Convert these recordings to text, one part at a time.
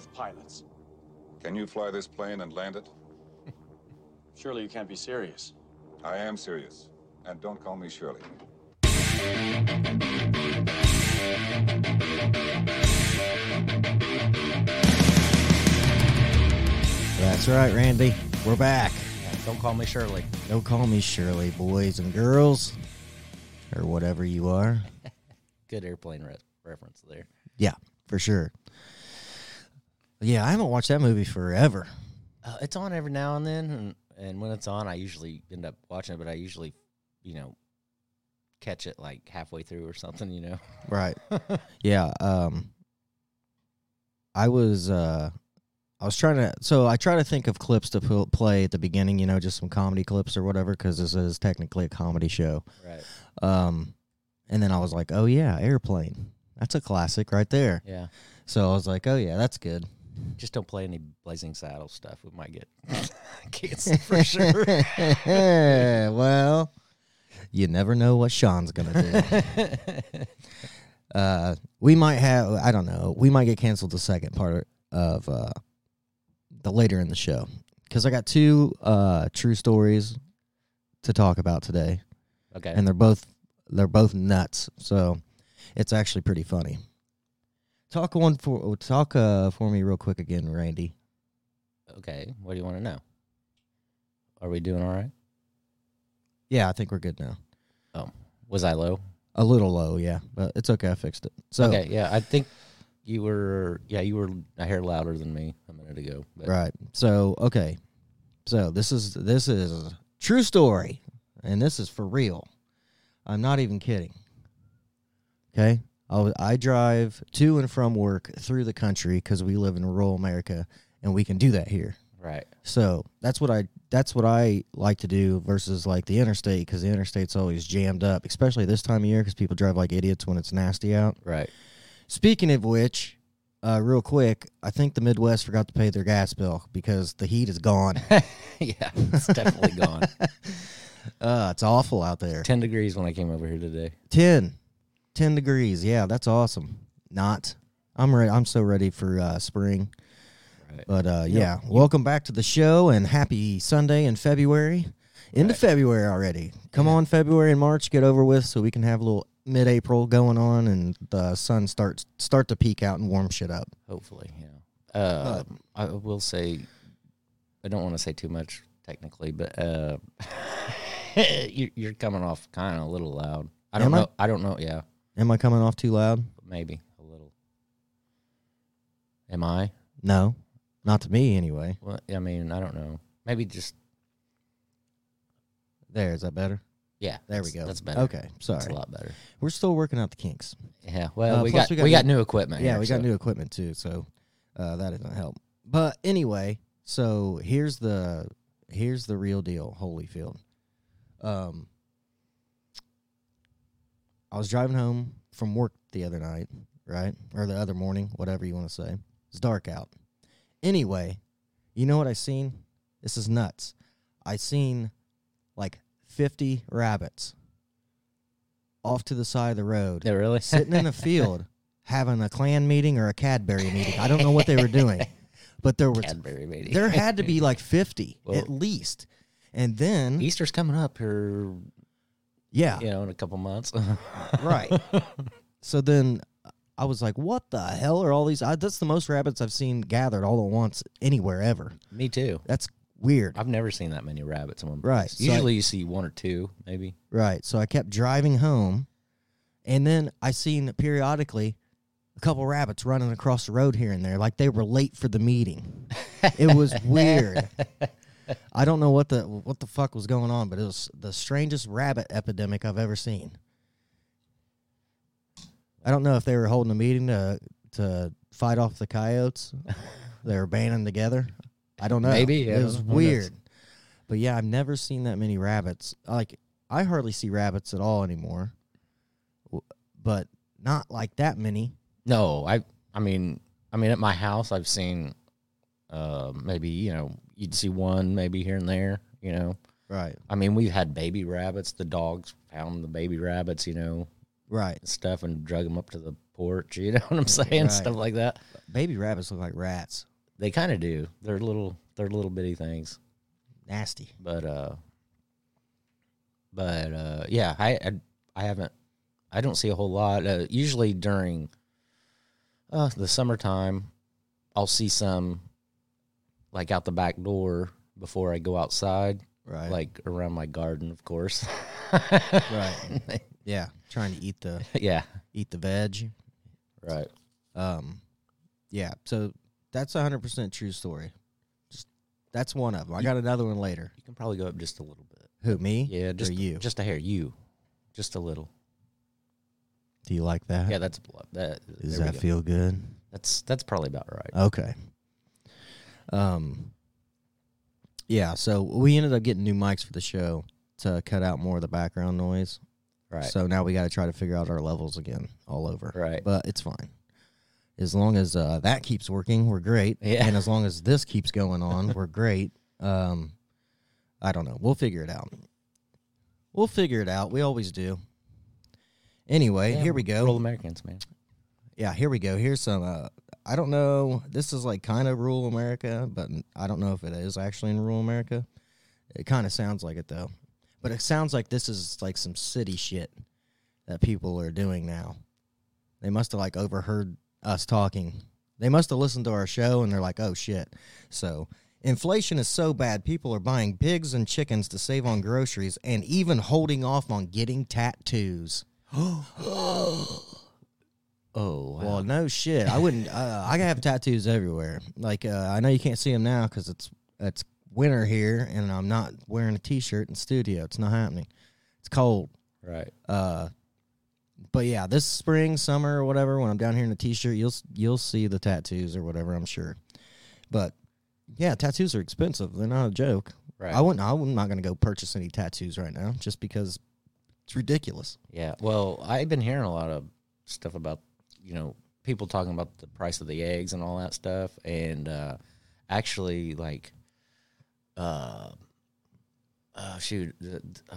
both pilots. Can you fly this plane and land it? Surely you can't be serious. I am serious. And don't call me Shirley. That's right, Randy. We're back. Don't call me Shirley. Don't call me Shirley, boys and girls, or whatever you are. Good airplane re- reference there. Yeah, for sure. Yeah, I haven't watched that movie forever. Uh, it's on every now and then, and, and when it's on, I usually end up watching it, but I usually, you know, catch it like halfway through or something, you know. Right. yeah. Um. I was uh, I was trying to. So I try to think of clips to pl- play at the beginning. You know, just some comedy clips or whatever, because this is technically a comedy show. Right. Um, and then I was like, oh yeah, airplane. That's a classic right there. Yeah. So I was like, oh yeah, that's good. Just don't play any Blazing Saddles stuff. We might get canceled for sure. well, you never know what Sean's gonna do. uh, we might have. I don't know. We might get canceled the second part of uh, the later in the show because I got two uh, true stories to talk about today, okay. and they're both they're both nuts. So it's actually pretty funny. Talk one for talk uh, for me real quick again, Randy. okay. What do you want to know? Are we doing all right? Yeah, I think we're good now. Oh, was I low? A little low, yeah, but it's okay. I fixed it. So okay. Yeah. I think you were. Yeah, you were a hair louder than me a minute ago. But Right. So okay. So this is this is a true story, and this is for real. I'm not even kidding. Okay. I I drive to and from work through the country because we live in rural America, and we can do that here. Right. So that's what I that's what I like to do versus like the interstate because the interstate's always jammed up, especially this time of year because people drive like idiots when it's nasty out. Right. Speaking of which, uh, real quick, I think the Midwest forgot to pay their gas bill because the heat is gone. yeah. It's definitely gone. uh, it's awful out there. 10 degrees when I came over here today. 10, 10 degrees. Yeah, that's awesome. Not. I'm ready. I'm so ready for uh, spring. Right. But uh, yeah, welcome back to the show and happy Sunday in February. Into Right. February already. Come on, February and March, get over with so we can have a little mid-April going on and the sun starts start to peak out and warm shit up. Hopefully, yeah. Uh, I will say, I don't want to say too much technically, but uh, you, you're coming off kind of a little loud. I don't Am I? know. I don't know. Yeah, Am I coming off too loud? maybe a little. Am I? No, not to me anyway. Well, I mean, I don't know. Maybe just There, is that better? yeah. There we go. That's better. Okay, That's sorry. a lot better. We're still working out the kinks. Yeah. Well, Uh, we, plus got, we we got got new- new equipment. Yeah, here, we got so- new equipment too, so uh, that doesn't help. But anyway, so here's the here's the real deal, Holyfield. Um, I was driving home from work the other night, right, or the other morning, whatever you want to say. It's dark out. Anyway, you know what I seen? This is nuts. I seen like fifty rabbits off to the side of the road Yeah, really. sitting in a field having a clan meeting or a Cadbury meeting. I don't know what they were doing, but there was Cadbury meeting. there had to be like fifty Well- at least. And then Easter's coming up here. Yeah, You know, in a couple months. right. So then I was like, "What the hell are all these?" I, that's the most rabbits I've seen gathered all at once anywhere ever. Me too. That's weird. I've never seen that many rabbits in one Right, place. so I- Usually you see one or two, maybe. Right. So I kept driving home, and then I seen periodically a couple rabbits running across the road here and there, like they were late for the meeting. it was weird. I don't know what the what the fuck was going on, but it was the strangest rabbit epidemic I've ever seen. I don't know if they were holding a meeting to to fight off the coyotes. they were banding together. I don't know. Maybe, yeah, it was weird. But yeah, I've never seen that many rabbits. Like I hardly see rabbits at all anymore. But not like that many. No, I I mean I mean at my house I've seen uh maybe, you know, you'd see one maybe here and there, you know. Right. I mean we've had baby rabbits, the dogs found the baby rabbits, you know. Right. and stuff and drug them up to the porch. You know what I'm saying? Right. Stuff like that. Baby rabbits look like rats. They kind of do. They're little. They're little bitty things. Nasty. But uh, but uh, yeah, I, I I haven't. I don't see a whole lot. Uh, usually during uh, the summertime, I'll see some like out the back door before I go outside, Right. like around my garden, of course. right. Yeah. Trying to eat the yeah, eat the veg. right. Um, yeah. So that's a hundred percent true story. Just that's one of them. I got another one later. You can probably go up just a little bit. Who me? Yeah, just or you? just a hair. You, just a little. Do you like that? Yeah, that's blood. That Does that go. feel good? That's that's probably about right. Okay. Um. Yeah. So we ended up getting new mics for the show to cut out more of the background noise. Right. So now we got to try to figure out our levels again all over. Right. But it's fine. As long as uh, that keeps working, we're great. Yeah. And as long as this keeps going on, we're great. Um, I don't know. We'll figure it out. We'll figure it out. We always do. Anyway, Yeah, here we go. Rural Americans, man. Yeah, here we go. Here's some. Uh, I don't know. This is like kind of rural America, but I don't know if it is actually in rural America. It kind of sounds like it though. But it sounds like this is like some city shit that people are doing now. They must have like overheard us talking. They must have listened to our show and they're like, "Oh shit." So, inflation is so bad, people are buying pigs and chickens to save on groceries and even holding off on getting tattoos. Oh, wow. Well, no shit. I wouldn't. Uh, I have tattoos everywhere. Like uh, I know you can't see them now because it's it's winter here, and I'm not wearing a t-shirt in studio. It's not happening. It's cold. right. Uh, but yeah, this spring, summer, or whatever, when I'm down here in a t-shirt, you'll you'll see the tattoos or whatever. I'm sure. But yeah, tattoos are expensive. They're not a joke. Right. I wouldn't. I'm not going to go purchase any tattoos right now, just because it's ridiculous. Yeah. Well, I've been hearing a lot of stuff about, you know, people talking about the price of the eggs and all that stuff. And uh, actually, like, uh, uh, shoot, uh,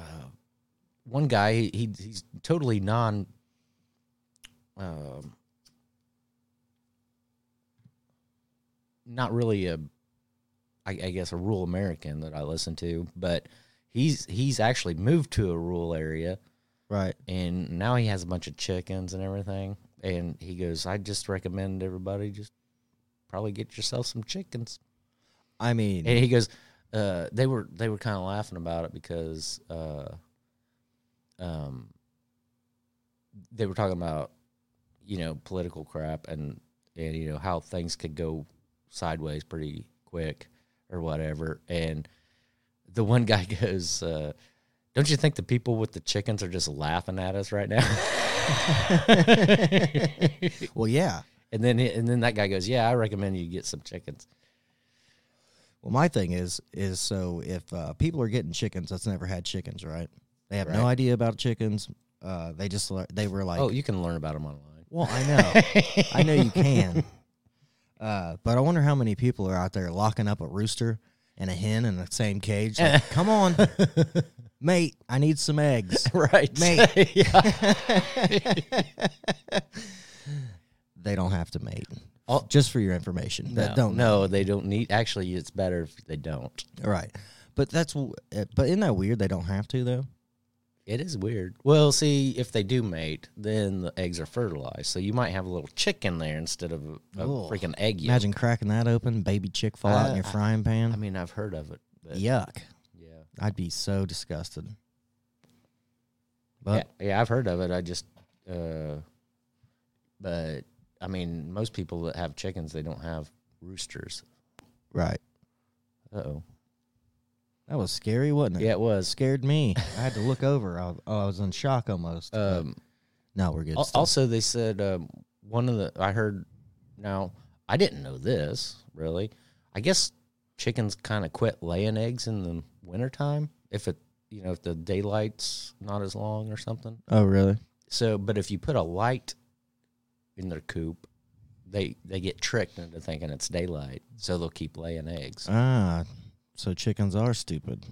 one guy, he, he he's totally non. Um, not really a, I, I guess a rural American that I listen to, but he's he's actually moved to a rural area Right. and now he has a bunch of chickens and everything. And he goes, I just recommend everybody just probably get yourself some chickens. I mean, And he goes, uh, they were they were kind of laughing about it because uh, um, they were talking about you know political crap and and you know how things could go sideways pretty quick or whatever. And the one guy goes, uh, "Don't you think the people with the chickens are just laughing at us right now?" well, yeah. and then and then that guy goes, "Yeah, I recommend you get some chickens." Well, my thing is is so if uh, people are getting chickens that's never had chickens, right? They have no idea about chickens. Uh, they just they were like, oh, you can learn about them online. well, I know, I know you can. Uh, but I wonder how many people are out there locking up a rooster and a hen in the same cage. Like, Come on, mate, I need some eggs. right, Mate. They don't have to mate. Oh. Just for your information, that no, don't no, they don't need. Actually, it's better if they don't. right. But that's uh, but isn't that weird? They don't have to though. It is weird. Well, see, if they do mate, then the eggs are fertilized. So you might have a little chicken there instead of a, Ugh. freaking egg yolk. Imagine cracking that open, baby chick fall out in your I- frying pan. I mean, I've heard of it. But Yuck. Yeah. I'd be so disgusted. yeah, But yeah, I've heard of it. I just, uh, but I mean, most people that have chickens, they don't have roosters. right, Uh oh. that was scary, wasn't it? Yeah, it was. scared me. I had to look over. I, I was in shock almost. Um, no, we're good. Al-. Also, they said um, one of the I heard. Now, I didn't know this really. I guess chickens kind of quit laying eggs in the wintertime if it you know if the daylight's not as long or something. oh, really? So, but if you put a light in their coop, they they get tricked into thinking it's daylight, so they'll keep laying eggs. Ah, so chickens are stupid.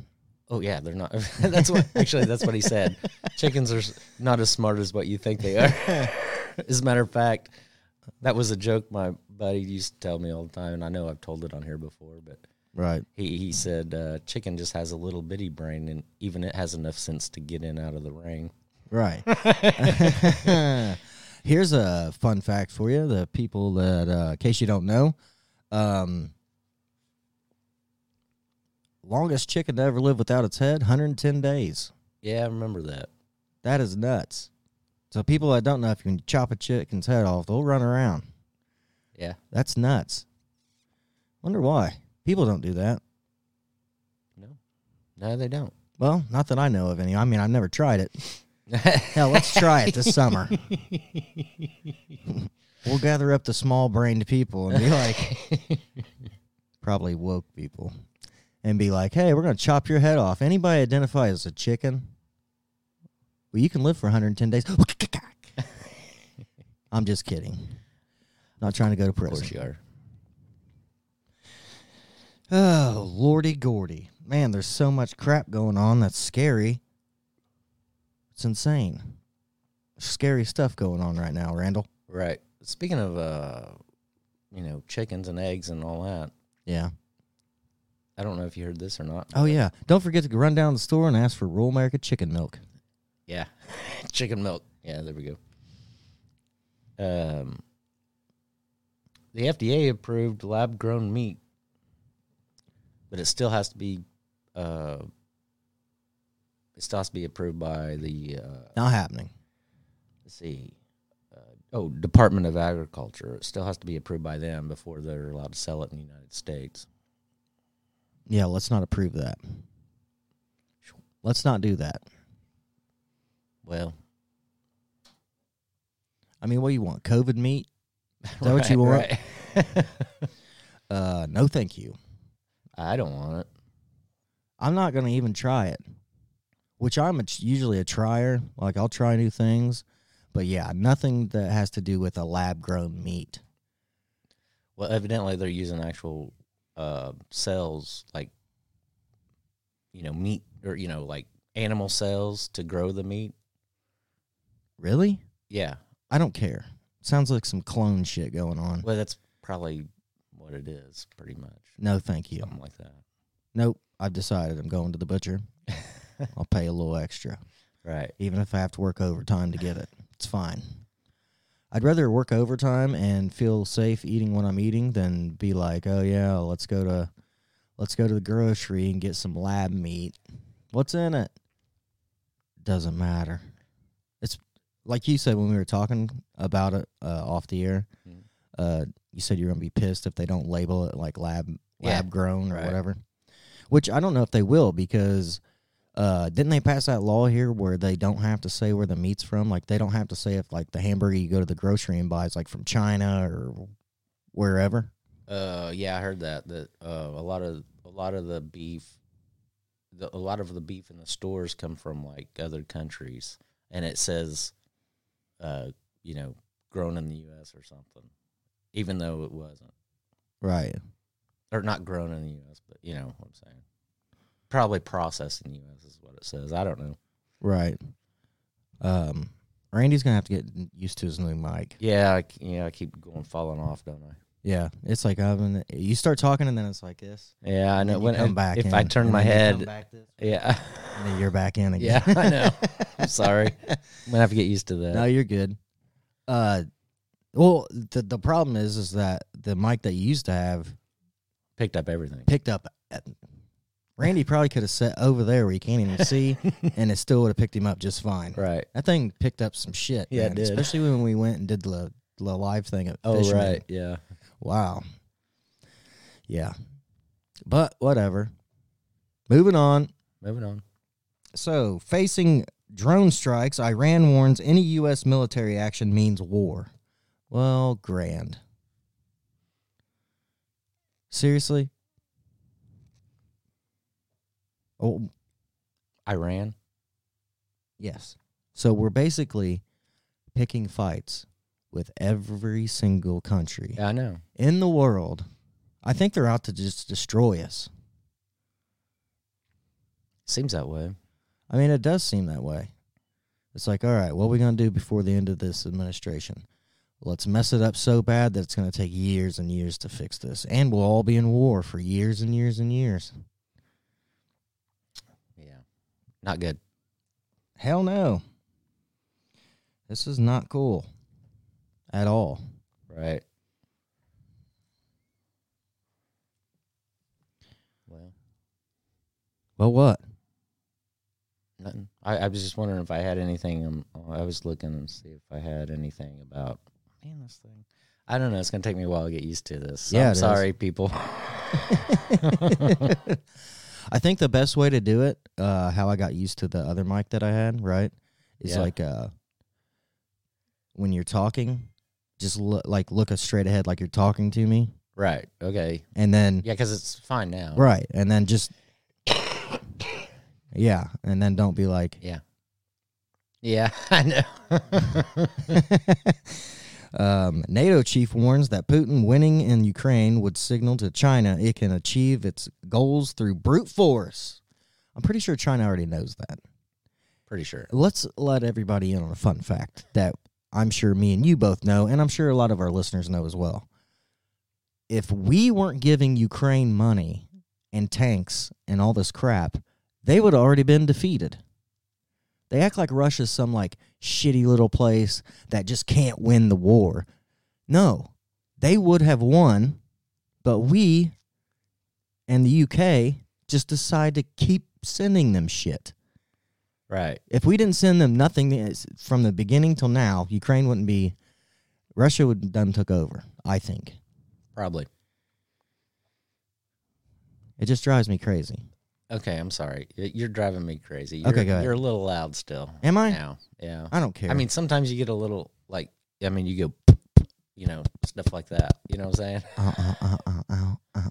Oh yeah, they're not. that's what actually that's what he said. Chickens are not as smart as what you think they are. as a matter of fact, that was a joke my buddy used to tell me all the time, and I know I've told it on here before, but Right. he he said uh, chicken just has a little bitty brain, and even it has enough sense to get in out of the ring. Right. Here's a fun fact for you: the people that, uh, in case you don't know, um, longest chicken to ever live without its head, 110 days. Yeah, I remember that. That is nuts. So people that don't know, if you can chop a chicken's head off, they'll run around. Yeah, That's nuts. Wonder why people don't do that. no, no, they don't. Well, not that I know of any. I mean, I've never tried it. Hell, let's try it this summer. we'll gather up the small brained people and be like, probably woke people, and be like, hey, we're going to chop your head off. Anybody identify as a chicken? Well, you can live for 110 days. I'm just kidding. Not trying to go to Of prison. course you are. Oh, lordy gordy. Man, there's so much crap going on that's scary. It's insane. Scary stuff going on right now, Randall. Right. Speaking of, uh, you know, chickens and eggs and all that, Yeah. I don't know if you heard this or not. Oh, yeah. Don't forget to run down to the store and ask for Rural America chicken milk. Yeah. Chicken milk. Yeah, there we go. Um, the FDA approved lab grown meat, but it still has to be, uh, it still has to be approved by the, uh, Not happening. let's see, uh, oh, Department of Agriculture. It still has to be approved by them before they're allowed to sell it in the United States. Yeah, let's not approve that. Let's not do that. Well, I mean, what do you want? COVID meat? Is that what you want? right. Uh, no, thank you. I don't want it. I'm not going to even try it, which I'm a, usually a trier. Like, I'll try new things. But yeah, nothing that has to do with a lab grown meat. Well, evidently they're using actual uh, cells, like you know, meat or you know, like animal cells to grow the meat. Really? Yeah, I don't care. Sounds like some clone shit going on. well, that's probably what it is, pretty much. No, thank you. Something like that. Nope. I've decided I'm going to the butcher. I'll pay a little extra, Right. even if I have to work overtime to get it. It's fine. I'd rather work overtime and feel safe eating what I'm eating than be like, oh yeah, let's go to let's go to the grocery and get some lab meat. What's in it? Doesn't matter. It's like you said when we were talking about it uh, off the air. Mhm. Uh, you said you're gonna be pissed if they don't label it like lab Yeah, lab grown or right. whatever. Which I don't know if they will because uh, didn't they pass that law here where they don't have to say where the meat's from? Like they don't have to say if like the hamburger you go to the grocery and buy is like from China or wherever. Uh, yeah, I heard that that uh, a lot of a lot of the beef, the, a lot of the beef in the stores come from like other countries, and it says, uh, you know, grown in the U.S. or something, even though it wasn't, Right. or not grown in the U.S., but you know what I'm saying. Probably processed in the U.S. is what it says. I don't know. Right. Um, Randy's gonna have to get used to his new mic. Yeah, I, yeah, I keep going falling off, don't I? Yeah, it's like I've you start talking and then it's like this. Yeah, I know. When come back if in, I turn my then you come head, this, yeah, and then you're back in again. yeah, I know. I'm sorry. I'm gonna have to get used to that. No, you're good. Uh, well, the the problem is, is that the mic that you used to have Picked up everything. picked up. Uh, Randy probably could have sat over there where you can't even see, and it still would have picked him up just fine. Right. That thing picked up some shit. Yeah, it man, did. Especially when we went and did the, the live thing at Oh, Fisherman. right. Yeah. Wow. Yeah. But whatever. Moving on. Moving on. So, facing drone strikes, Iran warns any U.S. military action means war. Well, grand. Seriously? Oh, Iran. yes. So, we're basically picking fights with every single country Yeah, I know. in the world. I think they're out to just destroy us. Seems that way. I mean, it does seem that way. It's like, all right, what are we going to do before the end of this administration? Let's mess it up so bad that it's going to take years and years to fix this. And we'll all be in war for years and years and years. Yeah. Not good. Hell no. This is not cool at all. Right. Well, Well, what? nothing. I, I was just wondering if I had anything. Um, I was looking to see if I had anything about. Man, this thing. I don't know. It's gonna take me a while to get used to this. So Yeah, I'm it is. sorry, people. I think the best way to do it, uh, how I got used to the other mic that I had, right, is Yeah. like uh, when you're talking, just look, like look us straight ahead, like you're talking to me, right. Okay. and then Yeah, because it's fine now. right, and then just yeah, and then don't be like, Yeah. Yeah, I know. um, NATO chief warns that Putin winning in Ukraine would signal to China it can achieve its goals through brute force. I'm pretty sure China already knows that. Pretty sure. let's let everybody in on a fun fact that I'm sure me and you both know, and I'm sure a lot of our listeners know as well. If we weren't giving Ukraine money and tanks and all this crap, they would have already been defeated. They act like Russia's some like shitty little place that just can't win the war. No, they would have won, but we and the UK just decide to keep sending them shit. Right. If we didn't send them nothing from the beginning till now, Ukraine wouldn't be. Russia would have done took over. I think Probably. it just drives me crazy. Okay, I'm sorry. You're driving me crazy. You're, Okay, go ahead. You're a little loud still. Am I? Now. Yeah. I don't care. I mean, sometimes you get a little like. I mean, you go, you know, stuff like that. You know what I'm saying? uh, uh, uh, uh, uh, uh,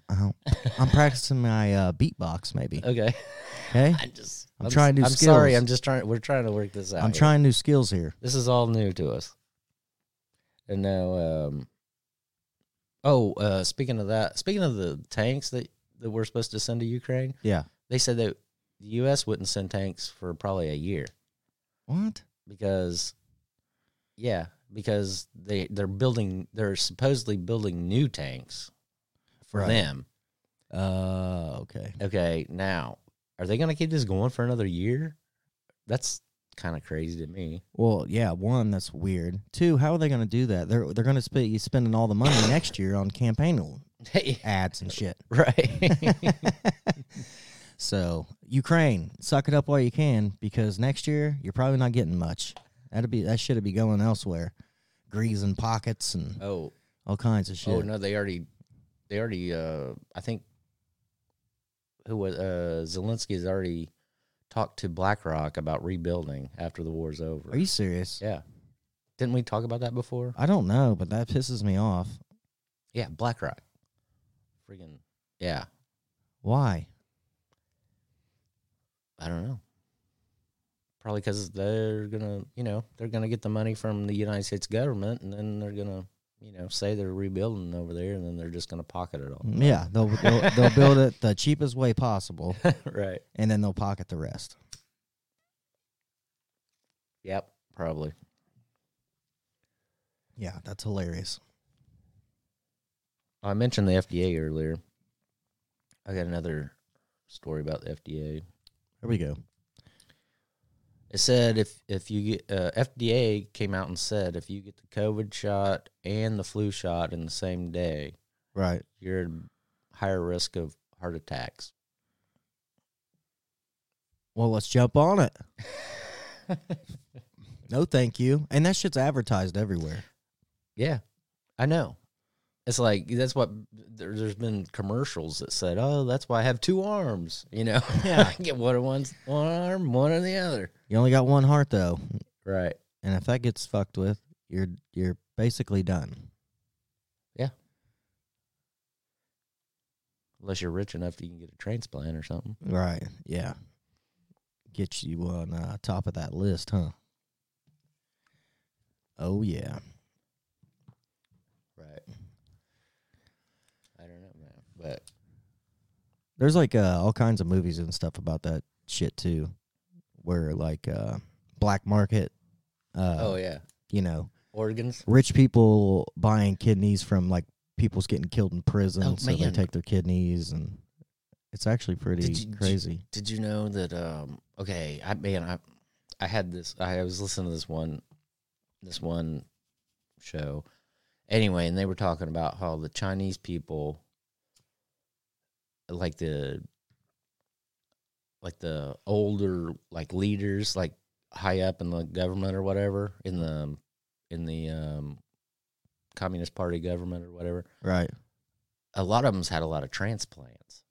uh. I'm practicing my uh, beatbox. Maybe Okay. okay. I just. I'm trying new I'm sorry. skills. I'm just trying. We're trying to work this out. I'm here. trying new skills here. This is all new to us. And now, um, oh, uh, speaking of that, speaking of the tanks that that we're supposed to send to Ukraine, Yeah. They said that the U.S. wouldn't send tanks for probably a year What? because, yeah, because they they're building, they're supposedly building new tanks for Right. them. Uh. Okay. Okay, now are they going to keep this going for another year? That's kind of crazy to me. Well, yeah. One, that's weird. Two, how are they going to do that? They're they're going to spend you spending all the money next year on campaign ads and shit. right? So Ukraine, suck it up while you can, because next year you're probably not getting much. That'd be that should be going elsewhere, greasing pockets and oh, all kinds of shit. Oh no, they already, they already. Uh, I think who was uh, Zelensky has already talked to BlackRock about rebuilding after the war's over. Are you serious? Yeah, didn't we talk about that before? I don't know, but that pisses me off. Yeah, BlackRock. Freaking yeah. Why? I don't know. Probably because they're gonna, you know, they're gonna get the money from the United States government, and then they're gonna, you know, say they're rebuilding over there, and then they're just gonna pocket it all. Mm, yeah, they'll, they'll they'll build it the cheapest way possible, right. and then they'll pocket the rest. Yep. Probably. Yeah, that's hilarious. I mentioned the FDA earlier. I got another story about the FDA. Here we go. It said if if you get uh, FDA came out and said if you get the COVID shot and the flu shot in the same day, Right. you're at higher risk of heart attacks. Well, let's jump on it. no, thank you. And that shit's advertised everywhere. Yeah, I know. It's like that's what there, there's been commercials that said, "Oh, that's why I have two arms." You know, Yeah. I get one on one one arm, one on the other. You only got one heart though, Right. and if that gets fucked with, you're you're basically done. Yeah. Unless you're rich enough that you can get a transplant or something. Right. Yeah. Get you on uh, top of that list, huh? Oh yeah. Right. I don't know, man. But There's like uh, all kinds of movies and stuff about that shit too, where like uh, black market. Uh, oh yeah, you know, organs. rich people buying kidneys from like people's getting killed in prison, Oh, so they take their kidneys, and it's actually pretty did you- crazy. Did you know that? Um, okay, I man, I I had this. I was listening to this one, this one show. Anyway, and they were talking about how the Chinese people, like the, like the older like leaders, like high up in the government or whatever, in the in the um, Communist Party government or whatever, Right. a lot of them's had a lot of transplants,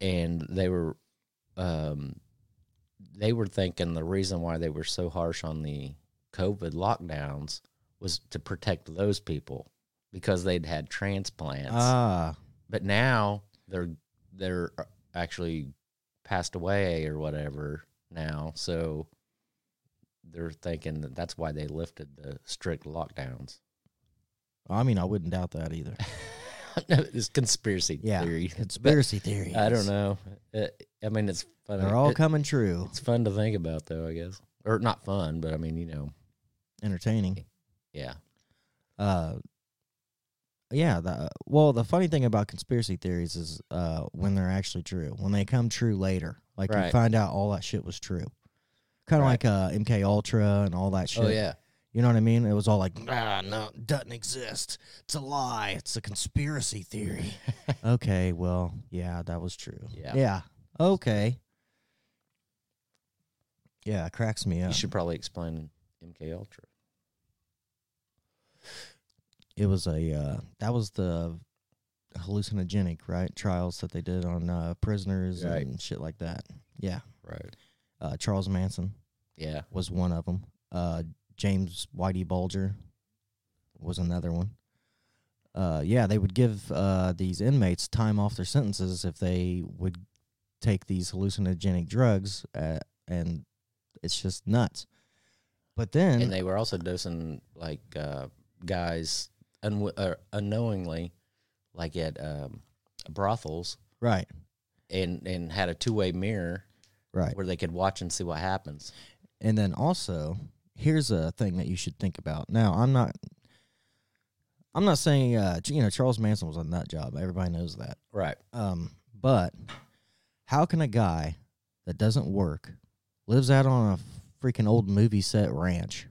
and they were, um, they were thinking the reason why they were so harsh on the COVID lockdowns was to protect those people because they'd had transplants. Ah, but now they're they're actually passed away or whatever now, so they're thinking that that's why they lifted the strict lockdowns. I mean, I wouldn't doubt that either. it's conspiracy Yeah, theory. conspiracy theory. I don't know. It, I mean, it's fun. They're all it- coming true. it's fun to think about, though. I guess, or not fun, but I mean, you know, Entertaining. yeah, Uh, yeah. The, well, the funny thing about conspiracy theories is uh, when they're actually true, when they come true later, like you Right. find out all that shit was true. Kind of Right. like uh, MK Ultra and all that shit. oh yeah, You know what I mean? It was all like, ah, no, it doesn't exist. It's a lie. It's a conspiracy theory. okay, well, yeah, that was true. Yeah. Yeah. Okay. Yeah, it cracks me up. you should probably explain MK Ultra. It was a uh, that was the hallucinogenic right trials that they did on uh, prisoners Right. and shit like that. Yeah, Right. uh, Charles Manson Yeah. was one of them. Uh, James Whitey Bulger was another one. Uh, yeah, they would give uh, these inmates time off their sentences if they would take these hallucinogenic drugs, uh, and it's just nuts. But then, and they were also dosing like uh, guys un- uh, unknowingly, like at um, brothels, right, and and had a two way mirror right. where they could watch and see what happens. And then also, here's a thing that you should think about. Now, I'm not I'm not saying uh you know Charles Manson was a nut job. Everybody knows that. Right. Um but how can a guy that doesn't work, lives out on a freaking old movie set ranch,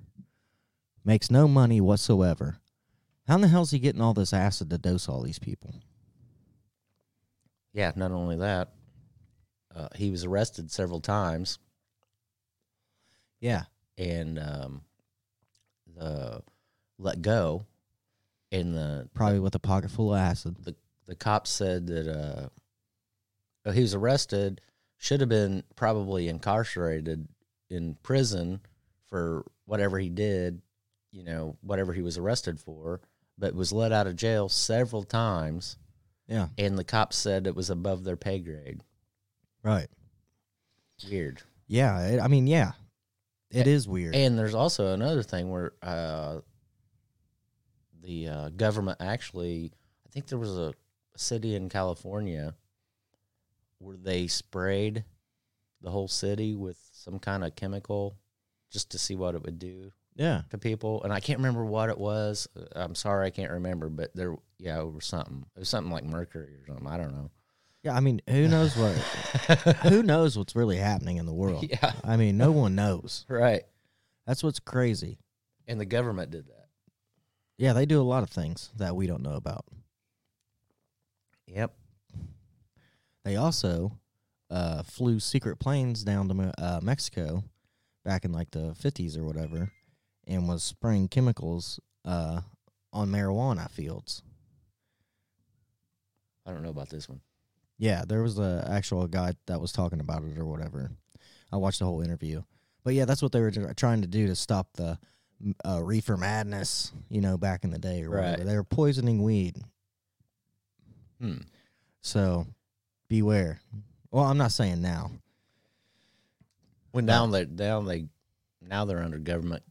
makes no money whatsoever? How in the hell is he getting all this acid to dose all these people? Yeah. Not only that, uh, he was arrested several times, Yeah. and um, the let go, and the Probably with a pocket full of acid. the the cops said that uh, oh, he was arrested, should have been probably incarcerated in prison for whatever he did, you know, whatever he was arrested for, but was let out of jail several times, Yeah. and the cops said it was above their pay grade. Right. Weird. Yeah, it, I mean, yeah. it is weird. And there's also another thing where uh, the uh, government actually, I think there was a city in California where they sprayed the whole city with some kind of chemical just to see what it would do yeah. to people. And I can't remember what it was. Uh, I'm sorry, I can't remember, but there, yeah, it was something. It was something like mercury or something. I don't know. Yeah, I mean, who knows what who knows what's really happening in the world? yeah, I mean, no one knows. right. That's what's crazy. And the government did that. Yeah, they do a lot of things that we don't know about. Yep. They also uh, flew secret planes down to uh, Mexico back in like the 50s or whatever and was spraying chemicals uh, on marijuana fields. I don't know about this one. Yeah, there was a actual guy that was talking about it or whatever. I watched the whole interview. But yeah, that's what they were trying to do to stop the uh, reefer madness, you know, back in the day or whatever. Right. They were poisoning weed. Hmm. So beware. Well, I'm not saying now. When down they down they now they're under government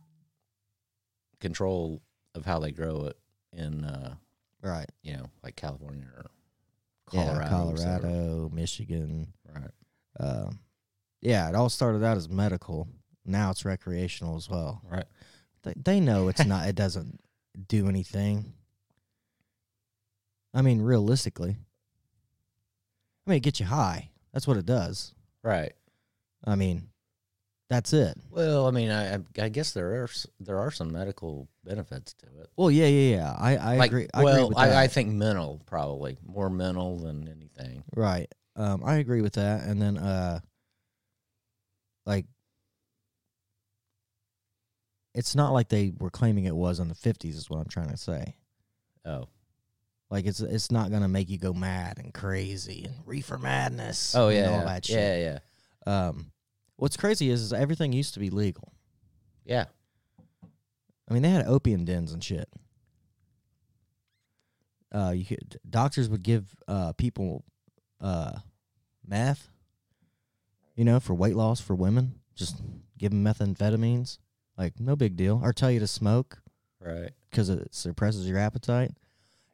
control of how they grow it in uh Right. you know like California or Colorado. yeah, Colorado, Michigan. Right. Uh, yeah, it all started out as medical. Now it's recreational as well. Right. They, they know it's not. It doesn't do anything. I mean, realistically, I mean, it gets you high. That's what it does. Right. I mean, that's it. Well, I mean, I I- guess there are there are some medical benefits to it. Well, yeah, yeah, yeah. I, I like, agree. I agree well, with that. I, I think mental probably more mental than anything. Right. Um, I agree with that. And then, uh, like, it's not like they were claiming it was in the fifties. Is what I'm trying to say. Oh. Like, it's it's not gonna make you go mad and crazy and reefer madness. Oh and yeah. all yeah. that shit. Yeah, yeah. Um, what's crazy is, is everything used to be legal. Yeah. I mean, they had opium dens and shit. Uh, you could, doctors would give uh people uh meth, you know, for weight loss for women. Just give them methamphetamines, like no big deal. Or tell you to smoke Right. because it suppresses your appetite.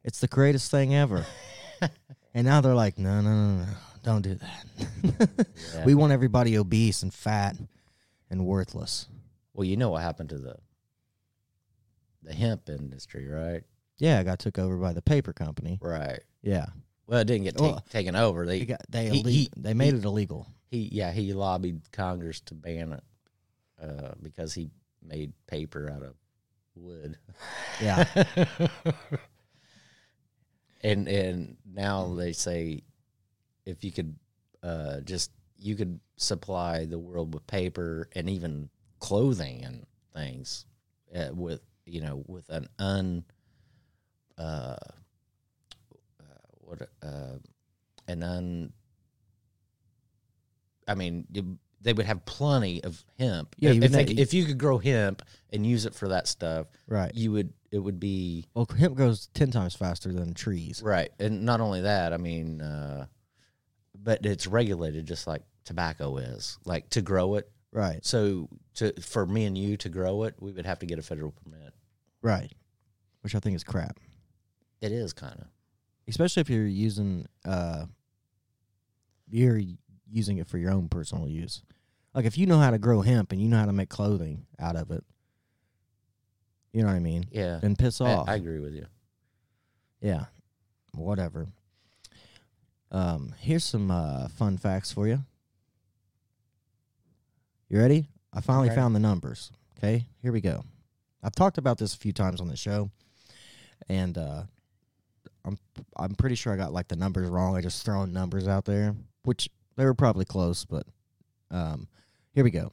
It's the greatest thing ever. and now they're like, no, no, no, no, don't do that. Yeah. We want everybody obese and fat and worthless. Well, you know what happened to the the hemp industry, right? Yeah, it got took over by the paper company. Right. Yeah, Well, it didn't get ta- Well, taken over. They they got they he- ille- he- they made he- it illegal. he yeah he lobbied Congress to ban it uh, because he made paper out of wood. Yeah, and and now they say if you could uh, just you could supply the world with paper and even clothing and things uh, with you know with an un uh, uh what uh an un I mean you, they would have plenty of hemp. Yeah, if, you if, they if you could grow hemp and use it for that stuff, right. you would it would be Well, hemp grows ten times faster than trees. Right. And not only that, I mean, uh, but it's regulated just like tobacco is. Like to grow it. Right, So to for me and you to grow it, we would have to get a federal permit. right. Which I think is crap, It is kind of. especially if you're using uh, you're using it for your own personal use. Like if you know how to grow hemp and you know how to make clothing out of it, you know what I mean. Yeah. Then piss I, off. I agree with you. Yeah, whatever. Um, here's some uh, fun facts for you. You ready? I finally Okay. found the numbers. Okay, here we go. I've talked about this a few times on the show, and uh, I'm I'm pretty sure I got like the numbers wrong. I just throwing numbers out there, which they were probably close, but um, here we go.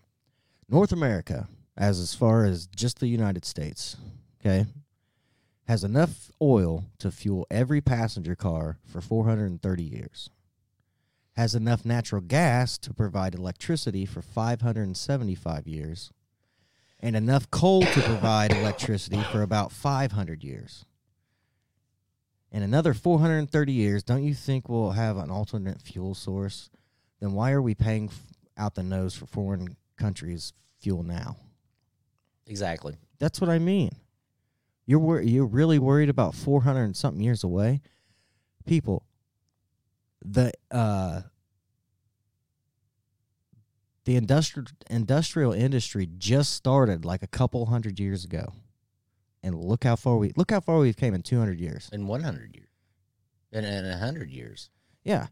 North America, as as far as just the United States, okay, has enough oil to fuel every passenger car for 430 years. Has enough natural gas to provide electricity for 575 years. And enough coal to provide electricity for about 500 years. In another 430 years, don't you think we'll have an alternate fuel source? Then why are we paying f- out the nose for foreign countries' fuel now? Exactly. That's what I mean. You're wor- you're really worried about 400 and something years away? People, the uh the industrial industrial industry just started like a couple hundred years ago. And look how far we look how far we've came in 200 years. In 100 years. In, in 100 years. Yeah.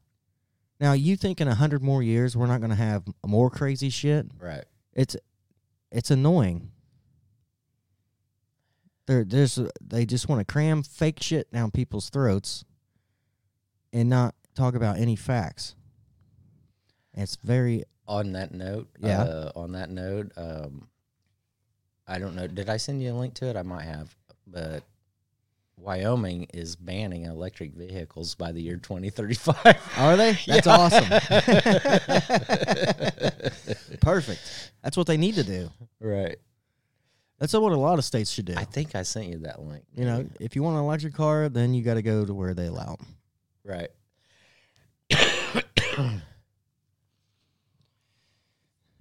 Now, you think in 100 more years we're not going to have more crazy shit? Right. it's it's annoying. They're there's they just want to cram fake shit down people's throats and not talk about any facts. It's very On that note, Yeah. uh, on that note, um, I don't know. Did I send you a link to it? I might have. But Wyoming is banning electric vehicles by the year 2035. are they? That's awesome. Perfect. That's what they need to do. right. That's what a lot of states should do. I think I sent you that link. You know, if you want an electric car, then you got to go to where they allow 'em. Right.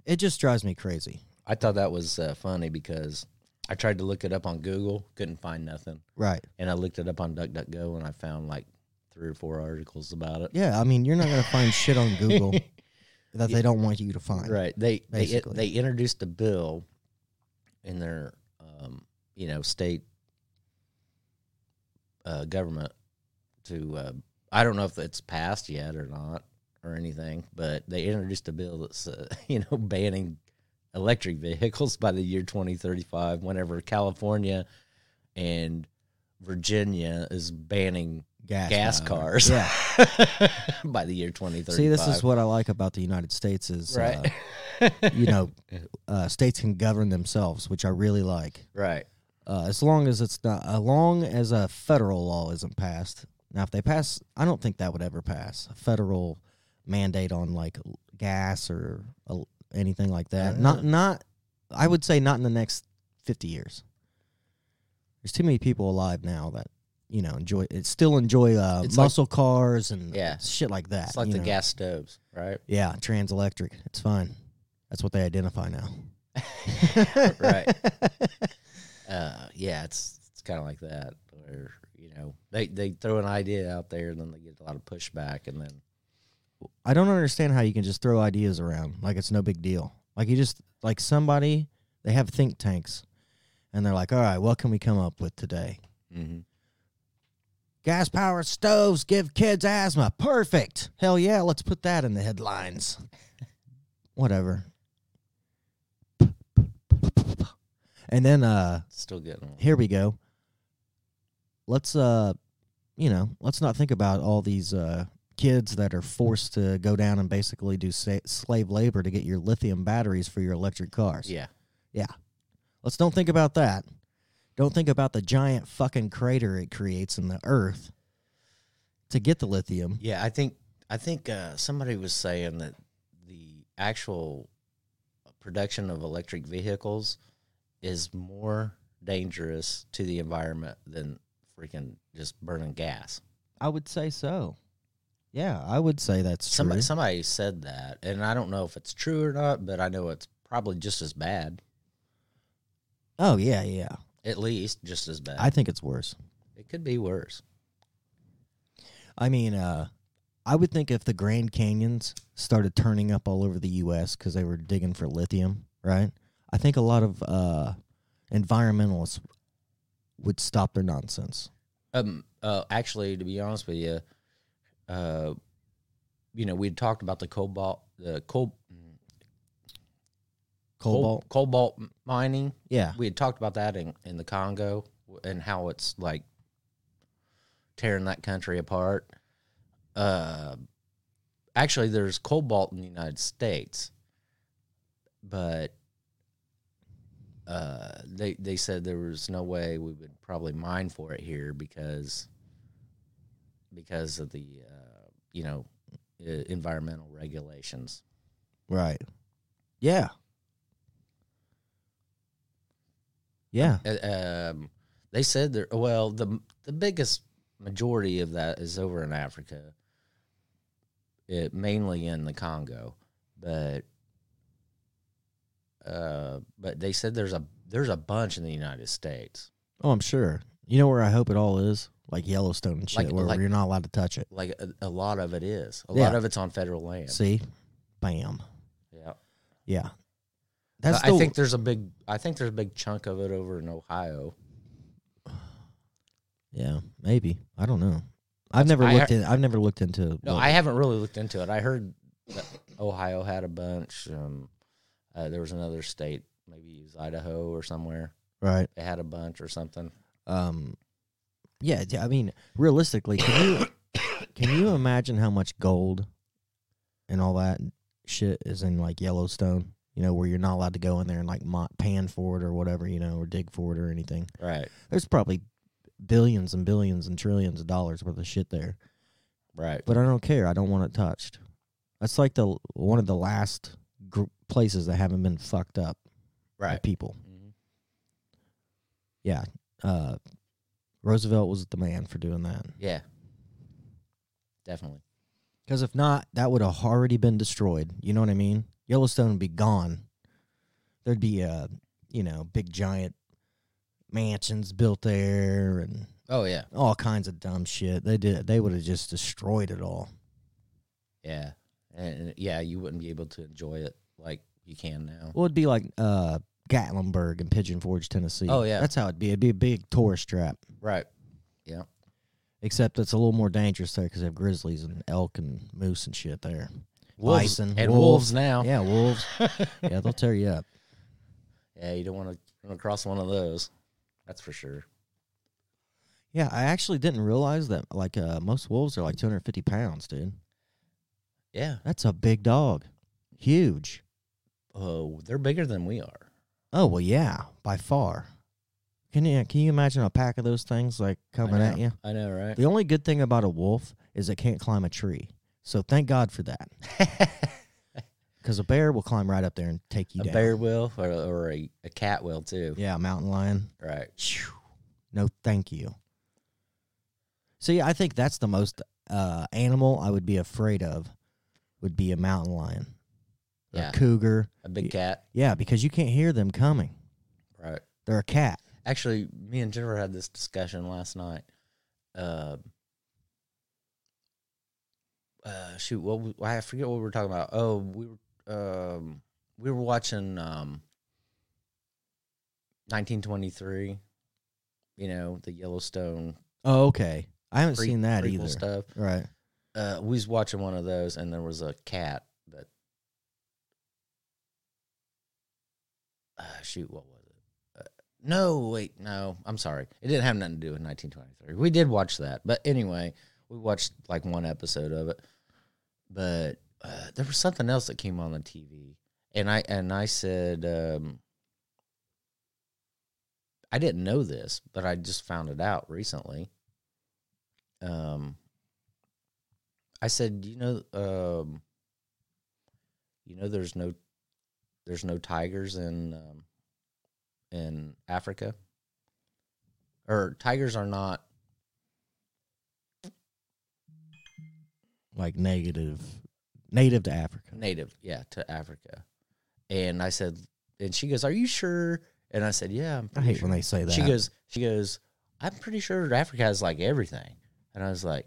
It just drives me crazy. I thought that was uh, funny because I tried to look it up on Google, couldn't find nothing, Right. and I looked it up on DuckDuckGo, and I found like three or four articles about it. Yeah, I mean, you're not gonna find shit on Google that they don't want you to find. Right. They they they introduced a bill in their um, you know state uh, government to uh, I don't know if it's passed yet or not or anything, but they introduced a bill that's uh, you know banning electric vehicles by the year 2035 whenever California and Virginia is banning Gas, gas cars Yeah. by the year 2035. See, this is what I like about the United States is, right. uh, you know, uh, states can govern themselves, which I really like. right. Uh, as long as it's not, as long as a federal law isn't passed. Now, if they pass, I don't think that would ever pass a federal mandate on like gas or uh, anything like that. don't Not, not. I would say not in the next fifty years. There's too many people alive now that you know enjoy. It still enjoy uh, It's like- muscle cars and Yeah. shit like that. It's like you the know. gas stoves, right? Yeah, trans electric. It's fine. That's what they identify now. right. Uh, yeah, it's it's kind of like that, where you know they they throw an idea out there, and then they get a lot of pushback, and then I don't understand how you can just throw ideas around like it's no big deal. Like you just like somebody they have think tanks and they're like, "All right, what can we come up with today?" Gas powered stoves give kids asthma. Perfect. Hell yeah, let's put that in the headlines. Whatever. And then uh still getting here we go. Let's uh you know, let's not think about all these uh kids that are forced to go down and basically do sa- slave labor to get your lithium batteries for your electric cars. Yeah, Yeah. Let's don't think about that. Don't think about the giant fucking crater it creates in the earth to get the lithium. yeah. I think I think uh, somebody was saying that the actual production of electric vehicles is more dangerous to the environment than freaking just burning gas. I would say so. Yeah, I would say that's Somebody true. somebody said that, and I don't know if it's true or not, but I know it's probably just as bad. Oh yeah, yeah. At least just as bad. I think it's worse. it could be worse. I mean, uh, I would think if the Grand Canyons started turning up all over the U.S. because they were digging for lithium, right? I think a lot of uh, environmentalists would stop their nonsense. Um. Uh. Actually, to be honest with you, uh, you know, we talked about the cobalt, the coal, Cobalt, cobalt mining. yeah, We had talked about that in in the Congo and how it's like tearing that country apart. Uh, actually, there's cobalt in the United States, but uh, they they said there was no way we would probably mine for it here because because of the uh, you know environmental regulations. right, yeah, yeah. Uh, um, they said there. Well, the the biggest majority of that is over in Africa, it, mainly in the Congo, but uh, but they said there's a there's a bunch in the United States. Oh, I'm sure. You know where I hope it all is, like Yellowstone and shit, Like- where like- you're not allowed to touch it. Like a, a lot of it is. A Yeah. lot of it's on federal land. See, bam, yeah, yeah. That's I think there's a big. I think there's a big chunk of it over in Ohio. yeah, maybe. I don't know. I've never I looked heard- in. I've never looked into. No, what- I haven't really looked into it. I heard that Ohio had a bunch. Um, uh, there was another state, maybe it was Idaho or somewhere. right. They had a bunch or something. um yeah yeah, i mean realistically can you can you imagine how much gold and all that shit is in like yellowstone you know where you're not allowed to go in there and like pan for it or whatever you know or dig for it or anything Right, there's probably billions and billions and trillions of dollars worth of shit there right. but i don't care i don't want it touched that's like the one of the last gr- places that haven't been fucked up by Right. people Mhm. yeah uh roosevelt was the man for doing that Yeah, definitely. Because if not, that would have already been destroyed. You know what I mean? Yellowstone would be gone. There'd be a you know, big giant mansions built there and Oh yeah, all kinds of dumb shit. They did. They would have just destroyed it all. yeah, and yeah, you wouldn't be able to enjoy it like you can now. Well, it'd be like uh, Gatlinburg and Pigeon Forge, Tennessee. Oh, yeah. that's how it'd be. It'd be a big tourist trap. Right. Yeah. Except it's a little more dangerous there because they have grizzlies and elk and moose and shit there. Wolves Bison, and wolves. wolves now. Yeah, wolves. yeah, they'll tear you up. Yeah, you don't want to run across one of those. That's for sure. Yeah, I actually didn't realize that. Like, uh, most wolves are like 250 pounds, dude. Yeah. That's a big dog, huge. Oh, they're bigger than we are. Oh well, yeah, by far. Can you can you imagine a pack of those things like coming at you? I know, right? The only good thing about a wolf is it can't climb a tree. So thank God for that. Because a bear will climb right up there and take you a down. bear will, or, or a, a cat will too. Yeah, a mountain lion. Right. Phew. No, thank you. See, I think that's the most uh, animal I would be afraid of. Would be a mountain lion, Yeah. a cougar. A big cat. Yeah, because you can't hear them coming. Right. They're a cat. Actually, me and Jennifer had this discussion last night. Uh, uh, shoot, what we, I forget what we were talking about. Oh, we were um, we were watching um, 1923. You know the Yellowstone Oh, okay. I haven't pre- seen that either. stuff. Right. Uh, we was watching one of those, and there was a cat that. Uh, shoot, what was it? Uh, no, wait, no, I'm sorry. It didn't have nothing to do with 1923. We did watch that, but anyway, we watched like one episode of it. But uh, there was something else that came on the TV, and I and I said, um, I didn't know this, but I just found it out recently. Um, I said, you know, um, you know, there's no, there's no tigers in, um, in Africa, or tigers are not. Like negative, native to Africa. native, yeah, to Africa. And I said, and she goes, "Are you sure?" And I said, "Yeah, I'm I hate sure." when they say that. She goes, she goes, "I'm pretty sure Africa has like everything." And I was like,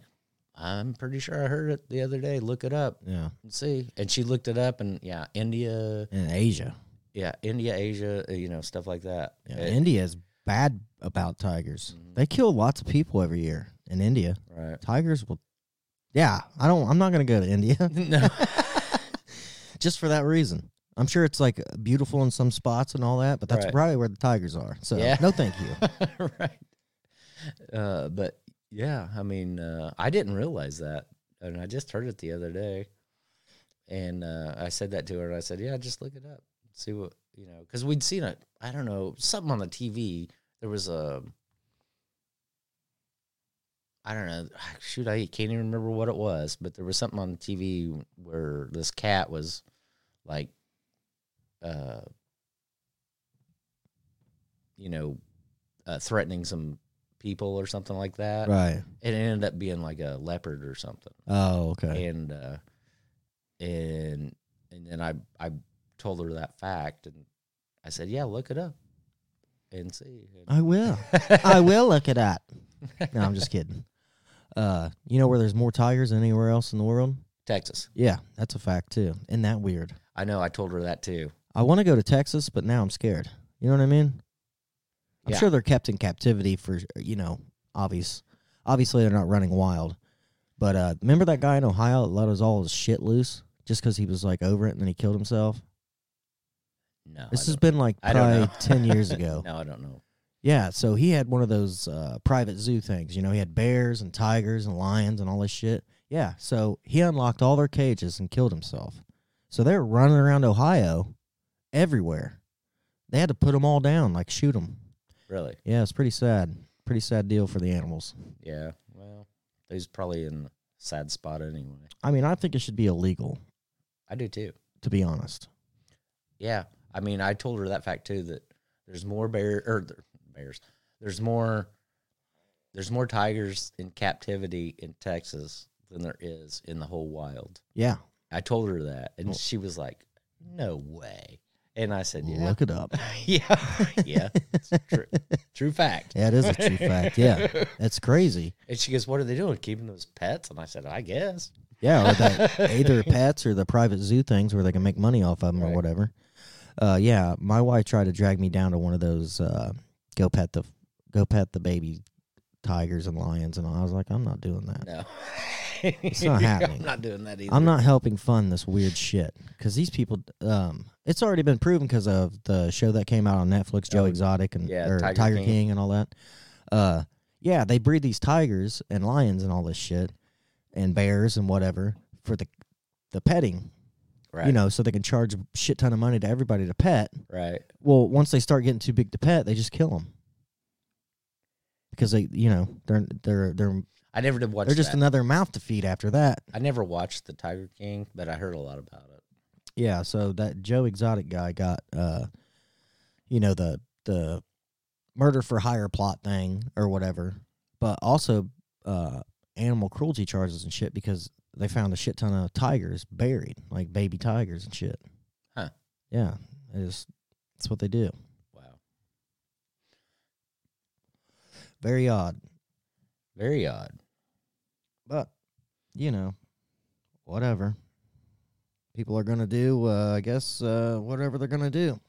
"I'm pretty sure I heard it the other day. Look it up yeah, and see." And she looked it up, and yeah, India, and Asia. yeah, India, Asia, uh, you know, stuff like that. Yeah, It- India is bad about tigers. Mhm. They kill lots of people every year in India. right? Tigers will. Yeah, I don't. I'm not gonna go to India no, just for that reason. I'm sure it's like beautiful in some spots and all that, but that's Right. probably where the tigers are. So Yeah. no, thank you. right. Uh, but yeah, I mean, uh, I didn't realize that, and I just heard it the other day, and uh, I said that to her, and I said, "Yeah, just look it up, see what you know," because we'd seen it. I don't know something on the TV. There was a, I don't know. Shoot, I can't even remember what it was, but there was something on the TV where this cat was like, uh, you know, uh, threatening some people or something like that. Right. It ended up being like a leopard or something, Oh, okay. and uh, and and then I I told her that fact, and I said, yeah, look it up and see. And- I will. I will look it up. No, I'm just kidding. Uh, you know where there's more tigers than anywhere else in the world? Texas. Yeah, that's a fact too. Isn't that weird? I know. I told her that too. I want to go to Texas, but now I'm scared. You know what I mean? I'm Yeah. sure they're kept in captivity for you know obvious. Obviously, they're not running wild. But uh, remember that guy in Ohio that let us all his shit loose just because he was like over it and then he killed himself. No, This has been like probably ten years ago. No, I don't know. Yeah, so he had one of those uh, private zoo things. You know, he had bears and tigers and lions and all this shit. Yeah, so he unlocked all their cages and killed himself. So they're running around Ohio everywhere. They had to put them all down, like shoot them. Really? Yeah, it's pretty sad. Pretty sad deal for the animals. Yeah. Well, he's probably in a sad spot anyway. I mean, I think it should be illegal, I do too. to be honest. Yeah. I mean, I told her that fact too. That there's more bear or there- bears. There's more. There's more tigers in captivity in Texas than there is in the whole wild. Yeah, I told her that, and Well- she was like, "No way." And I said, yeah, Look it up. yeah, yeah, it's true, true fact. Yeah, it is a true fact. Yeah, That's crazy. And she goes, "What are they doing? Keeping those pets?" And I said, "I guess." Yeah, or the, either pets or the private zoo things where they can make money off of them or whatever. Uh, yeah, my wife tried to drag me down to one of those uh, go pet the go pet the baby tigers and lions, and I was like, I'm not doing that. No, It's not happening. I'm not doing that either. I'm not helping fund this weird shit because these people. Um, it's already been proven because of the show that came out on Netflix, Joe Oh, Exotic and yeah, or Tiger Tiger, King. King. and all that. Uh, yeah, they breed these tigers and lions and all this shit, and bears and whatever for the the petting. Right. You know, so they can charge a shit ton of money to everybody to pet. Right. Well, once they start getting too big to pet, they just kill them because they, you know, they're they're they're I never did watch. they're just that. another mouth to feed after that. I never watched the Tiger King, but I heard a lot about it. Yeah, so that Joe Exotic guy got uh you know the the murder for hire plot thing or whatever, but also uh animal cruelty charges and shit because they found a shit ton of tigers buried, like baby tigers and shit. Huh. Yeah, it's that's what they do. Wow. Very odd, Very odd. but you know, whatever. People are gonna do, uh, I guess, uh, whatever they're gonna do.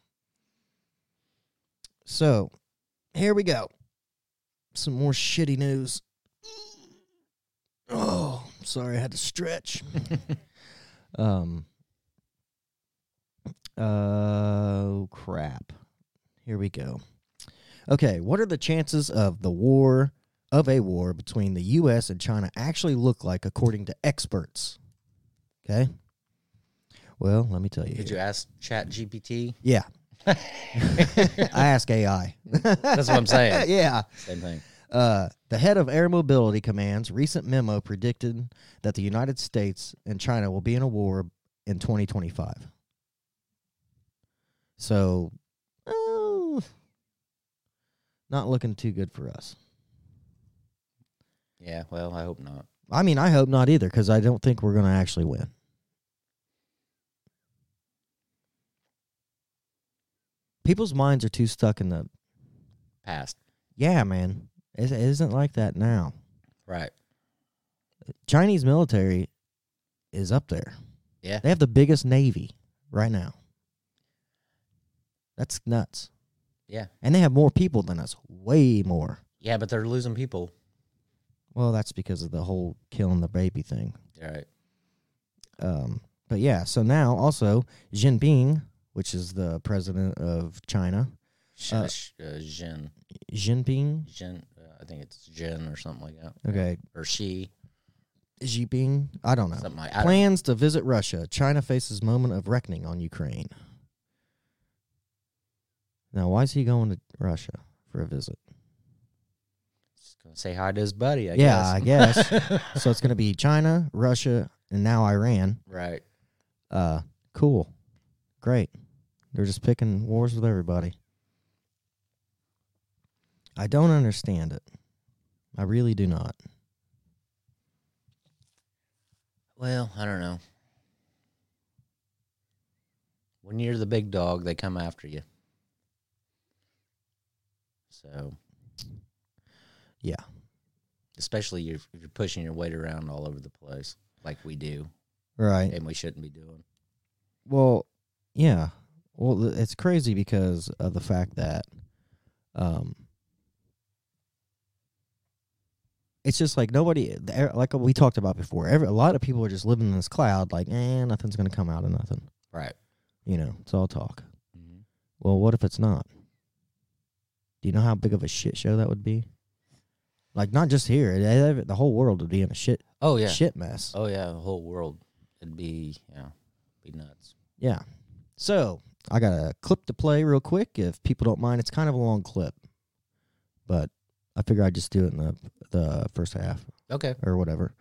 So, here we go. Some more shitty news. Oh, sorry, I had to stretch. um. Oh crap. Here we go. Okay, what are the chances of the war of a war between the US and China actually look like according to experts? Okay? Well, let me tell you. Did you ask Chat GPT? Yeah. I ask AI. That's what I'm saying. yeah. Same thing. Uh, the head of Air Mobility Command's recent memo predicted that the United States and China will be in a war in 2025. So, uh, not looking too good for us. Yeah. Well, I hope not. I mean, I hope not either because I don't think we're going to actually win. People's minds are too stuck in the, Past. yeah, man. It isn't like that now. Right. Chinese military is up there. Yeah. They have the biggest navy right now. That's nuts. Yeah. And they have more people than us, way more. Yeah, but they're losing people. Well, that's because of the whole killing the baby thing. All right. Um, but yeah, so now also Jinping, which is the president of China, Sh- Uh, uh, Jin. Jinping, Jin. I think it's Jin or something like that. okay, Or she. Xi Jinping, I don't know, Something like I don't plans to visit Russia. China faces moment of reckoning on Ukraine. Now, why is he going to Russia for a visit? Just gonna say hi to his buddy. I yeah, guess. I guess. so it's going to be China, Russia, and now Iran. right. Uh, cool, great. They're just picking wars with everybody. I don't understand it. I really do not. Well, I don't know. When you're the big dog, they come after you. So, Yeah, especially if if you're pushing your weight around all over the place, like we do, right. and we shouldn't be doing. Well, yeah. Well, it's crazy because of the fact that, um, it's just like nobody, like we talked about before. Every a lot of people are just living in this cloud, like, eh, nothing's gonna come out of nothing. Right. You know, it's all talk. hmm Well, what if it's not? Do you know how big of a shit show that would be? Like, not just here, the whole world would be in a shit Oh yeah. shit mess. Oh yeah. The whole world. It'd be yeah. Be nuts. Yeah. So I got a clip to play real quick if people don't mind. It's kind of a long clip, but I figure I'd just do it in the the first half Okay. or whatever.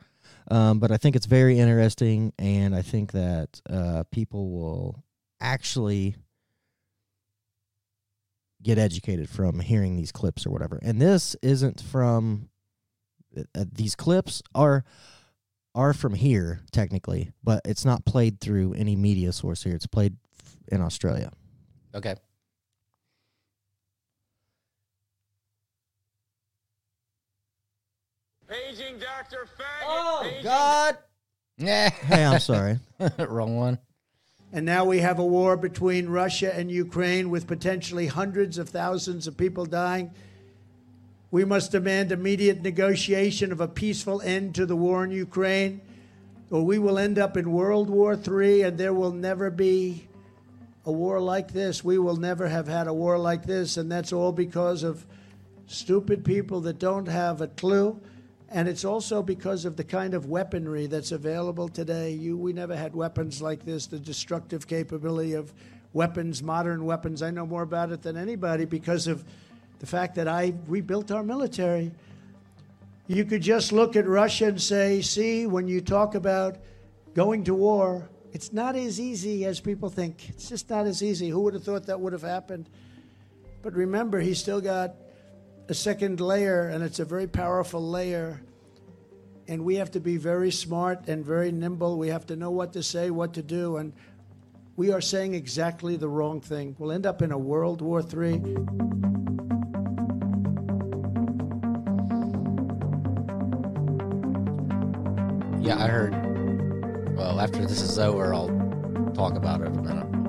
Um, but I think it's very interesting, and I think that uh, people will actually get educated from hearing these clips or whatever. And this isn't from uh, these clips are are from here technically, but it's not played through any media source here. It's played f- in Australia. Okay. Paging Dr. Faggot. Oh God! Yeah. Hey, I'm sorry. Wrong one. And now we have a war between Russia and Ukraine with potentially hundreds of thousands of people dying. We must demand immediate negotiation of a peaceful end to the war in Ukraine, or we will end up in World War III and there will never be a war like this. We will never have had a war like this, and that's all because of stupid people that don't have a clue. And it's also because of the kind of weaponry that's available today. You, we never had weapons like this, the destructive capability of weapons, modern weapons. I know more about it than anybody because of the fact that I rebuilt our military. You could just look at Russia and say, see, when you talk about going to war, it's not as easy as people think. It's just not as easy. Who would have thought that would have happened? But remember, he's still got a second layer, and it's a very powerful layer. And we have to be very smart and very nimble. We have to know what to say, what to do. And we are saying exactly the wrong thing. We'll end up in a World War III. Yeah, I heard. Well, after this is over, I'll talk about it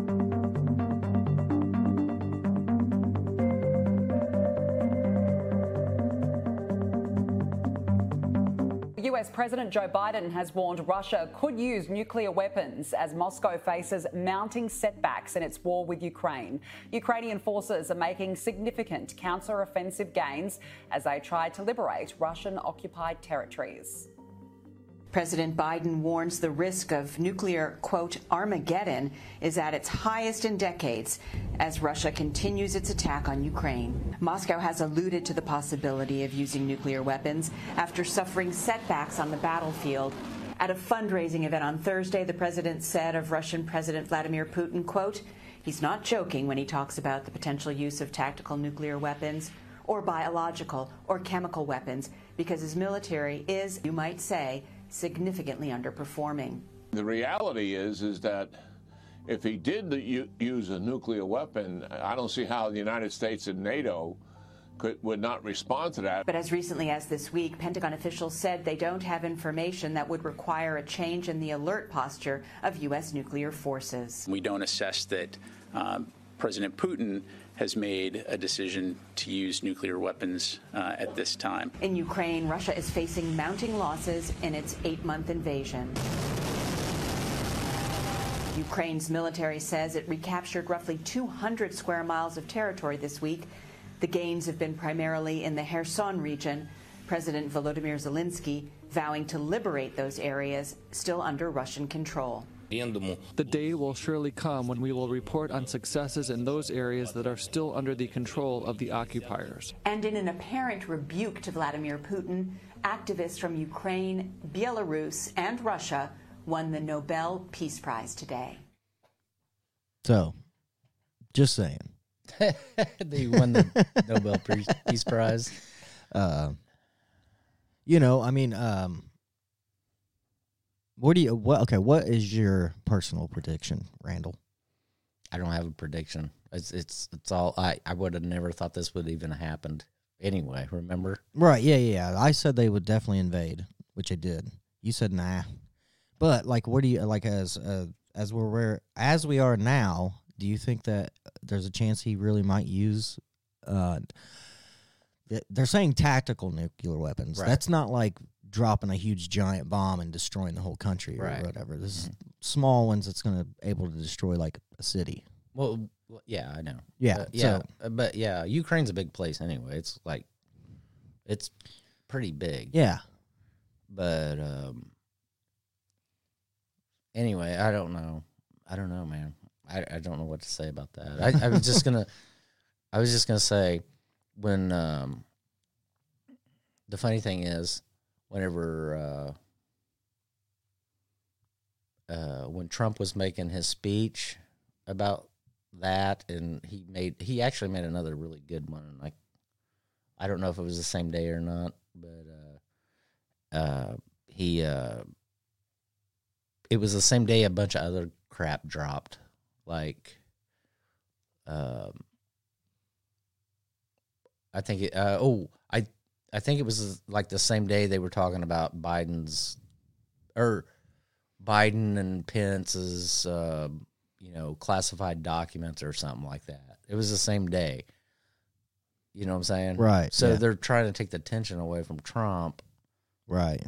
US President Joe Biden has warned Russia could use nuclear weapons as Moscow faces mounting setbacks in its war with Ukraine. Ukrainian forces are making significant counter-offensive gains as they try to liberate Russian occupied territories. President Biden warns the risk of nuclear, quote, Armageddon is at its highest in decades as Russia continues its attack on Ukraine. Moscow has alluded to the possibility of using nuclear weapons after suffering setbacks on the battlefield. At a fundraising event on Thursday, the president said of Russian President Vladimir Putin, quote, he's not joking when he talks about the potential use of tactical nuclear weapons or biological or chemical weapons because his military is, you might say, significantly underperforming. The reality is, is that if he did use a nuclear weapon, I don't see how the United States and NATO could, would not respond to that. But as recently as this week, Pentagon officials said they don't have information that would require a change in the alert posture of U.S. nuclear forces. We don't assess that um, President Putin has made a decision to use nuclear weapons uh, at this time. In Ukraine, Russia is facing mounting losses in its eight month invasion. Ukraine's military says it recaptured roughly 200 square miles of territory this week. The gains have been primarily in the Kherson region. President Volodymyr Zelensky vowing to liberate those areas still under Russian control. The day will surely come when we will report on successes in those areas that are still under the control of the occupiers. And in an apparent rebuke to Vladimir Putin, activists from Ukraine, Belarus, and Russia won the Nobel Peace Prize today. So, just saying. they won the Nobel Peace Prize. Uh, you know, I mean, um, what do you what okay, what is your personal prediction, Randall? I don't have a prediction. It's it's it's all I I would have never thought this would even happened anyway, remember? Right, yeah, yeah. I said they would definitely invade, which they did. You said nah. But like what do you like as uh, as we're where as we are now, do you think that there's a chance he really might use uh they're saying tactical nuclear weapons. Right. That's not like dropping a huge giant bomb and destroying the whole country or Right. whatever. This is small ones that's going to able to destroy like a city. Well, well, yeah, I know. Yeah, But yeah, so- uh, but yeah, Ukraine's a big place anyway. It's like it's pretty big. Yeah. But um anyway, I don't know. I don't know, man. I, I don't know what to say about that. I, I was just gonna I was just gonna say when um the funny thing is whenever uh uh when Trump was making his speech about that and he made he actually made another really good one like I don't know if it was the same day or not, but uh uh he uh it was the same day a bunch of other crap dropped like um, I think it. Uh, oh, I think it was like the same day they were talking about Biden's or Biden and Pence's, uh, you know, classified documents or something like that. It was the same day. You know what I'm saying? Right, So yeah. they're trying to take the tension away from Trump Right.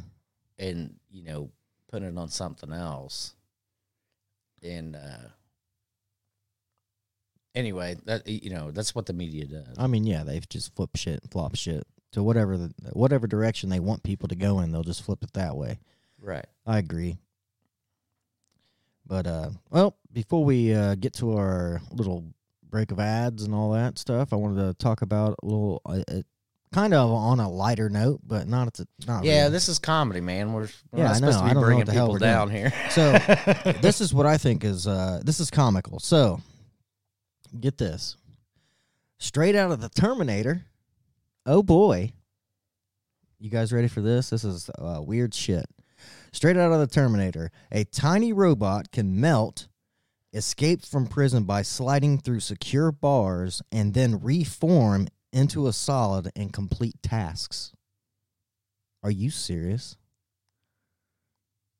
and you know putting it on something else. And uh, anyway, that you know that's what the media does. I mean, yeah, they've just flipped shit and flop shit to whatever the, whatever direction they want people to go in. They'll just flip it that way. Right. I agree. But uh, well, before we uh, get to our little break of ads and all that stuff, I wanted to talk about a little, uh, uh, kind of on a lighter note, but not at the not. Yeah, really. this is comedy, man. We're, we're Yeah, not I supposed know. to I be bringing what the hell people down doing. here. So this is what I think is uh, this is comical. So get this, straight out of the Terminator. Oh boy, you guys ready for this? This is uh, weird shit. Straight out of the Terminator, a tiny robot can melt, escape from prison by sliding through secure bars, and then reform into a solid and complete tasks. Are you serious?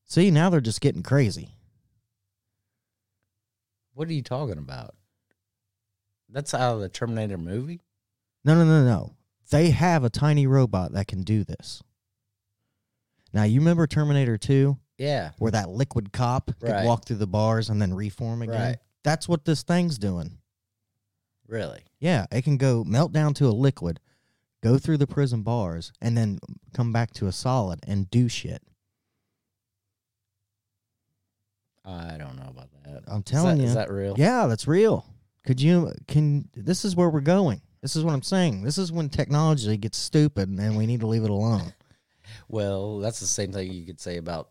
See, now they're just getting crazy. what are you talking about? That's out of the Terminator movie. No, no, no, no. They have a tiny robot that can do this. Now, you remember Terminator 2, Yeah. where that liquid cop could Right. walk through the bars and then reform again? Right. That's what this thing's doing. Really? Yeah, it can go melt down to a liquid, go through the prison bars, and then come back to a solid and do shit. I don't know about that. I'm Is telling that- you. Is that real? Yeah, that's real. Could you can this is where we're going. This is what I'm saying. This is when technology gets stupid and we need to leave it alone. Well, that's the same thing you could say about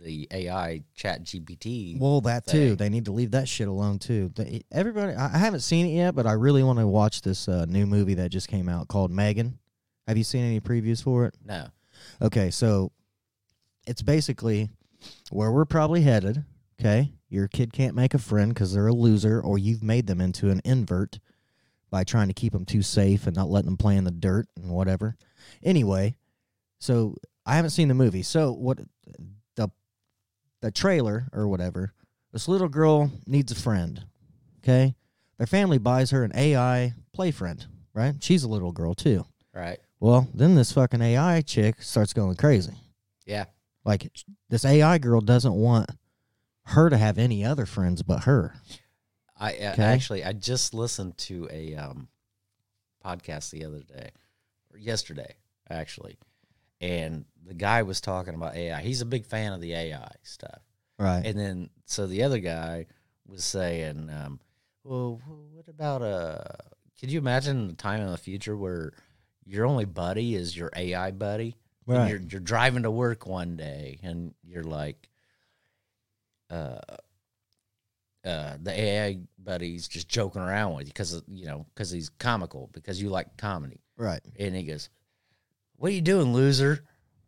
the AI Chat GPT. Well, that too. They need to leave that shit alone too. They, everybody, I I haven't seen it yet, but I really want to watch this uh, new movie that just came out called Megan. Have you seen any previews for it? No. Okay, so it's basically where we're probably headed. Okay, your kid can't make a friend because they're a loser, or you've made them into an invert by trying to keep them too safe and not letting them play in the dirt and whatever. Anyway, so I haven't seen the movie. So what the the trailer or whatever? This little girl needs a friend. Okay, their family buys her an AI play friend. Right, she's a little girl too. Right. Well, then this fucking AI chick starts going crazy. Yeah. Like this AI girl doesn't want her to have any other friends but her. I uh, actually I just listened to a um, podcast the other day, or yesterday actually, and the guy was talking about AI. He's a big fan of the AI stuff, Right. and then so the other guy was saying, um, "Well, what about uh? Could you imagine a time in the future where your only buddy is your AI buddy? And Right. you're you're driving to work one day, and you're like, uh." Uh, the AI buddy's just joking around with you because you know because he's comical because you like comedy, Right. and he goes, "What are you doing, loser?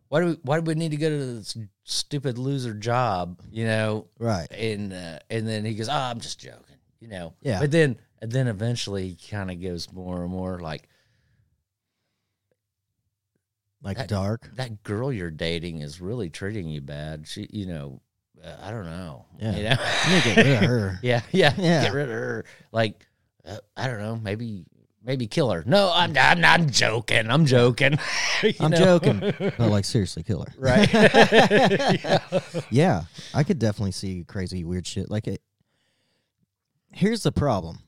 Why do we, why do we need to go to this stupid loser job? You know?" Right. And uh, and then he goes, "Oh, I'm just joking," you know. Yeah. But then and then eventually he kind of goes more and more like Like That- dark. that girl you're dating is really treating you bad. She, you know, uh, I don't know. Yeah. You know, get rid of her. yeah, yeah, Yeah. Get rid of her. Like, uh, I don't know. Maybe, maybe kill her. No, I'm, I'm, I'm joking. I'm joking. I'm know? joking. No, like seriously, kill her. Right. Yeah, I could definitely see crazy weird shit. Like it. Here's the problem.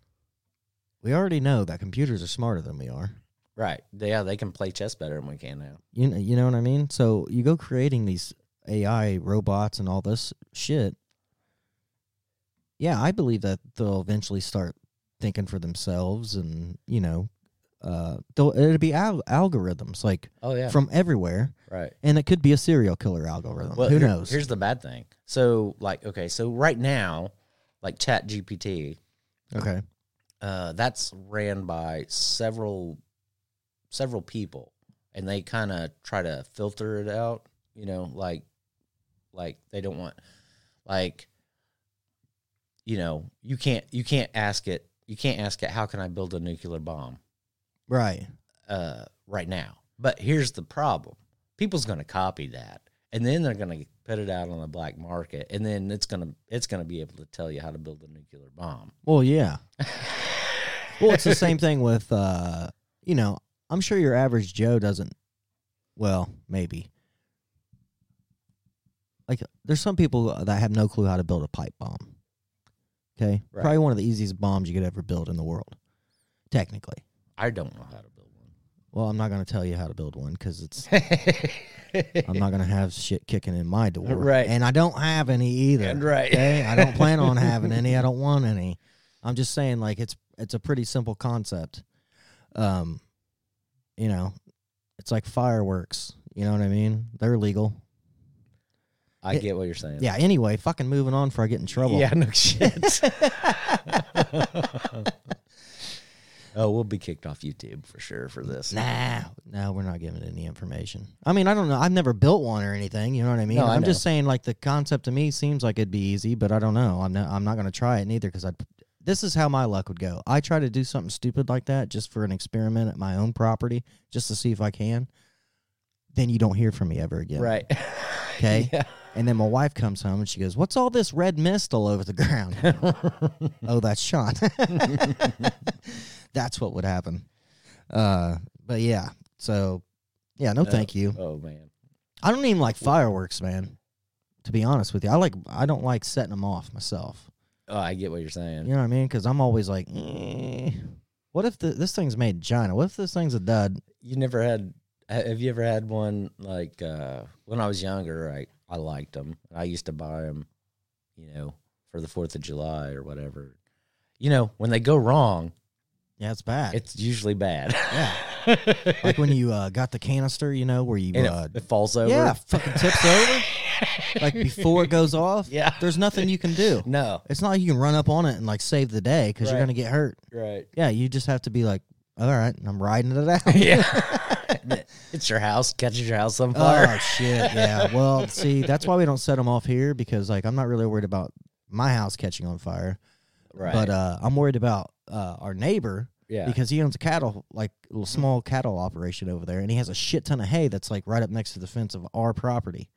We already know that computers are smarter than we are. right. Yeah, they can play chess better than we can now. You know, you know what I mean? So you go creating these AI robots and all this shit. Yeah, I believe that they'll eventually start thinking for themselves, and you know, uh, they'll it'll be al- algorithms like Oh yeah. from everywhere, right. and it could be a serial killer algorithm. Well, Who here- knows? Here's the bad thing. So, like, okay, so right now, like Chat GPT, okay, uh, that's ran by several several people and they kind of try to filter it out you know like like they don't want like you know you can't you can't ask it you can't ask it how can I build a nuclear bomb Right. uh, right now. But here's the problem: people's going to copy that, and then they're going to put it out on the black market, and then it's going to it's going to be able to tell you how to build a nuclear bomb. Well, yeah. well, it's the same thing with, uh, you know, I'm sure your average Joe doesn't. Well, maybe. Like, there's some people that have no clue how to build a pipe bomb. Okay, Right. probably one of the easiest bombs you could ever build in the world, technically. I don't know how to build one. Well, I'm not going to tell you how to build one because it's. I'm not going to have shit kicking in my door. Right. And I don't have any either. Right. Okay. I don't plan on having any. I don't want any. I'm just saying, like it's it's a pretty simple concept. Um, you know, it's like fireworks. You know what I mean? They're legal. I It- get what you're saying. Yeah. Anyway, fucking moving on before I get in trouble. Yeah, no shit. oh, we'll be kicked off YouTube for sure for this. Nah, no, we're not giving any information. I mean, I don't know. I've never built one or anything. You know what I mean? No, I I'm just saying, like the concept to me seems like it'd be easy, but I don't know. I'm not. I'm not going to try it neither because I. This is how my luck would go. I try to do something stupid like that just for an experiment at my own property, just to see if I can. Then you don't hear from me ever again. Right. Okay. Yeah. And then my wife comes home and she goes, "What's all this red mist all over the ground?" oh, that's Sean. that's what would happen. Uh, but yeah. So, yeah. No, thank you. Oh man. I don't even like fireworks, man. To be honest with you, I like. I don't like setting them off myself. Oh, I get what you're saying. You know what I mean? Because I'm always like, eh, what if the, this thing's made in China? What if this thing's a dud? You never had. Have you ever had one like uh, when I was younger? I I liked them. I used to buy them, you know, for the Fourth of July or whatever. You know, when they go wrong, Yeah, it's bad. it's usually bad. yeah, like when you uh, got the canister, you know, where you And uh, it, it falls over. yeah, fucking tips over. like before it goes off. Yeah. there's nothing you can do. No. It's not like you can run up on it and like save the day because you're gonna get hurt. Right. Yeah, you just have to be like, all right, I'm riding it out. Yeah. it's your house. Catches your house on fire. Oh shit! Yeah. Well, see, that's why we don't set them off here because, like, I'm not really worried about my house catching on fire, right. but uh, I'm worried about uh, our neighbor yeah. because he owns a cattle, like, a little small cattle operation over there, and he has a shit ton of hay that's like right up next to the fence of our property.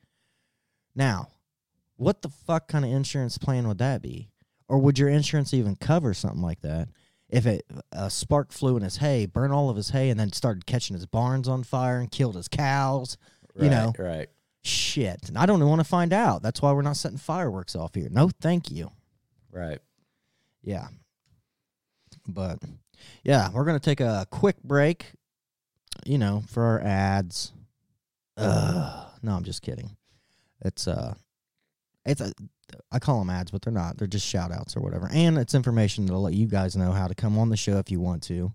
Now, what the fuck kind of insurance plan would that be, or would your insurance even cover something like that? If it a spark flew in his hay, burned all of his hay, and then started catching his barns on fire and killed his cows, you know, Right. Shit. And I don't want to find out. That's why we're not setting fireworks off here. No, thank you. Right. Yeah. But yeah, we're going to take a quick break, you know, for our ads. Uh, no, I'm just kidding. It's uh it's a, I call them ads, but they're not. They're just shout outs or whatever. And it's information that'll let you guys know how to come on the show if you want to,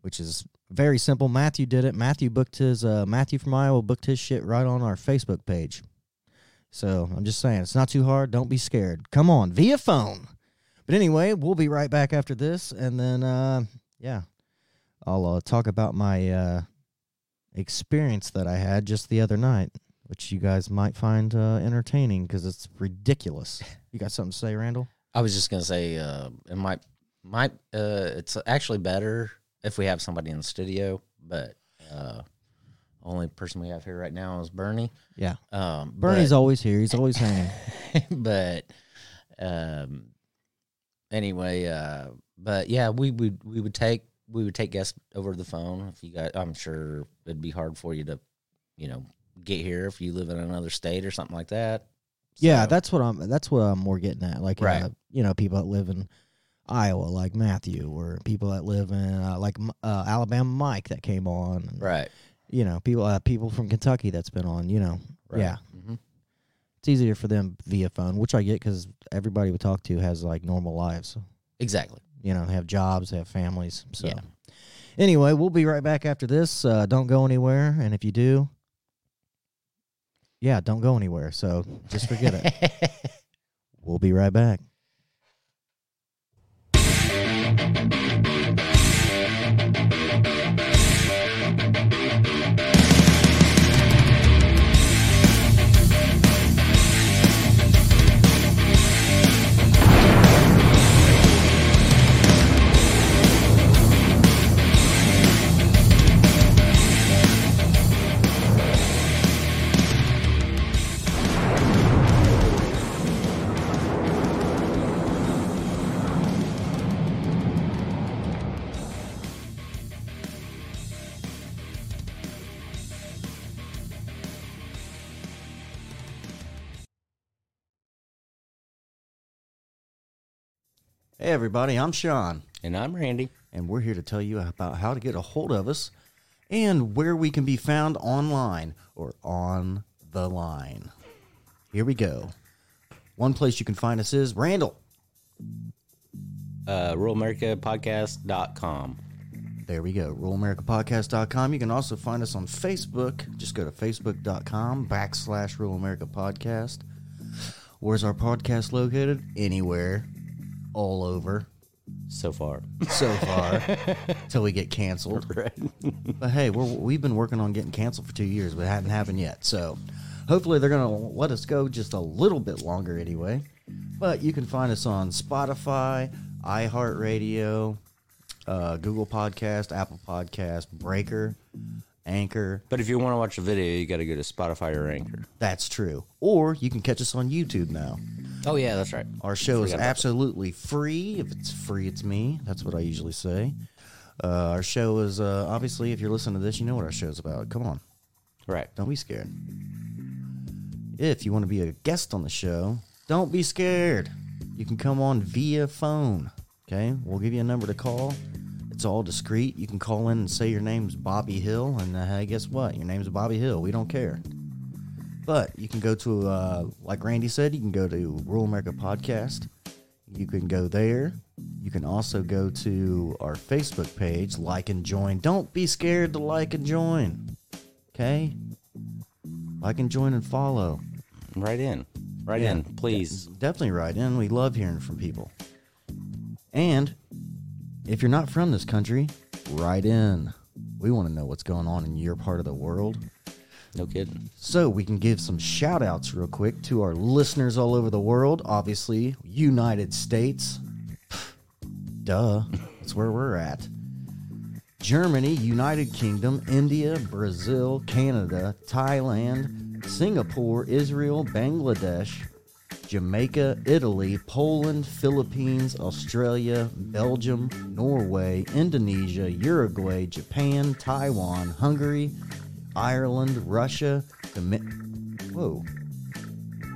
which is very simple. Matthew did it. Matthew booked his uh Matthew from Iowa booked his shit right on our Facebook page. So I'm just saying, it's not too hard. Don't be scared. Come on, via phone. But anyway, we'll be right back after this, and then uh, yeah, I'll uh, talk about my uh, experience that I had just the other night, which you guys might find uh, entertaining because it's ridiculous. You got something to say, Randall? I was just gonna say, uh, it might, might, uh, it's actually better if we have somebody in the studio, but uh, only person we have here right now is Bernie. Yeah, Um, Bernie's always here. He's always hanging. but, but um, anyway, uh, but yeah, we would we would take we would take guests over the phone if you got. I'm sure it'd be hard for you to, you know, get here if you live in another state or something like that. Yeah, that's what I'm. That's what I'm more getting at. Like, Right. uh, you know, people that live in Iowa, like Matthew, or people that live in uh, like uh, Alabama, Mike that came on. and, right. You know, people uh, people from Kentucky that's been on. You know, Right. yeah, hmm it's easier for them via phone, which I get because everybody we talk to has like normal lives. Exactly. You know, they have jobs, they have families. So, Yeah. anyway, we'll be right back after this. Uh, don't go anywhere, and if you do, yeah, don't go anywhere. So just forget it. We'll be right back. Hey, everybody, I'm Sean. And I'm Randy. And we're here to tell you about how to get a hold of us and where we can be found online or on the line. Here we go. One place you can find us is Randall. Uh, RuralAmericaPodcast.com. There we go. RuralAmericaPodcast.com. You can also find us on Facebook. Just go to Facebook.com backslash Rural America Podcast. Where's our podcast located? Anywhere. All over. So far. So far. Till we get canceled. Right. But hey, we're, we've been working on getting canceled for two years, but it hadn't happened yet. So hopefully they're going to let us go just a little bit longer anyway. But you can find us on Spotify, iHeartRadio, uh, Google Podcast, Apple Podcast, Breaker, Anchor. But if you want to watch a video, you got to go to Spotify or Anchor. That's true. Or you can catch us on YouTube now. Oh, yeah, that's right. Our show is absolutely free. If it's free, it's me. That's what I usually say. Uh, our show is uh, obviously, if you're listening to this, you know what our show's about. Come on. Right. Don't be scared. If you want to be a guest on the show, don't be scared. You can come on via phone. Okay, we'll give you a number to call. It's all discreet. You can call in and say your name's Bobby Hill, and uh, hey, guess what? Your name's Bobby Hill. We don't care. But you can go to, uh, like Randy said, you can go to Rural America Podcast. You can go there. You can also go to our Facebook page, like and join. Don't be scared to like and join. Okay? Like and join and follow. Right in. Right Yeah. in, please. Definitely right in. We love hearing from people. And if you're not from this country, write in. We want to know what's going on in your part of the world. No kidding. So we can give some shout outs real quick to our listeners all over the world. Obviously, United States. Duh. That's where we're at. Germany, United Kingdom, India, Brazil, Canada, Thailand, Singapore, Israel, Bangladesh, Jamaica, Italy, Poland, Philippines, Australia, Belgium, Norway, Indonesia, Uruguay, Japan, Taiwan, Hungary, Ireland, Russia, Domi- Whoa.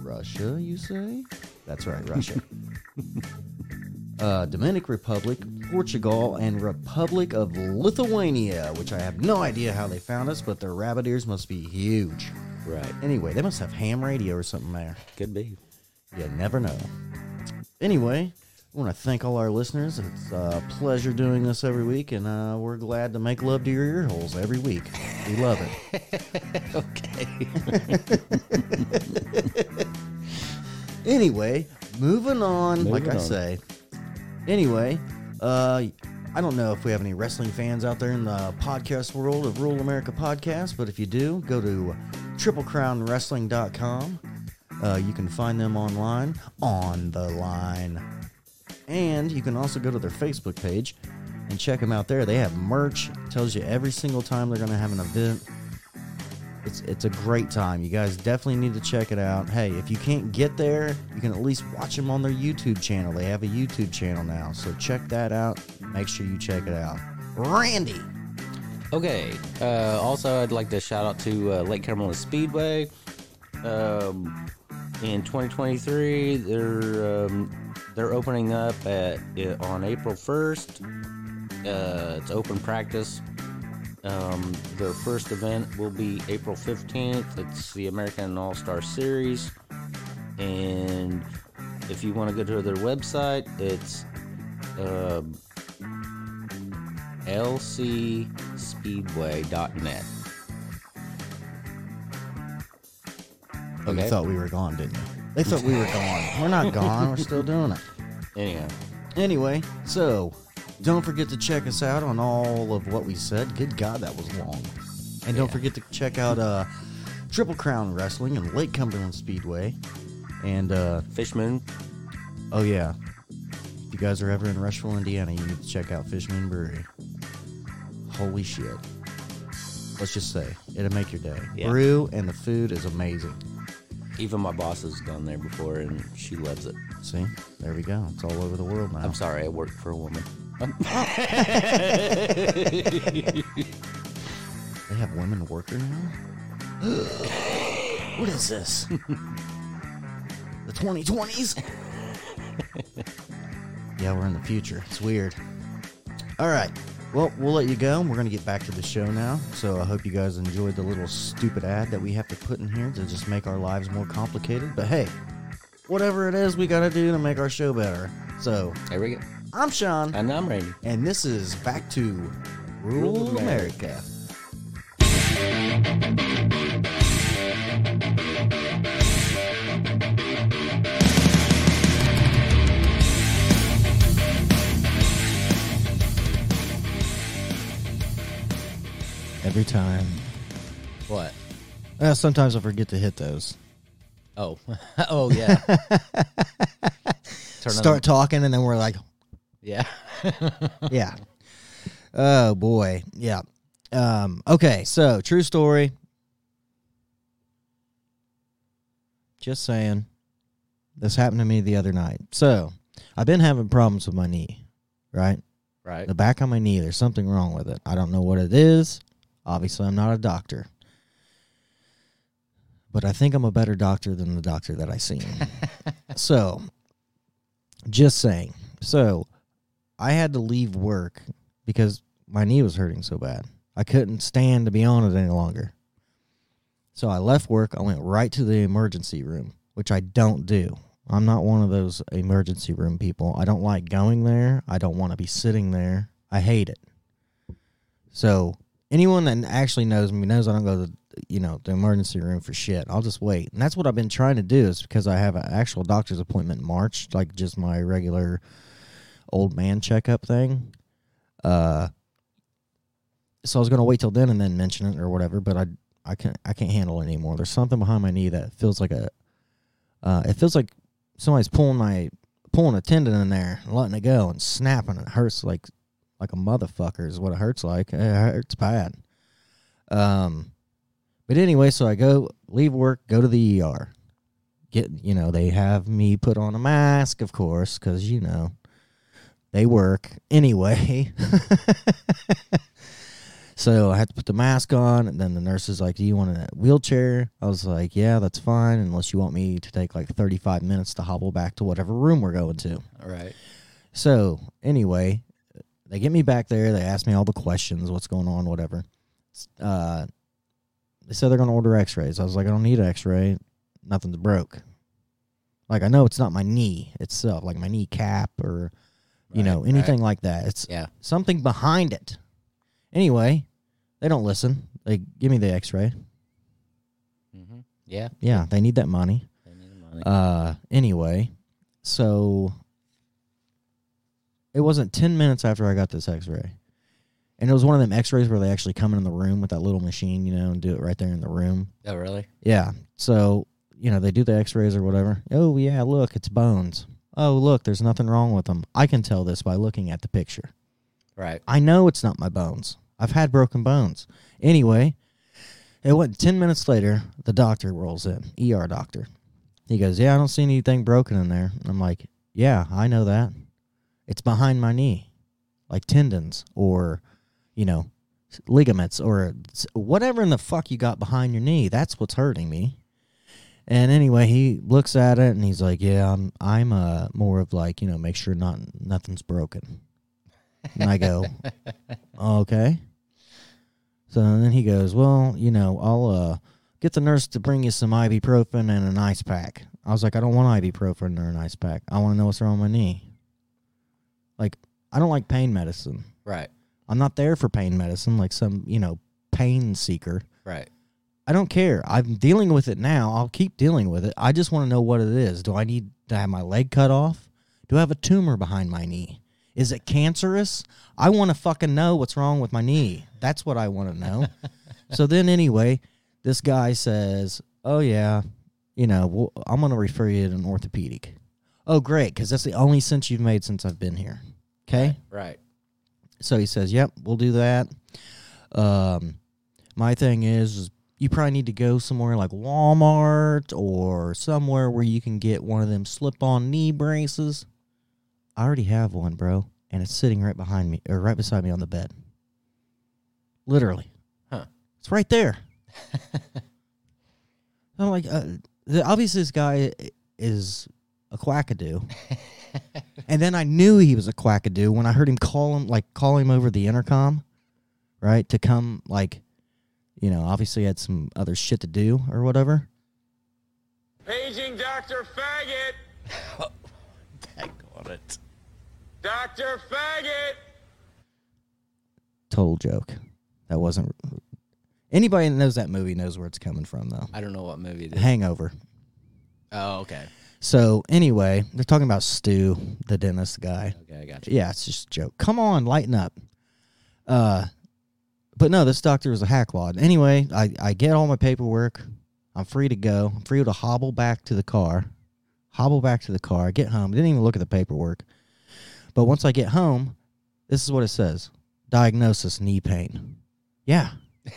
Russia, you say? That's right, Russia. uh, Dominican Republic, Portugal, and Republic of Lithuania, which I have no idea how they found us, but their rabbit ears must be huge. Right. Anyway, they must have ham radio or something there. Could be. You never know. Anyway, I want to thank all our listeners. It's a pleasure doing this every week, and uh, we're glad to make love to your ear holes every week. We love it. okay. anyway, moving on, like Moving I say. Anyway, uh, I don't know if we have any wrestling fans out there in the podcast world of Rural America Podcast, but if you do, go to triplecrownwrestling.com. Uh, you can find them online on the line. And you can also go to their Facebook page and check them out there. They have merch, tells you every single time they're going to have an event. It's it's a great time. You guys definitely need to check it out. Hey, if you can't get there, you can at least watch them on their YouTube channel. They have a YouTube channel now, so check that out. Make sure you check it out. Randy. Okay. Uh, also, I'd like to shout out to uh, Lake Cumberland Speedway. Um, in 2023, they're um, they're opening up at uh, on April 1st. Uh, it's open practice. Um, their first event will be April 15th. It's the American All Star Series, and if you want to go to their website, it's um lcspeedway.net. Oh, you thought we were gone, didn't you? They thought we were gone. We're not gone. We're still doing it. Anyhow, Anyway, so don't forget to check us out on all of what we said. Good God, that was long. And don't forget to check out uh, Triple Crown Wrestling and Lake Cumberland Speedway. And uh, Fishmoon. Oh yeah, if you guys are ever in Rushville, Indiana, you need to check out Fishman Brewery. Holy shit! Let's just say it'll make your day. Yeah. Brew and the food is amazing. Even my boss has gone there before, and she loves it. See, there we go. It's all over the world now. I'm sorry, I work for a woman. They have women worker now. what is this? the 2020s? Yeah, we're in the future. It's weird. All right. Well, we'll let you go. We're going to get back to the show now. So I hope you guys enjoyed the little stupid ad that we have to put in here to just make our lives more complicated. But hey, whatever it is we got to do to make our show better. So There we go. I'm Sean, And I'm Randy. and this is Back to Rural America. Every time. What? Uh, sometimes I forget to hit those. Oh, oh yeah. Start talking, and then we're like, Yeah. yeah. Oh boy, yeah. Um, okay, so true story. Just saying, this happened to me the other night. So I've been having problems with my knee, right? right. The back of my knee. There's something wrong with it. I don't know what it is. Obviously, I'm not a doctor. But I think I'm a better doctor than the doctor that I seen. so, just saying. So, I had to leave work because my knee was hurting so bad. I couldn't stand to be on it any longer. So, I left work. I went right to the emergency room, which I don't do. I'm not one of those emergency room people. I don't like going there. I don't want to be sitting there. I hate it. So anyone that actually knows me knows I don't go to you know the emergency room for shit. I'll just wait, and that's what I've been trying to do. Is because I have an actual doctor's appointment in March, like just my regular old man checkup thing. Uh, so I was gonna wait till then and then mention it or whatever, but I I can't I can't handle it anymore. There's something behind my knee that feels like a uh, it feels like somebody's pulling my pulling a tendon in there and letting it go and snapping. It hurts like like a motherfucker is what it hurts like. It hurts bad. Um, but anyway, so I go leave work, go to the ER. Get you know they have me put on a mask, of course, because you know they work anyway. So I had to put the mask on, and then the nurse is like, "Do you want a wheelchair?" I was like, "Yeah, that's fine, unless you want me to take like 35 minutes to hobble back to whatever room we're going to." All right. So anyway, they get me back there. They ask me all the questions, what's going on, whatever. Uh, they said they're going to order X-rays. I was like, I don't need an X-ray. Nothing's broke. Like I know it's not my knee itself, like my knee cap or you know anything right. like that. It's Yeah. something behind it. Anyway, they don't listen. They give me the X-ray. Mm-hmm. Yeah. Yeah, they need that money. They need the money. Uh, anyway, so it wasn't 10 minutes after I got this x ray. And it was one of them x rays where they actually come in the room with that little machine, you know, and do it right there in the room. oh, really? Yeah. So, you know, they do the x rays or whatever. Oh, yeah, look, it's bones. Oh, look, there's nothing wrong with them. I can tell this by looking at the picture. Right. I know it's not my bones. I've had broken bones. Anyway, it went 10 minutes later, the doctor rolls in, ER doctor. He goes, Yeah, I don't see anything broken in there. I'm like, Yeah, I know that. It's behind my knee, like tendons or, you know, ligaments or whatever in the fuck you got behind your knee. That's what's hurting me. And anyway, he looks at it and he's like, "Yeah, I'm I'm uh more of like, you know, make sure not nothing's broken." And I go, "Okay." So then he goes, "Well, you know, I'll uh get the nurse to bring you some ibuprofen and an ice pack." I was like, "I don't want ibuprofen or an ice pack. I want to know what's wrong with my knee." Like, I don't like pain medicine. Right. I'm not there for pain medicine like some, you know, pain seeker. Right. I don't care. I'm dealing with it now. I'll keep dealing with it. I just want to know what it is. Do I need to have my leg cut off? Do I have a tumor behind my knee? Is it cancerous? I want to fucking know what's wrong with my knee. That's what I want to know. so then, anyway, this guy says, Oh, yeah, you know, well, I'm going to refer you to an orthopedic. Oh, great, because that's the only sense you've made since I've been here. Okay. Right. So he says, "Yep, we'll do that." Um, my thing is, is you probably need to go somewhere like Walmart or somewhere where you can get one of them slip-on knee braces. I already have one, bro, and it's sitting right behind me or right beside me on the bed. Literally, Huh. it's right there. I'm like, uh, the, obviously, this guy is a quackadoo, And then I knew he was a quackadoo when I heard him call him, like call him over the intercom, right, to come, like, you know, obviously he had some other shit to do or whatever. Paging Dr. Faggot. on it. Dr. Faggot. Total joke. That wasn't. Anybody that knows that movie knows where it's coming from, though. I don't know what movie it is. Hangover. Oh, okay. So anyway, they're talking about Stu, the dentist guy. Okay, I got you. Yeah, it's just a joke. Come on, lighten up. Uh, but no, this doctor is a hackwad. Anyway, I I get all my paperwork. I'm free to go. I'm free to hobble back to the car. Hobble back to the car. I get home. Didn't even look at the paperwork. But once I get home, this is what it says: diagnosis knee pain. Yeah,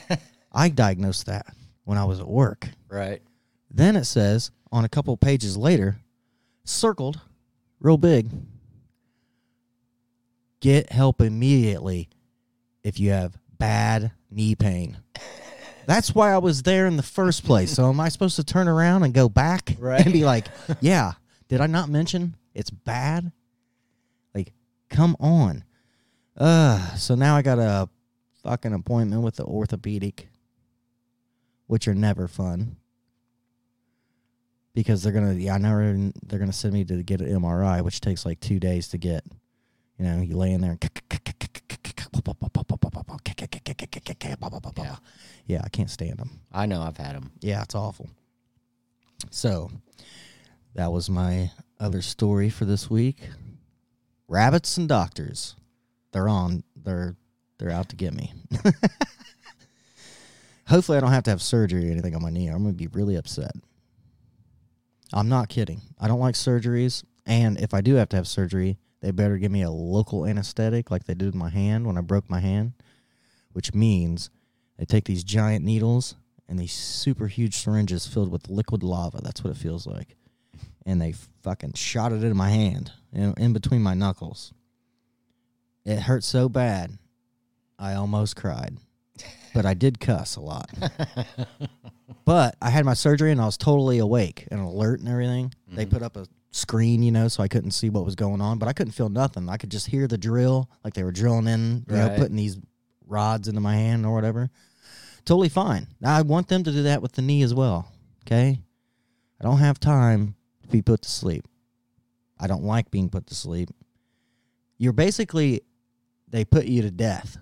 I diagnosed that when I was at work. Right. Then it says on a couple pages later, circled, real big, get help immediately if you have bad knee pain. That's why I was there in the first place. So am I supposed to turn around and go back Right. and be like, "Yeah, did I not mention it's bad?" Like, come on. Uh, so now I got a fucking appointment with the orthopedic, which are never fun because they're gonna yeah I know they're gonna send me to get an MRI, which takes like two days to get. You know, you lay in there and yeah, yeah, I can't stand them. I know I've had them. Yeah, it's awful. So that was my other story for this week. Rabbits and doctors, they're on. They're they're out to get me. Hopefully, I don't have to have surgery or anything on my knee. I'm gonna be really upset. I'm not kidding. I don't like surgeries, and if I do have to have surgery, they better give me a local anesthetic like they did my hand when I broke my hand, which means they take these giant needles and these super huge syringes filled with liquid lava. That's what it feels like. And they fucking shot it in my hand, in, in between my knuckles. It hurt so bad, I almost cried. But I did cuss a lot. but I had my surgery and I was totally awake and alert and everything. They mm-hmm. put up a screen, you know, so I couldn't see what was going on, but I couldn't feel nothing. I could just hear the drill, like they were drilling in, you know, putting these rods into my hand or whatever. Totally fine. Now I want them to do that with the knee as well. Okay. I don't have time to be put to sleep. I don't like being put to sleep. You're basically, they put you to death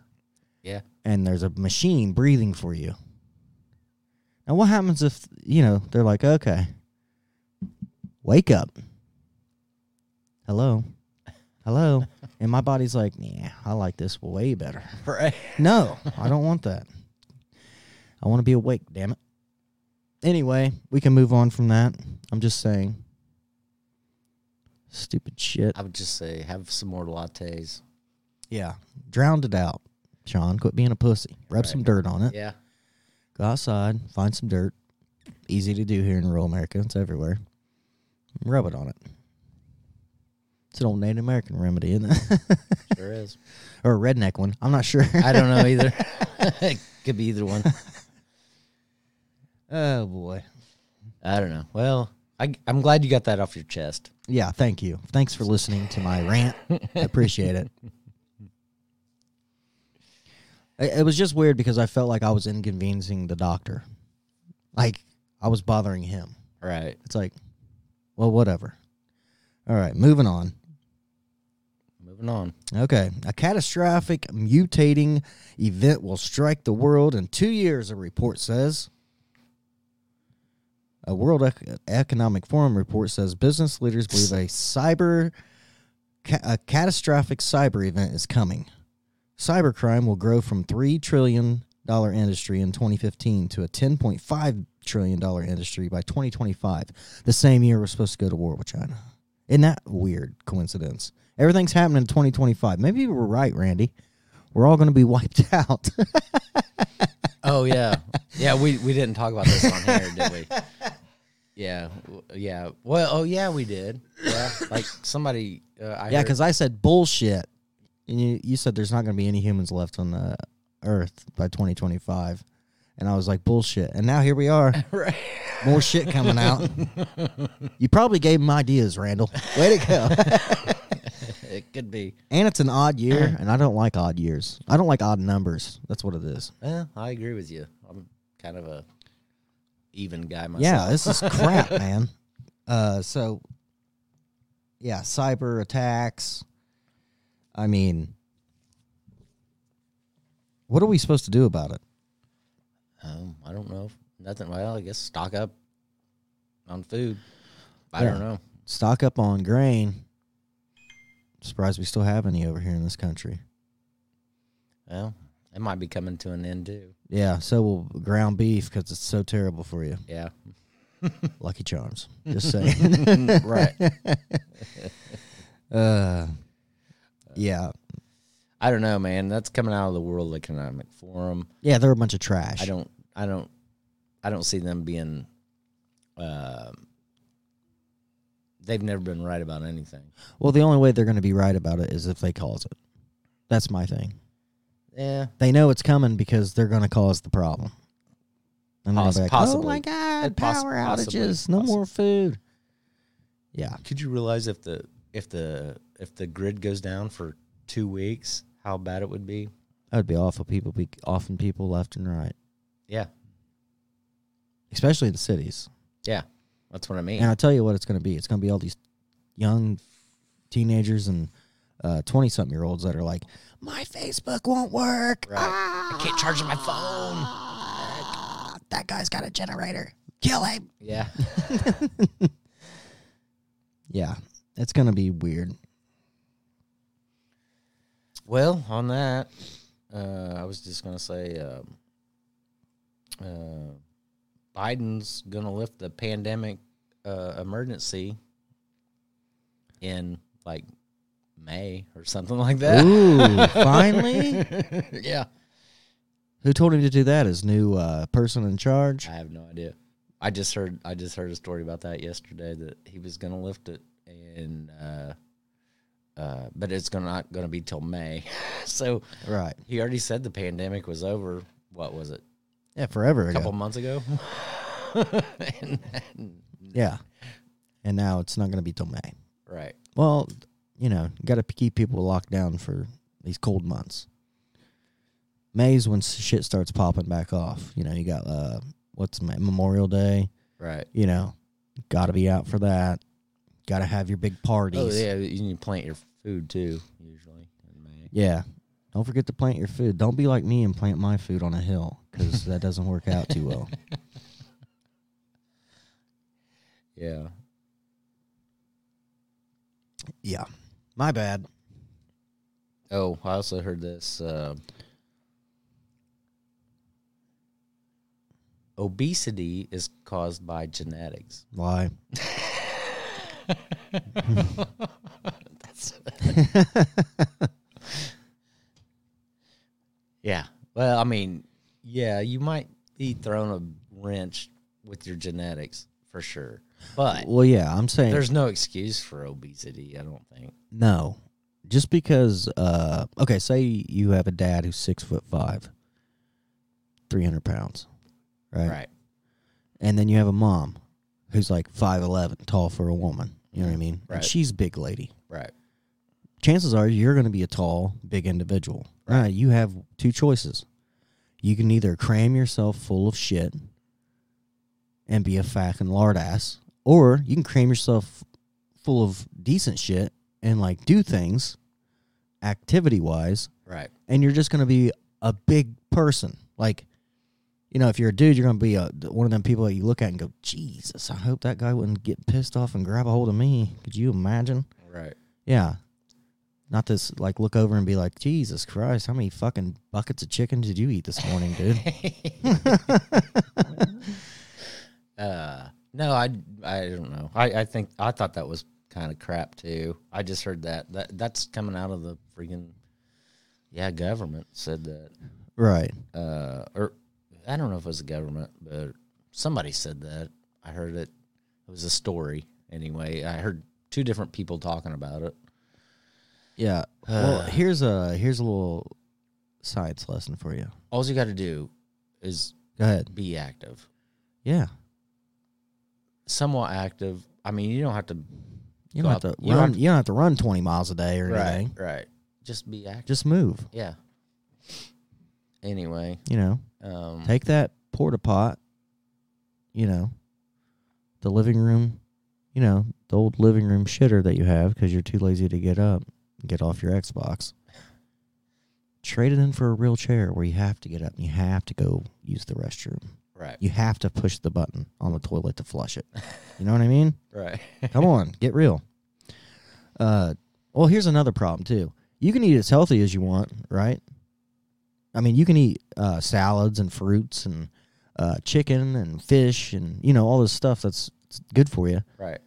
Yeah. And there's a machine breathing for you. Now, what happens if, you know, they're like, okay, wake up. Hello. Hello. and my body's like, yeah, I like this way better. Right. No, I don't want that. I want to be awake, damn it. Anyway, we can move on from that. I'm just saying. Stupid shit. I would just say have some more lattes. Yeah. Drowned it out. Sean, quit being a pussy. Rub some dirt on it. Yeah. Go outside, find some dirt. Easy to do here in rural America. It's everywhere. Rub it on it. It's an old Native American remedy, isn't it? Sure is. or a redneck one. I'm not sure. I don't know either. it could be either one. oh boy. I don't know. Well, I, I'm glad you got that off your chest. Yeah, thank you. Thanks for listening to my rant. I appreciate it. It was just weird because I felt like I was inconveniencing the doctor. Like I was bothering him. Right. It's like, well, whatever. All right, moving on. Moving on. Okay. A catastrophic mutating event will strike the world in two years, a report says. A World Economic Forum report says business leaders believe a cyber, a catastrophic cyber event is coming. Cybercrime will grow from three trillion dollar industry in 2015 to a 10.5 trillion dollar industry by 2025, the same year we're supposed to go to war with China. Isn't that a weird coincidence? Everything's happening in 2025. Maybe you were right, Randy. We're all going to be wiped out. Oh yeah, yeah. We we didn't talk about this on here, did we? Yeah, yeah. Well, oh yeah, we did. Yeah, like somebody. Uh, I yeah, because I said bullshit, and you you said there's not going to be any humans left on the Earth by 2025, and I was like bullshit, and now here we are, Right. more shit coming out. you probably gave him ideas, Randall. Way to go. It could be. And it's an odd year, and I don't like odd years. I don't like odd numbers. That's what it is. Yeah, I agree with you. I'm kind of a even guy myself. Yeah, this is crap, man. Uh, so yeah, cyber attacks. I mean, what are we supposed to do about it? Um, I don't know. Nothing. Well, I guess stock up on food. I Yeah. don't know. Stock up on grain. Surprised we still have any over here in this country. Well, it might be coming to an end too. Yeah, so will ground beef because it's so terrible for you. Yeah. Lucky Charms. Just saying. Right. uh, yeah. I don't know, man. That's coming out of the World Economic Forum. Yeah, they're a bunch of trash. I don't. I don't. I don't see them being. Um, they've never been right about anything. Well, the only way they're going to be right about it is if they cause it. That's my thing. Yeah. They know it's coming because they're going to cause the problem. And Poss- like, possibly. oh my god, poss- power possibly. outages, no more food. Yeah, Could you realize if the if the if the grid goes down for two weeks, how bad it would be? that would be awful. People be often people left and right, Yeah. especially in cities. Yeah. That's what I mean. And I'll tell you what it's going to be. It's going to be all these young teenagers and twenty something year olds that are like, my Facebook won't work. Right. I can't charge my phone. Ah, that guy's got a generator. Kill him. Yeah. Yeah, it's going to be weird. Well, on that, uh, I was just gonna say, um, uh, Biden's gonna lift the pandemic uh, emergency in like May or something like that. Ooh, finally? yeah, Who told him to do that? His new uh, person in charge. I have no idea. I just heard I just heard a story about that yesterday that he was gonna lift it and uh, uh, but it's gonna not gonna be till May. so Right. he already said the pandemic was over. What was it? Yeah, forever A ago. couple months ago. and, and- Yeah. And now it's not going to be till May. right. Well, you know, you got to keep people locked down for these cold months. May's when shit starts popping back off. You know, you got uh, what's? Memorial Day. Right. You know, got to be out for that. Got to have your big parties. Oh yeah, you need to plant your food too. Usually. Yeah. Don't forget to plant your food. Don't be like me and plant my food on a hill because that doesn't work out too well. Yeah. Yeah. My bad. Oh, I also heard this. Uh, obesity is caused by genetics. Why? Yeah. Well, I mean, yeah, you might be thrown a wrench with your genetics for sure, but Well, yeah, I'm saying there's no excuse for obesity. I don't think. No. Just because uh okay, say you have a dad who's six foot five, three hundred pounds. Right? Right. And then you have a mom who's like five eleven, tall for a woman. You know what I mean? Right. And she's big lady. Right. Chances are you're gonna be a tall, big individual. Right. You have two choices. You can either cram yourself full of shit and be a fucking lard ass, or you can cram yourself full of decent shit and like do things activity wise Right. and you're just going to be a big person like you know if you're a dude you're going to be a, one of them people that you look at and go jesus i hope that guy wouldn't get pissed off and grab a hold of me could you imagine Right. yeah not this like look over and be like jesus christ how many fucking buckets of chicken did you eat this morning dude Uh, no, I, I don't know. I, I think I thought that was kind of crap too. I just heard that that that's coming out of the freaking yeah government said that. right Uh, or I don't know if it was the government, but somebody said that. I heard it. It was a story anyway. I heard two different people talking about it. yeah uh, well here's a here's a little science lesson for you All you got to do is go ahead be active, yeah somewhat active. I mean, you don't have to You Go don't have to you don't run. have to- you don't have to run twenty miles a day or right, anything. right. Just be active. Just move. yeah. Anyway, You know, um, take that porta pot. You know, the living room. You know, the old living room shitter that you have because you're too lazy to get up, and get off your Xbox. Trade it in for a real chair where you have to get up and you have to go use the restroom. right, You have to push the button on the toilet to flush it. You know what I mean? right. Come on, get real. Uh, well, here's another problem too. You can eat as healthy as you want, right? I mean, you can eat uh, salads and fruits and uh, chicken and fish and you know all this stuff that's good for you. right.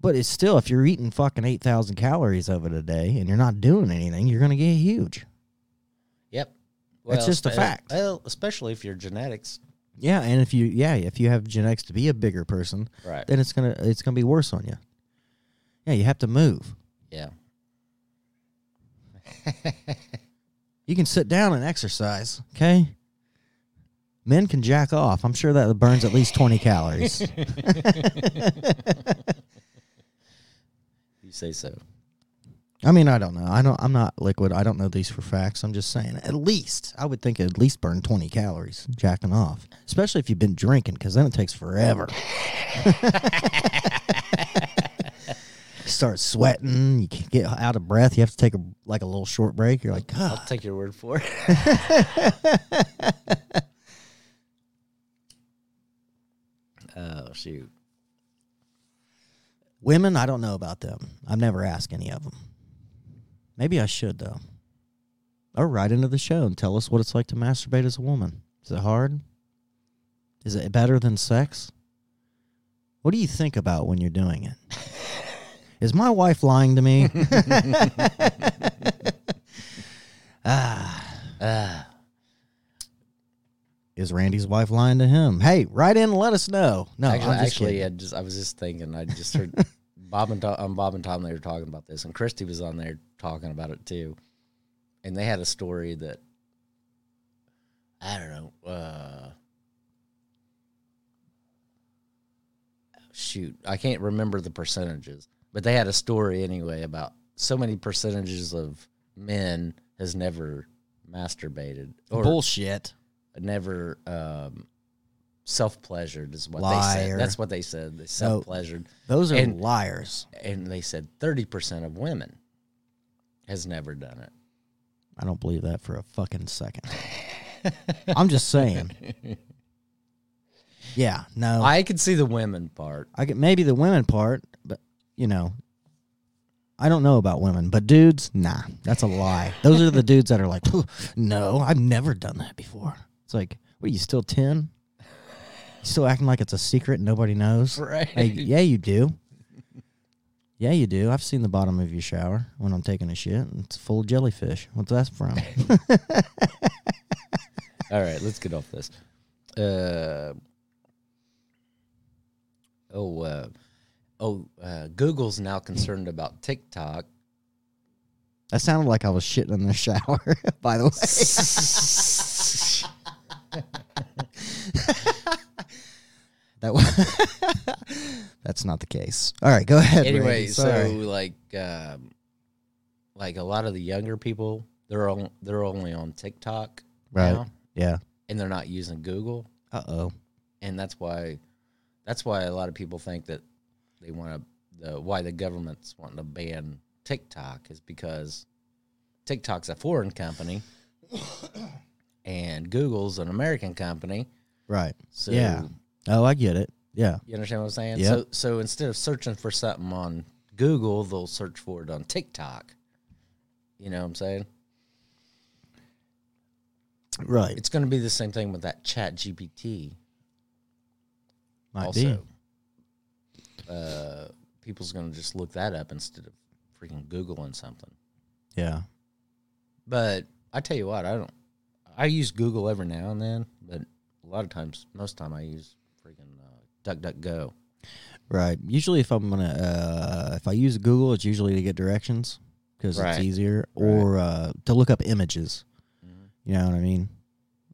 But it's still, if you're eating fucking eight thousand calories of it a day and you're not doing anything, you're gonna get huge. Yep. That's just a fact. Well, especially if your genetics. Yeah, and if you yeah if you have genetics to be a bigger person, Right. then it's gonna it's gonna be worse on you. Yeah, you have to move. Yeah. You can sit down and exercise, okay? Men can jack off. I'm sure that burns at least 20 calories. You say so. I mean, I don't know. I don't I'm not liquid. I don't know these for facts. I'm just saying. At least I would think it at least burn 20 calories jacking off. Especially if you've been drinking cuz then it takes forever. Start sweating, you can't get out of breath. You have to take a like a little short break. You're like, God, I'll take your word for it. oh shoot. Women, I don't know about them. I've never asked any of them. Maybe I should though. Or write into the show and tell us what it's like to masturbate as a woman. Is it hard? Is it better than sex? What do you think about when you're doing it? Is my wife lying to me? ah, Ah. is Randy's wife lying to him? Hey, write in and let us know. No, actually, I'm just actually. I just I was just thinking. I just heard Bob and Tom, um, Bob and Tom. They were talking about this, and Kristi was on there talking about it too. And they had a story that I don't know. Uh, shoot, I can't remember the percentages, but they had a story anyway about so many percentages of men has never masturbated or Bullshit. never um, self pleasured is what they Liar. said. That's what they said. They self pleasured. Those are And- liars. And they said thirty percent of women has never done it. I don't believe that for a fucking second. I'm just saying. Yeah, no. I could see the women part. I get maybe the women part, you know, I don't know about women, but dudes, nah, that's a lie. Those are the dudes that are like, no, I've never done that before. It's like, what are you still ten? You still acting like it's a secret and nobody knows? Right. Hey, yeah, you do. Yeah, you do. I've seen the bottom of your shower when I'm taking a shit. And it's full of jellyfish. What's that from? All right, let's get off this. Uh, oh, uh, oh, uh, Google's now concerned about TikTok. that sounded like I was shitting in the shower. By the way, that was, that's not the case. All right, go ahead. anyway, so like, um, like a lot of the younger people, they're on, they're only on TikTok right, now, yeah. and they're not using Google. Uh oh. and that's why that's why a lot of people think that they want to the why the government's wanting to ban TikTok is because TikTok's a foreign company and Google's an American company. Right. So yeah. Oh, I get it. Yeah. you understand what I'm saying? Yep. So so instead of searching for something on Google, they'll search for it on TikTok. You know what I'm saying? Right. It's going to be the same thing with that Chat GPT. Might also, be. People's going to just look that up instead of freaking googling something. Yeah. But I tell you what, I don't. I use Google every now and then, but a lot of times, most time, I use freaking uh, DuckDuckGo. Right. Usually, if I'm gonna, uh, if I use Google, it's usually to get directions because Right. it's easier, Right. or uh, to look up images. Mhm. You know what I mean?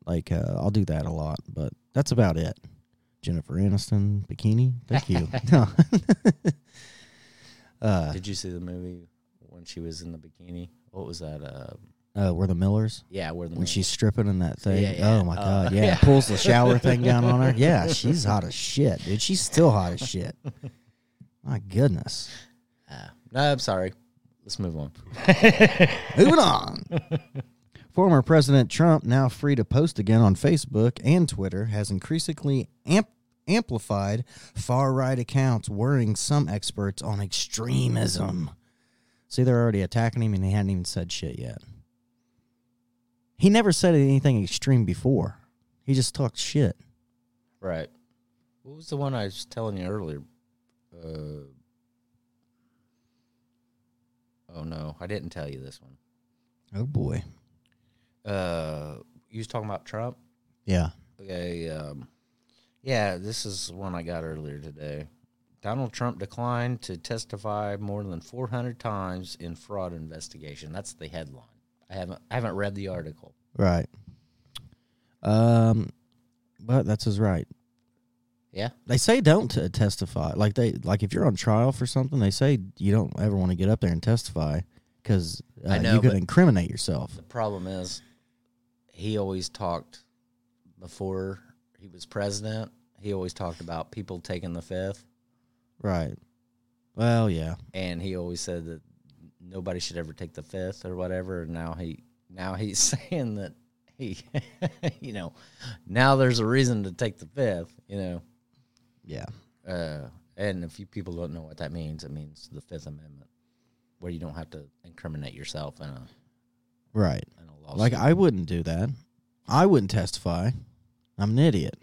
Like, uh, I'll do that a lot, but that's about it. Jennifer Aniston bikini. Thank you. No. Uh, Did you see the movie when she was in the bikini? What was that? Uh, uh, we're the Millers. yeah, where the When movie- she's stripping in that thing. Yeah, yeah. Oh my Uh, god, yeah. yeah. Pulls the shower thing down on her. Yeah, she's hot as shit, dude. She's still hot as shit. My goodness. Ah, no, I'm sorry. Let's move on. Moving on. Former President Trump, now free to post again on Facebook and Twitter, has increasingly amp- amplified far right accounts, worrying some experts on extremism. See, they're already attacking him, and he hadn't even said shit yet. He never said anything extreme before. He just talked shit. Right. What was the one I was telling you earlier? Uh, oh no, I didn't tell you this one. Oh boy. Uh, you was talking about Trump. Yeah. Okay. Um, yeah, this is one I got earlier today. Donald Trump declined to testify more than 400 times in fraud investigation. That's the headline. I haven't I haven't read the article. Right. Um, but that's his right. Yeah. They say don't t- testify. Like they like if you're on trial for something, they say you don't ever want to get up there and testify because uh, you could incriminate yourself. The problem is, he always talked before he was president. He always talked about people taking the fifth, Right. Well, yeah. and he always said that nobody should ever take the fifth or whatever. And now he now he's saying that he, you know, now there's a reason to take the fifth. You know, Yeah. uh, and if you people don't know what that means, it means the Fifth Amendment, where you don't have to incriminate yourself in a Right. in a lawsuit. Like I wouldn't do that. I wouldn't testify. I'm an idiot.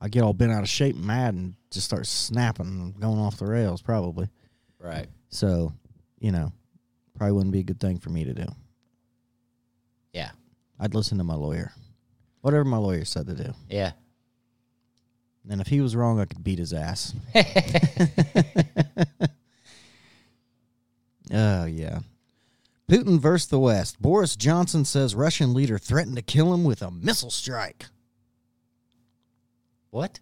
I get all bent out of shape and mad and just start snapping and going off the rails probably. right. So, you know, probably wouldn't be a good thing for me to do. Yeah. I'd listen to my lawyer. Whatever my lawyer said to do. Yeah. And if he was wrong, I could beat his ass. oh, yeah. Putin versus the West. Boris Johnson says Russian leader threatened to kill him with a missile strike. What?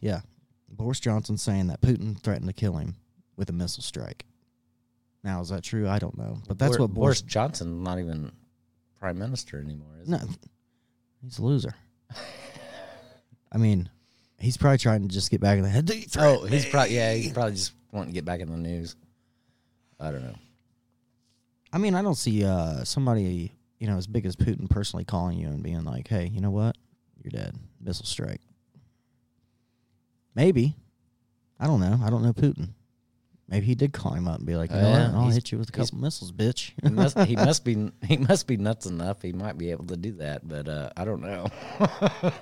Yeah. Boris Johnson saying that Putin threatened to kill him with a missile strike. Now, is that true? I don't know. But that's Bor- what Boris Boris. Johnson's not even prime minister anymore, is No, he? he's a loser. I mean, he's probably trying to just get back in the head. Oh, he's probably yeah, he's probably just wanting to get back in the news. I don't know. I mean, I don't see uh, somebody, you know, as big as Putin personally calling you and being like, hey, you know what? You're dead. Missile strike. Maybe. I don't know. I don't know Putin. Maybe he did call him up and be like, you know Yeah, what? I'll he's- hit you with a couple missiles, bitch. He must he must be he must be nuts enough. He might be able to do that, but uh, I don't know.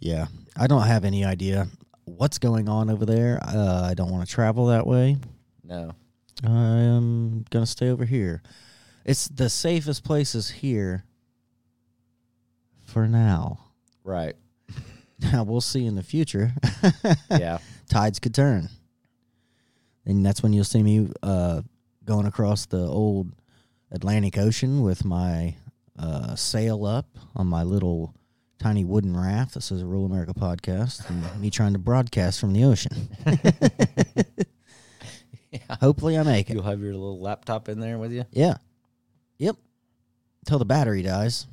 yeah. I don't have any idea what's going on over there. Uh, I don't want to travel that way. no. I am going to stay over here. It's the safest places here for now. Right. Now we'll see in the future. Yeah. Tides could turn. And that's when you'll see me uh, going across the old Atlantic Ocean with my uh, sail up on my little tiny wooden raft. This is a Rural America podcast. And me trying to broadcast from the ocean. Hopefully I make it. You'll have your little laptop in there with you. Yeah. Yep. Till the battery dies.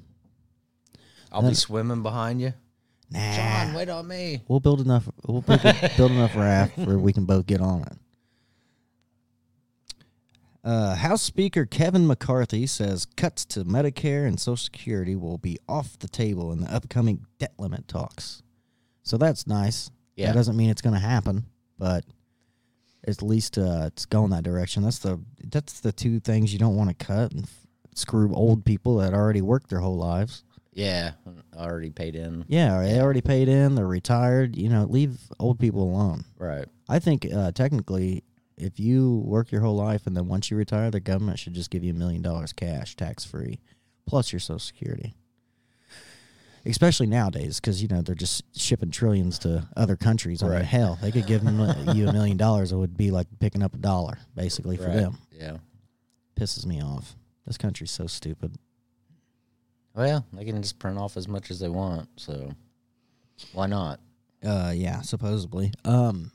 I'll be swimming behind you. Nah. John, wait on me. We'll build enough. We'll build, build enough raft where we can both get on it. Uh, House Speaker Kevin McCarthy says cuts to Medicare and Social Security will be off the table in the upcoming debt limit talks. So that's nice. Yeah. That doesn't mean it's going to happen, but at least uh, it's going that direction. That's the that's the two things you don't want to cut and f- screw old people that already worked their whole lives. Yeah, already paid in. Yeah, they already paid in. They're retired. You know, leave old people alone. Right. I think uh, technically, if you work your whole life and then once you retire, the government should just give you a million dollars cash, tax free, plus your Social Security. Especially nowadays, because you know they're just shipping trillions to other countries. I mean, hell, they could give them, you a million dollars. It would be like picking up a dollar, basically, for Right. them. Yeah. Pisses me off. This country's so stupid. Well, they can just print off as much as they want, so why not? Uh, yeah, supposedly. Um,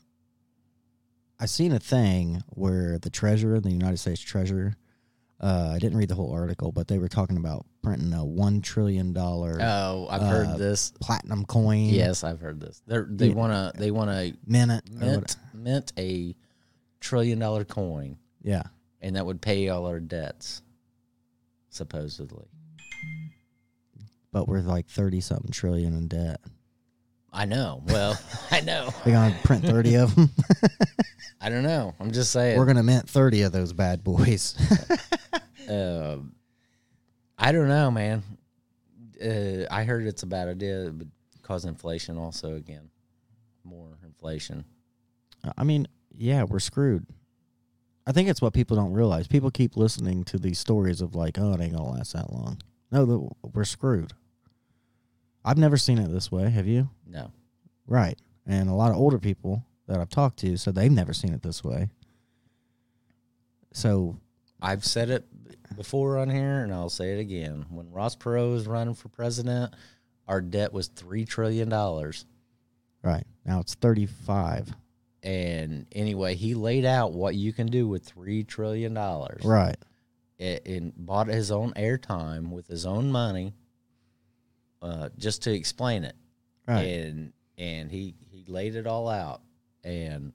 I seen a thing where the treasurer, the United States treasurer, uh, I didn't read the whole article, but they were talking about printing a one trillion dollar. Oh, I've uh, heard this. platinum coin. Yes, I've heard this. They're, they Yeah. want to. They want to minute. or mint mint a trillion dollar coin, Yeah, and that would pay all our debts, supposedly. but we're like thirty something trillion in debt. I know. Well, I know. They're gonna print thirty of them. I don't know. I'm just saying. we're gonna mint thirty of those bad boys. uh, I don't know, man. Uh, I heard it's a bad idea. It would cause inflation also again. More inflation. I mean, yeah, we're screwed. I think it's what people don't realize. People keep listening to these stories of like, oh, it ain't gonna last that long. No, we're screwed. I've never seen it this way. Have you? No. Right. And a lot of older people that I've talked to said they've never seen it this way. So I've said it before on here, and I'll say it again. When Ross Perot was running for president, our debt was three trillion dollars. right now it's thirty five. And anyway, he laid out what you can do with three trillion dollars. Right. and bought his own airtime with his own money, uh, just to explain it. Right. And and he he laid it all out, and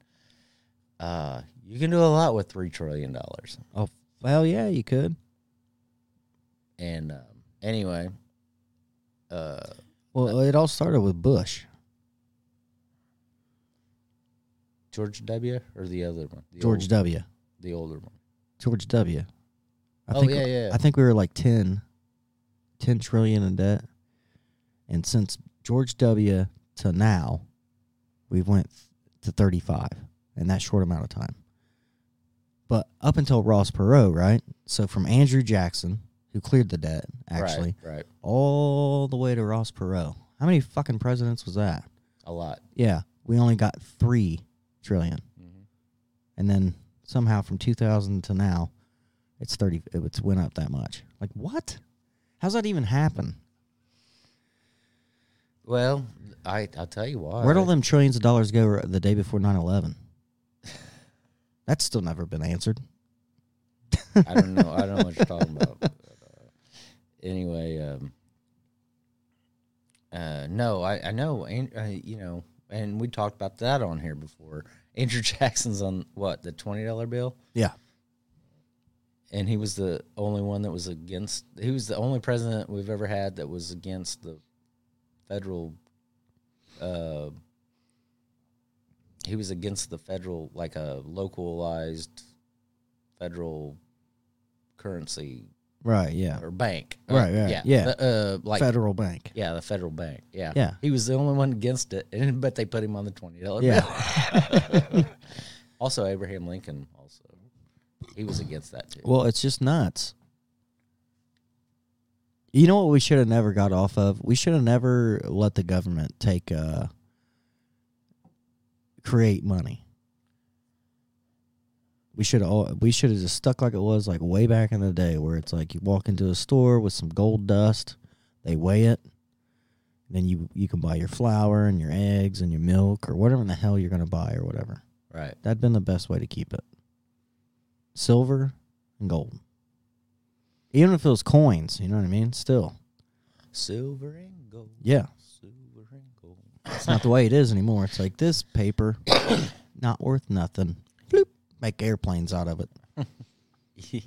uh, you can do a lot with three trillion dollars. Oh well, yeah, you could. And um, anyway, uh, Well, it all started with Bush. George W. or the other one, the George old- W. the older one. George W. I Oh, think, yeah, yeah. I think we were like 10, 10 trillion in debt. And since George W. to now, we've went to 35 in that short amount of time. But up until Ross Perot, right? So from Andrew Jackson, who cleared the debt, actually, right. all the way to Ross Perot. How many fucking presidents was that? A lot. Yeah, we only got three trillion, Mm-hmm. and then somehow from 2000 to now, it's 30. It's went up that much. Like what? How's that even happen? Well, I I'll tell you why. Where'd all them trillions of dollars go the day before 9/11? That's still never been answered. I don't know. I don't know what you're talking about. Anyway, um, uh, no, I, I know, and uh, you know, and we talked about that on here before. Andrew Jackson's on what the twenty dollar bill, Yeah, and he was the only one that was against. He was the only president we've ever had that was against the federal. Uh, he was against the federal, like a localized federal currency right. Yeah, or bank. Right, right, Yeah. yeah. The, uh, like federal bank. Yeah, the federal bank. Yeah. Yeah. He was the only one against it, and but they put him on the twenty dollar Yeah. bill. also, Abraham Lincoln also he was against that too. Well, it's just nuts. You know what we should have never got off of? We should have never let the government take uh create money. We should have we should have just stuck like it was like way back in the day where it's like you walk into a store with some gold dust, they weigh it, then you you can buy your flour and your eggs and your milk or whatever in the hell you're going to buy or whatever. Right. That'd been the best way to keep it. Silver and gold. Even if it was coins, you know what I mean? Still. Silver and gold. Yeah. Silver and gold. It's not the way it is anymore. It's like this paper, not worth nothing. Make airplanes out of it.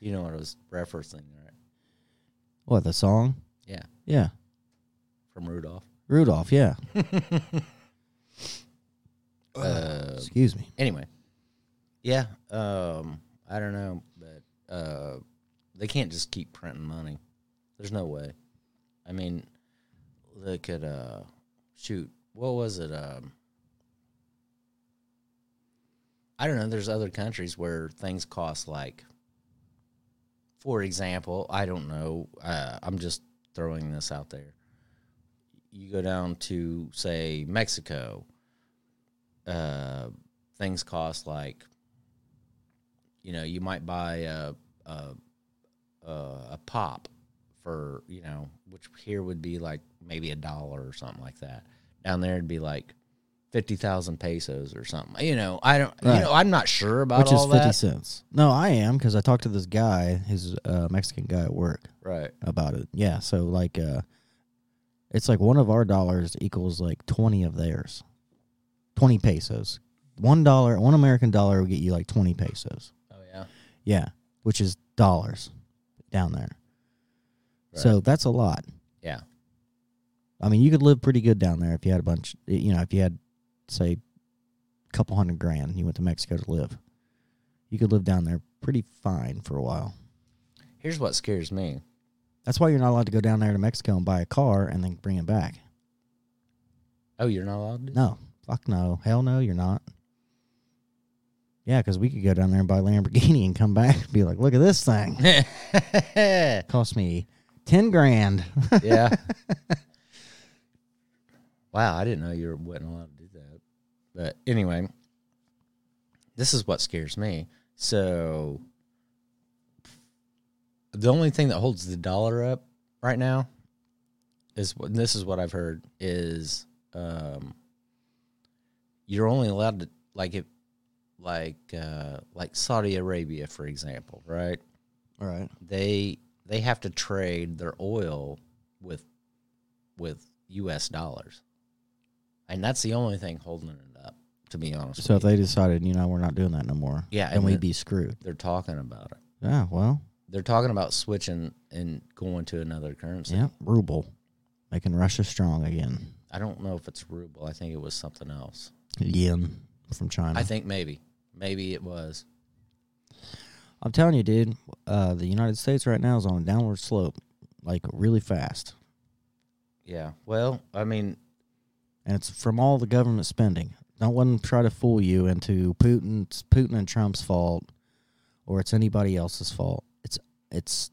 you know what I was referencing, right? What, the song? Yeah. Yeah. From Rudolph. Rudolph, yeah. Uh, Excuse me. Anyway, yeah, um, I don't know, but uh, they can't just keep printing money. There's no way. I mean, look at uh, shoot, what was it? Um, I don't know. There's other countries where things cost like, for example, I don't know. Uh, I'm just throwing this out there. You go down to say Mexico uh, things cost like you know you might buy a a, a a pop for you know which here would be like maybe a dollar or something like that down there it'd be like fifty thousand pesos or something. You know, I don't. Right. You know, I'm not sure about which is fifty that. cents. No, I am because I talked to this guy, his uh, Mexican guy at work, Right. about it. Yeah, so like, uh, it's like one of our dollars equals like twenty of theirs, twenty pesos. One dollar, one American dollar will get you like twenty pesos. Oh yeah. Yeah, which is dollars down there. So that's a lot. Yeah. I mean, you could live pretty good down there if you had a bunch. You know, if you had, say, a couple hundred grand, you went to Mexico to live. You could live down there pretty fine for a while. Here's what scares me. That's why you're not allowed to go down there to Mexico and buy a car and then bring it back. Oh, you're not allowed to. No, fuck no, hell no, you're not. Yeah, because we could go down there and buy a Lamborghini and come back and be like, look at this thing. Cost me ten grand. yeah. wow, I didn't know you were wasn't allowed to do that. But anyway, this is what scares me. So the only thing that holds the dollar up right now is and this is what I've heard is um you're only allowed to like if like uh like Saudi Arabia for example, right? All right. they they have to trade their oil with with U.S. dollars, and that's the only thing holding it. To be honest, So if they decided, you know, we're not doing that no more, Yeah, then and we'd be screwed. they're talking about it. Yeah, well, They're talking about switching and going to another currency. yeah, ruble, making Russia strong again. I don't know if it's ruble. I think it was something else. Yen from China. I think maybe, maybe it was. I'm telling you, dude, uh, the United States right now is on a downward slope, like really fast, Yeah. Well, I mean, and it's from all the government spending. Don't let them try to fool you into Putin's Putin and Trump's fault, or it's anybody else's fault. It's it's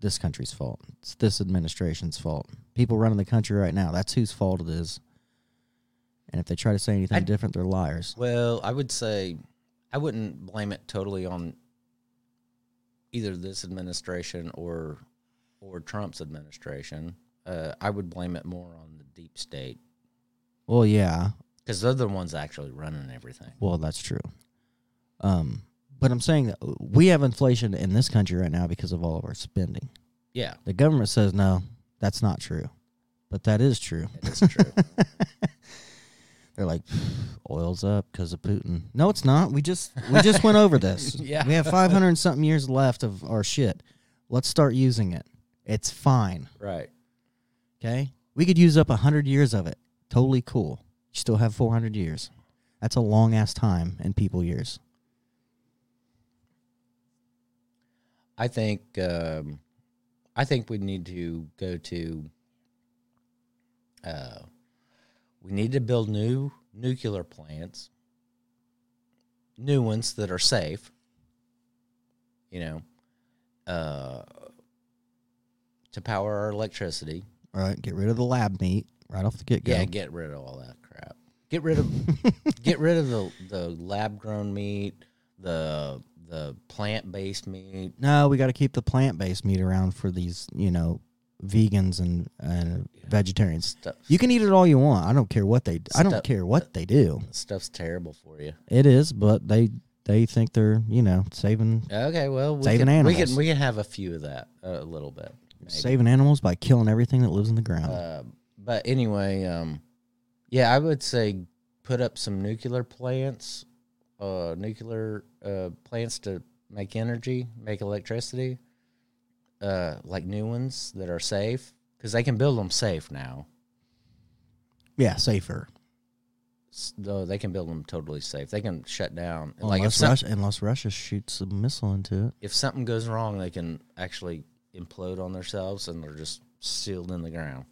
this country's fault. It's this administration's fault. People running the country right now, that's whose fault it is. And if they try to say anything I- different, they're liars. Well, I would say I wouldn't blame it totally on either this administration or or Trump's administration. Uh, I would blame it more on the deep state Well, yeah, because they're the ones actually running everything. Well, that's true. Um, but I'm saying that we have inflation in this country right now because of all of our spending. Yeah, The government says no, that's not true, but that is true. it is true. They're like, oil's up because of Putin. No, it's not. We just we just went over this. Yeah. we have 500 and something years left of our shit. Let's start using it. It's fine. right. Okay, we could use up 100 years of it. Totally cool. You still have 400 years. That's a long ass time in people years. I think um, I think we need to go to. Uh, we need to build new nuclear plants, new ones that are safe. You know, uh, to power our electricity. All right, get rid of the lab meat right off the get go. Yeah, get rid of all that. Get rid of get rid of the the lab grown meat, the the plant based meat. No, we got to keep the plant based meat around for these, you know, vegans and, and vegetarians. Stuff. You can eat it all you want. I don't care what they. I don't care what they do. Stuff's terrible for you. It is, but they they think they're you know saving Okay, well, we Saving can, we animals. can we can have a few of that uh, a little bit. maybe. saving animals by killing everything that lives in the ground. Uh, but anyway, um, yeah, I would say put up some nuclear plants, uh, nuclear uh, plants to make energy, make electricity, uh, like new ones that are safe because they can build them safe now. yeah, safer. S- Though they can build them totally safe, they can shut down. like if, Unless some, Russia, unless Russia shoots a missile into it. if something goes wrong, they can actually implode on themselves and they're just sealed in the ground.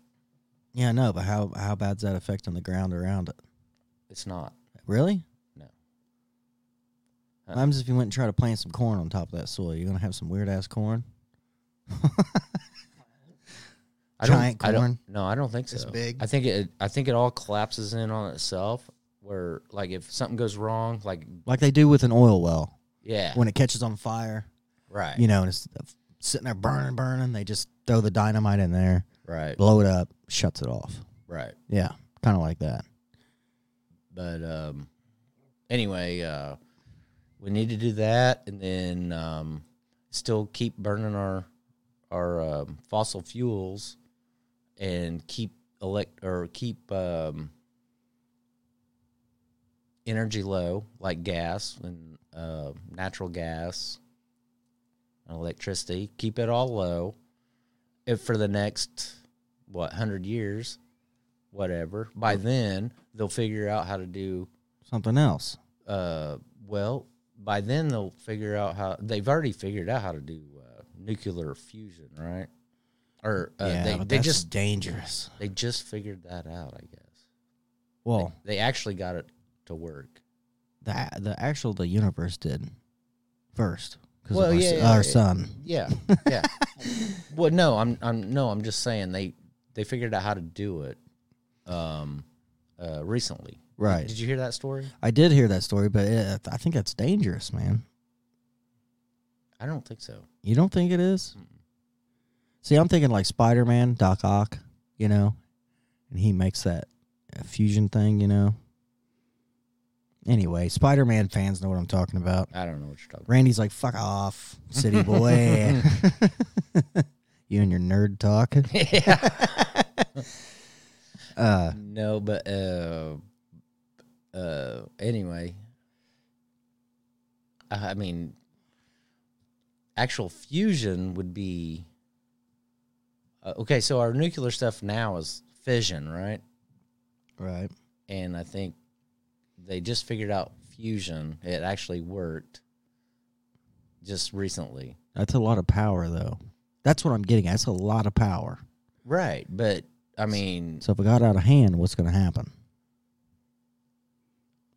Yeah, no, but how how bad's that affecting the ground around it? It's not. Really? No. What happens if you went and tried to plant some corn on top of that soil? You're gonna have some weird ass corn. I don't, Giant I don't- corn? no, I don't think so. This big? I think it. I think it all collapses in on itself. Where like if something goes wrong, like Like they do with an oil well. yeah, When it catches on fire, right, you know, and it's uh, sitting there burning, burning, they just throw the dynamite in there, right, blow it up, shuts it off. right. Yeah, kind of like that. but um, anyway, uh, we need to do that, and then um, still keep burning our our um, fossil fuels, and keep elect or keep um, energy low, like gas and uh, natural gas, and electricity. Keep it all low, if for the next what hundred years, whatever. By then, they'll figure out how to do Something else. uh, well, by then they'll figure out how they've already figured out how to do uh, nuclear fusion, right? Or uh, yeah, they they just dangerous. they just figured that out, I guess. Well, They actually got it to work. the the actual the universe did first because Well, of our, yeah, yeah, our yeah. sun. Yeah, yeah. well, no, I'm I'm no, I'm just saying they they figured out how to do it, um, uh, recently. Right. Did you hear that story? I did hear that story, but it, I think that's dangerous, man. I don't think so. You don't think it is? See, I'm thinking like Spider Man, Doc Ock, you know, and he makes that fusion thing, you know. Anyway, Spider Man fans know what I'm talking about. I don't know what you're talking. Randy's like, fuck off, city boy. you and your nerd talk. uh, No, but uh, uh, anyway, I I mean, actual fusion would be uh, okay. So our nuclear stuff now is fission, right? right. And I think they just figured out fusion. It actually worked just recently, That's a lot of power, though. That's what I'm getting at. That's a lot of power. right? But I mean, So if it got out of hand, what's going to happen?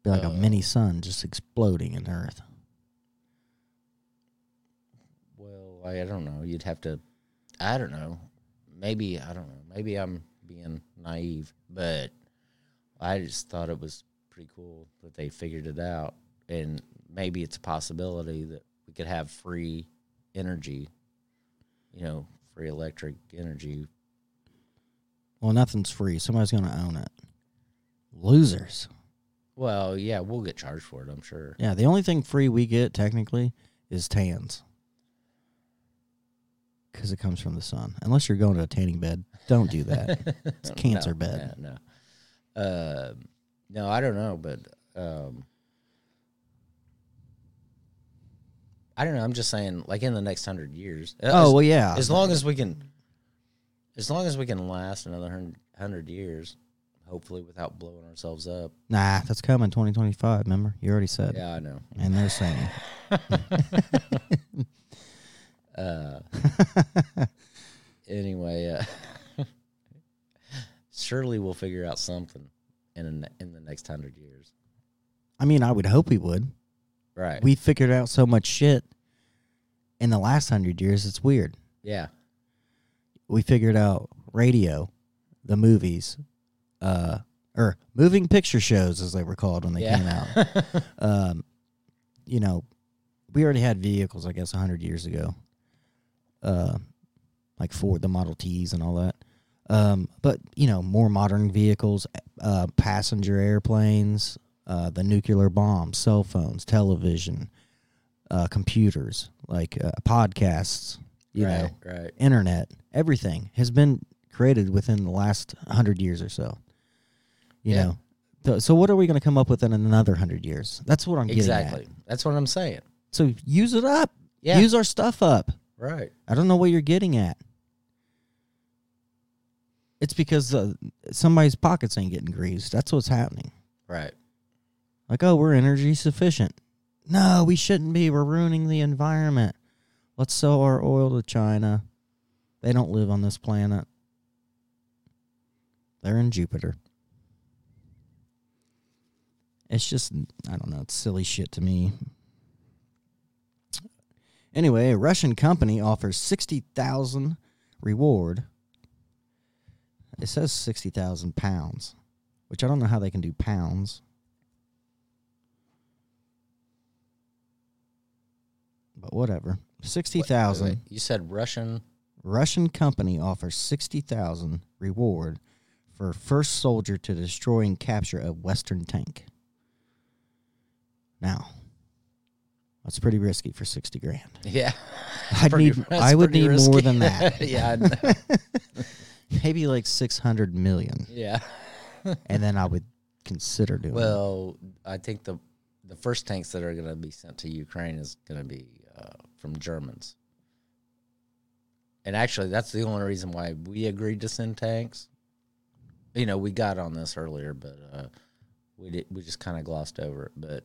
Be like a Uh, mini sun just exploding in Earth. Well, I, I don't know. You'd have to. I don't know. Maybe I don't know. Maybe I'm being naive, but I just thought it was pretty cool that they figured it out, and maybe it's a possibility that we could have free energy. You know, free electric energy. Well, nothing's free. Somebody's going to own it. Losers. Well, yeah, we'll get charged for it. I'm sure. Yeah, the only thing free we get technically is tans. Because it comes from the sun. Unless you're going to a tanning bed, don't do that. It's a cancer no, bed. No, no. Uh, no, I don't know, but um, I don't know. I'm just saying, like in the next hundred years. Oh, as- well, yeah. As long as we can, as long as we can last another hundred years, hopefully without blowing ourselves up. Nah, that's coming 2025. Remember, you already said. Yeah, I know. And they're saying. Uh, anyway, uh, surely we'll figure out something in in the next hundred years. I mean, I would hope we would. Right. We figured out so much shit in the last hundred years. It's weird. yeah. We figured out radio, the movies, uh, or moving picture shows as they were called when they Yeah. came out. um, you know, we already had vehicles, I guess, hundred years ago. Uh, like Ford, the Model Ts, and all that. Um, but you know, more modern vehicles, uh, passenger airplanes, uh, the nuclear bomb, cell phones, television, uh, computers, like uh, podcasts. You know, Right, right. internet, everything has been created within the last hundred years or so. You Yeah. know, so what are we going to come up with in another hundred years? That's what I'm getting at. Exactly. That's what I'm saying. So use it up. Yeah. Use our stuff up. Right. I don't know what you're getting at. It's because uh, somebody's pockets ain't getting greased. That's what's happening. Right. Like, oh, we're energy sufficient. No, we shouldn't be. We're ruining the environment. Let's sell our oil to China. They don't live on this planet. They're in Jupiter. It's just, I don't know, it's silly shit to me. Anyway, a Russian company offers 60,000 reward. It says 60,000 pounds, which I don't know how they can do pounds. But whatever. 60,000. You said Russian. Russian company offers 60,000 reward for first soldier to destroy and capture a Western tank. Now, that's pretty risky for sixty grand. Yeah. I'd Pretty- need. I would need more than that. yeah. Maybe like six hundred million, Yeah. and then I would consider doing. it. Well, I think the the first tanks that are going to be sent to Ukraine is going to be uh, from Germans. And actually, that's the only reason why we agreed to send tanks. You know, we got on this earlier, but uh, we did, we just kind of glossed over it. But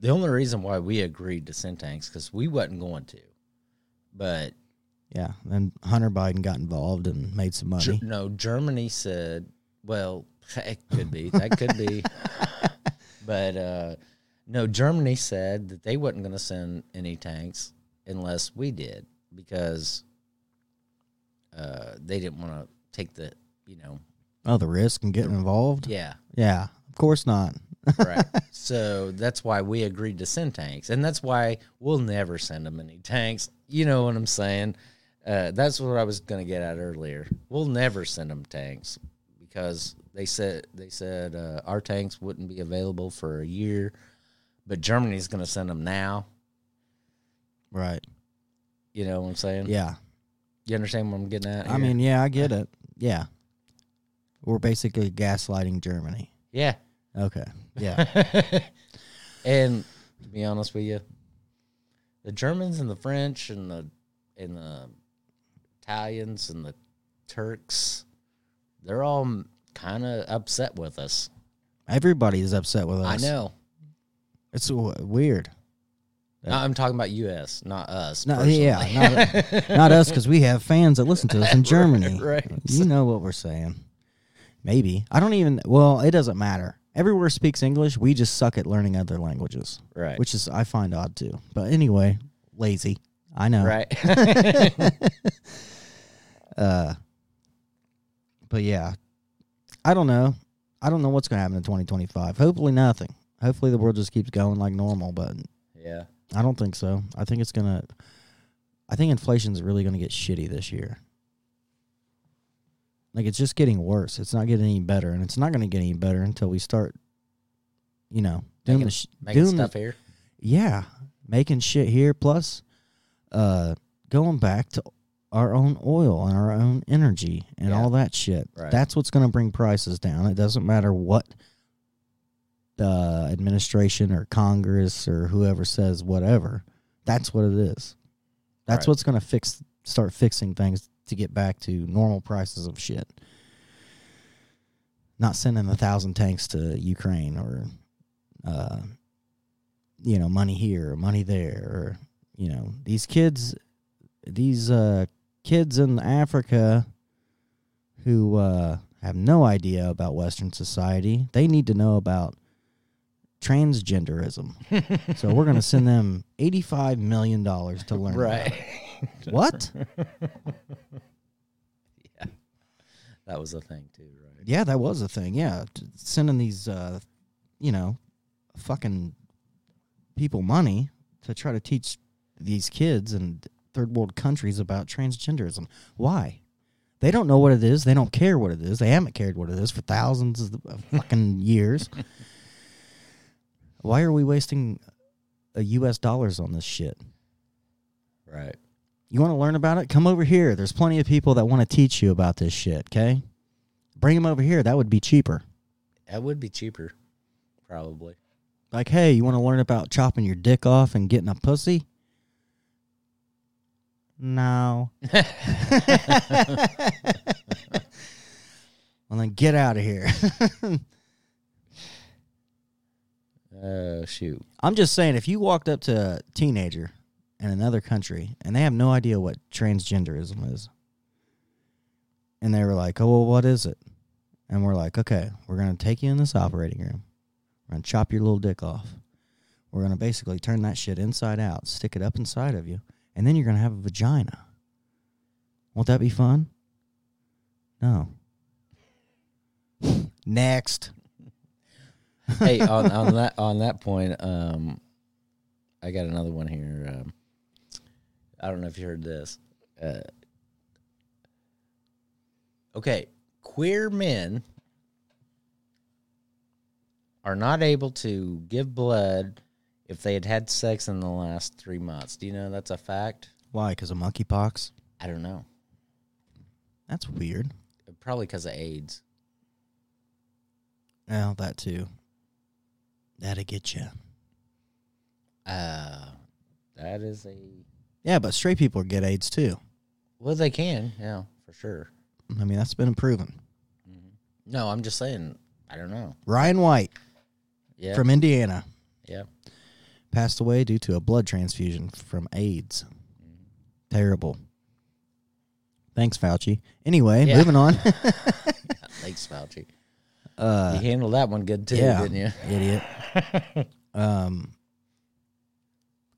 the only reason why we agreed to send tanks because we wasn't going to, but yeah. Then Hunter Biden got involved and made some money. Ger- no, Germany said, well, it could be. That could be. but uh, no, Germany said that they wasn't going to send any tanks unless we did because uh, they didn't want to take the, you know, oh, the risk and getting involved. yeah. Yeah, of course not. right. So that's why we agreed to send tanks, and that's why we'll never send them any tanks. You know what I'm saying? Uh, that's what I was going to get at earlier. We'll never send them tanks because they said they said uh, our tanks wouldn't be available for a year, but Germany's going to send them now. Right. You know what I'm saying? Yeah. You understand what I'm getting at? I here? mean, yeah, I get it. Yeah. We're basically gaslighting Germany. yeah. Okay. Yeah. and to be honest with you, the Germans and the French and the and the Italians and the Turks, they're all kind of upset with us. Everybody's upset with us. I know. It's w- I'm talking about U.S., not us. No, personally. yeah, not, not us because we have fans that listen to us in Germany. right. You know what we're saying. Maybe. I don't even, well, it doesn't matter. Everywhere speaks English. We just suck at learning other languages. Right. Which is, I find odd too. But anyway, lazy. I know. right. Uh, but yeah, I don't know. I don't know what's going to happen in 2025. Hopefully, nothing. Hopefully, the world just keeps going like normal. But yeah. I don't think so. I think it's gonna. I think inflation's really gonna get shitty this year. Like it's just getting worse. It's not getting any better, and it's not gonna get any better until we start. You know, doing Making, the sh- making doing stuff the, here. yeah, making shit here. Plus, uh, going back to our own oil and our own energy and Yeah. all that shit. Right. That's what's going to bring prices down. It doesn't matter what the administration or Congress or whoever says whatever. That's what it is. That's Right. what's going to fix start fixing things to get back to normal prices of shit. Not sending a thousand tanks to Ukraine or uh, you know, money here or money there or you know, these kids these uh kids in Africa who uh have no idea about Western society, they need to know about transgenderism. so we're gonna send them eighty five million dollars to learn. Right. What? That was a thing too, right? Yeah, that was a thing. Yeah, sending these, uh, you know, fucking people money to try to teach these kids in third world countries about transgenderism. Why? They don't know what it is. They don't care what it is. They haven't cared what it is for thousands of fucking years. Why are we wasting uh, U.S. dollars on this shit? Right. You want to learn about it? Come over here. There's plenty of people that want to teach you about this shit, okay? Bring them over here. That would be cheaper. That would be cheaper, probably. Like, hey, you want to learn about chopping your dick off and getting a pussy? No. well, then get out of here. Oh shoot. I'm just saying, if you walked up to a teenager in another country and they have no idea what transgenderism is, and they were like, "Oh, well, what is it?" and we're like, "Okay, we're gonna take you in this operating room. We're gonna chop your little dick off. We're gonna basically turn that shit inside out, stick it up inside of you, and then you're gonna have a vagina. Won't that be fun? No. Next. Hey, on, on that on that point, um, I got another one here. Um, I don't know if you heard this. Uh, okay, queer men are not able to give blood if they had had sex in the last three months. Do you know that's a fact? Why? Because of monkeypox? I don't know. That's weird. Probably because of AIDS. Well, that too. That'll get you. Uh, that is a Yeah, but straight people get AIDS too. well, they can, yeah, for sure. I mean, that's been proven. No, I'm just saying. I don't know. Ryan White Yeah, from Indiana yeah. passed away due to a blood transfusion from AIDS. Terrible. Thanks, Fauci. Anyway, Yeah. moving on. Thanks, Fauci. Uh, you handled that one good too, yeah, didn't you? idiot. um,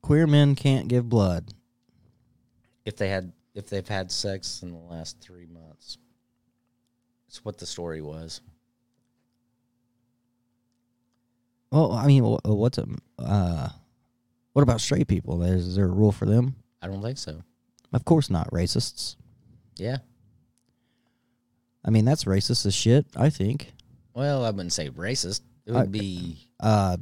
queer men can't give blood. If they had, if they've had sex in the last three months, it's what the story was. Well, I mean, what's a uh, what about straight people? Is there a rule for them? I don't think so. Of course not. Racists. Yeah. I mean, that's racist as shit. I think. Well, I wouldn't say racist. It I- would be Uh,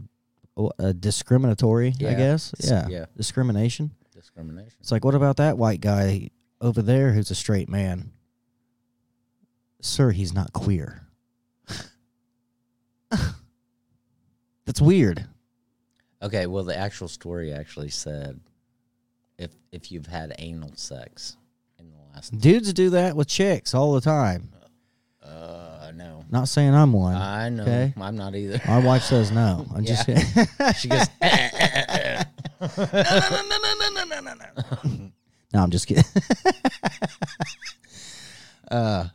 uh, discriminatory. I guess. Yeah. yeah. Discrimination. discrimination. It's like, what about that white guy over there who's a straight man? Sir, he's not queer. That's weird. Okay, well, the actual story actually said if if you've had anal sex in the last, Dudes do that with chicks all the time. uh, no, Not saying I'm one. I know, Okay. I'm not either. My wife says no. I'm just kidding. she goes, no, no, no, no, no, no, no, no. no, I'm just kidding. uh,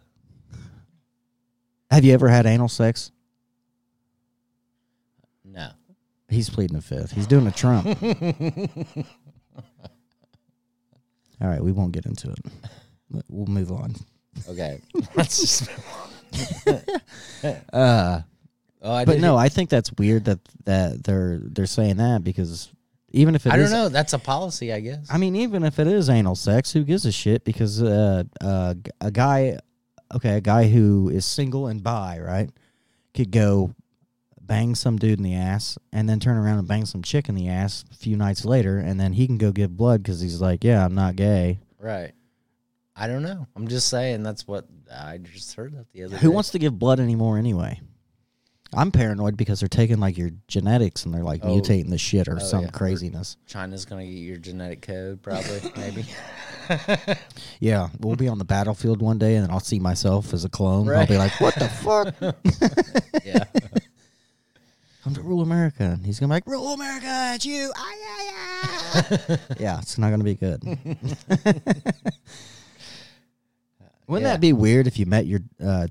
have you ever had anal sex? no. He's pleading the fifth. He's doing a Trump. All right, we won't get into it. We'll move on. Okay, let's just. Uh, Oh, I but no, I think that's weird that that they're they're saying that because even if it I don't is- know. That's a policy, I guess. I mean, even if it is anal sex, who gives a shit? Because uh, uh, a guy, okay, a guy who is single and bi, right, could go bang some dude in the ass and then turn around and bang some chick in the ass a few nights later, and then he can go give blood because he's like, yeah, I'm not gay. right. I don't know. I'm just saying that's what I just heard that the other. Who day. wants to give blood anymore anyway? I'm paranoid because they're taking like your genetics and they're like Oh. mutating the shit or Oh, some yeah. craziness. China's gonna get your genetic code, probably, maybe. Yeah, we'll be on the battlefield one day and then I'll see myself as a clone. I'll be like, what the fuck? yeah. Come to rule America. And he's going to be like, rule America, it's you. Ah, yeah, yeah. yeah, it's not going to be good. Wouldn't Yeah. that be weird if you met your uh,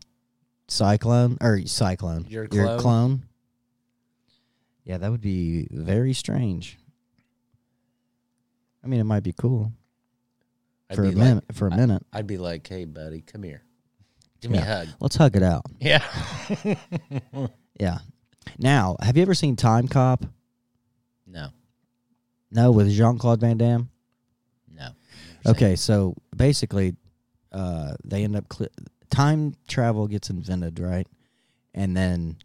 cyclone or cyclone? Your Your clone? clone? Yeah, that would be very strange. I mean, it might be cool I'd for a be like- minute. For a minute, I'd be like, "Hey, buddy, come here, give me a hug." let's hug it out. Yeah. Yeah. Now, have you ever seen Timecop? no, No, with Jean Claude Van Damme. no. Okay, so basically, uh, they end up cl- time travel gets invented, right? And then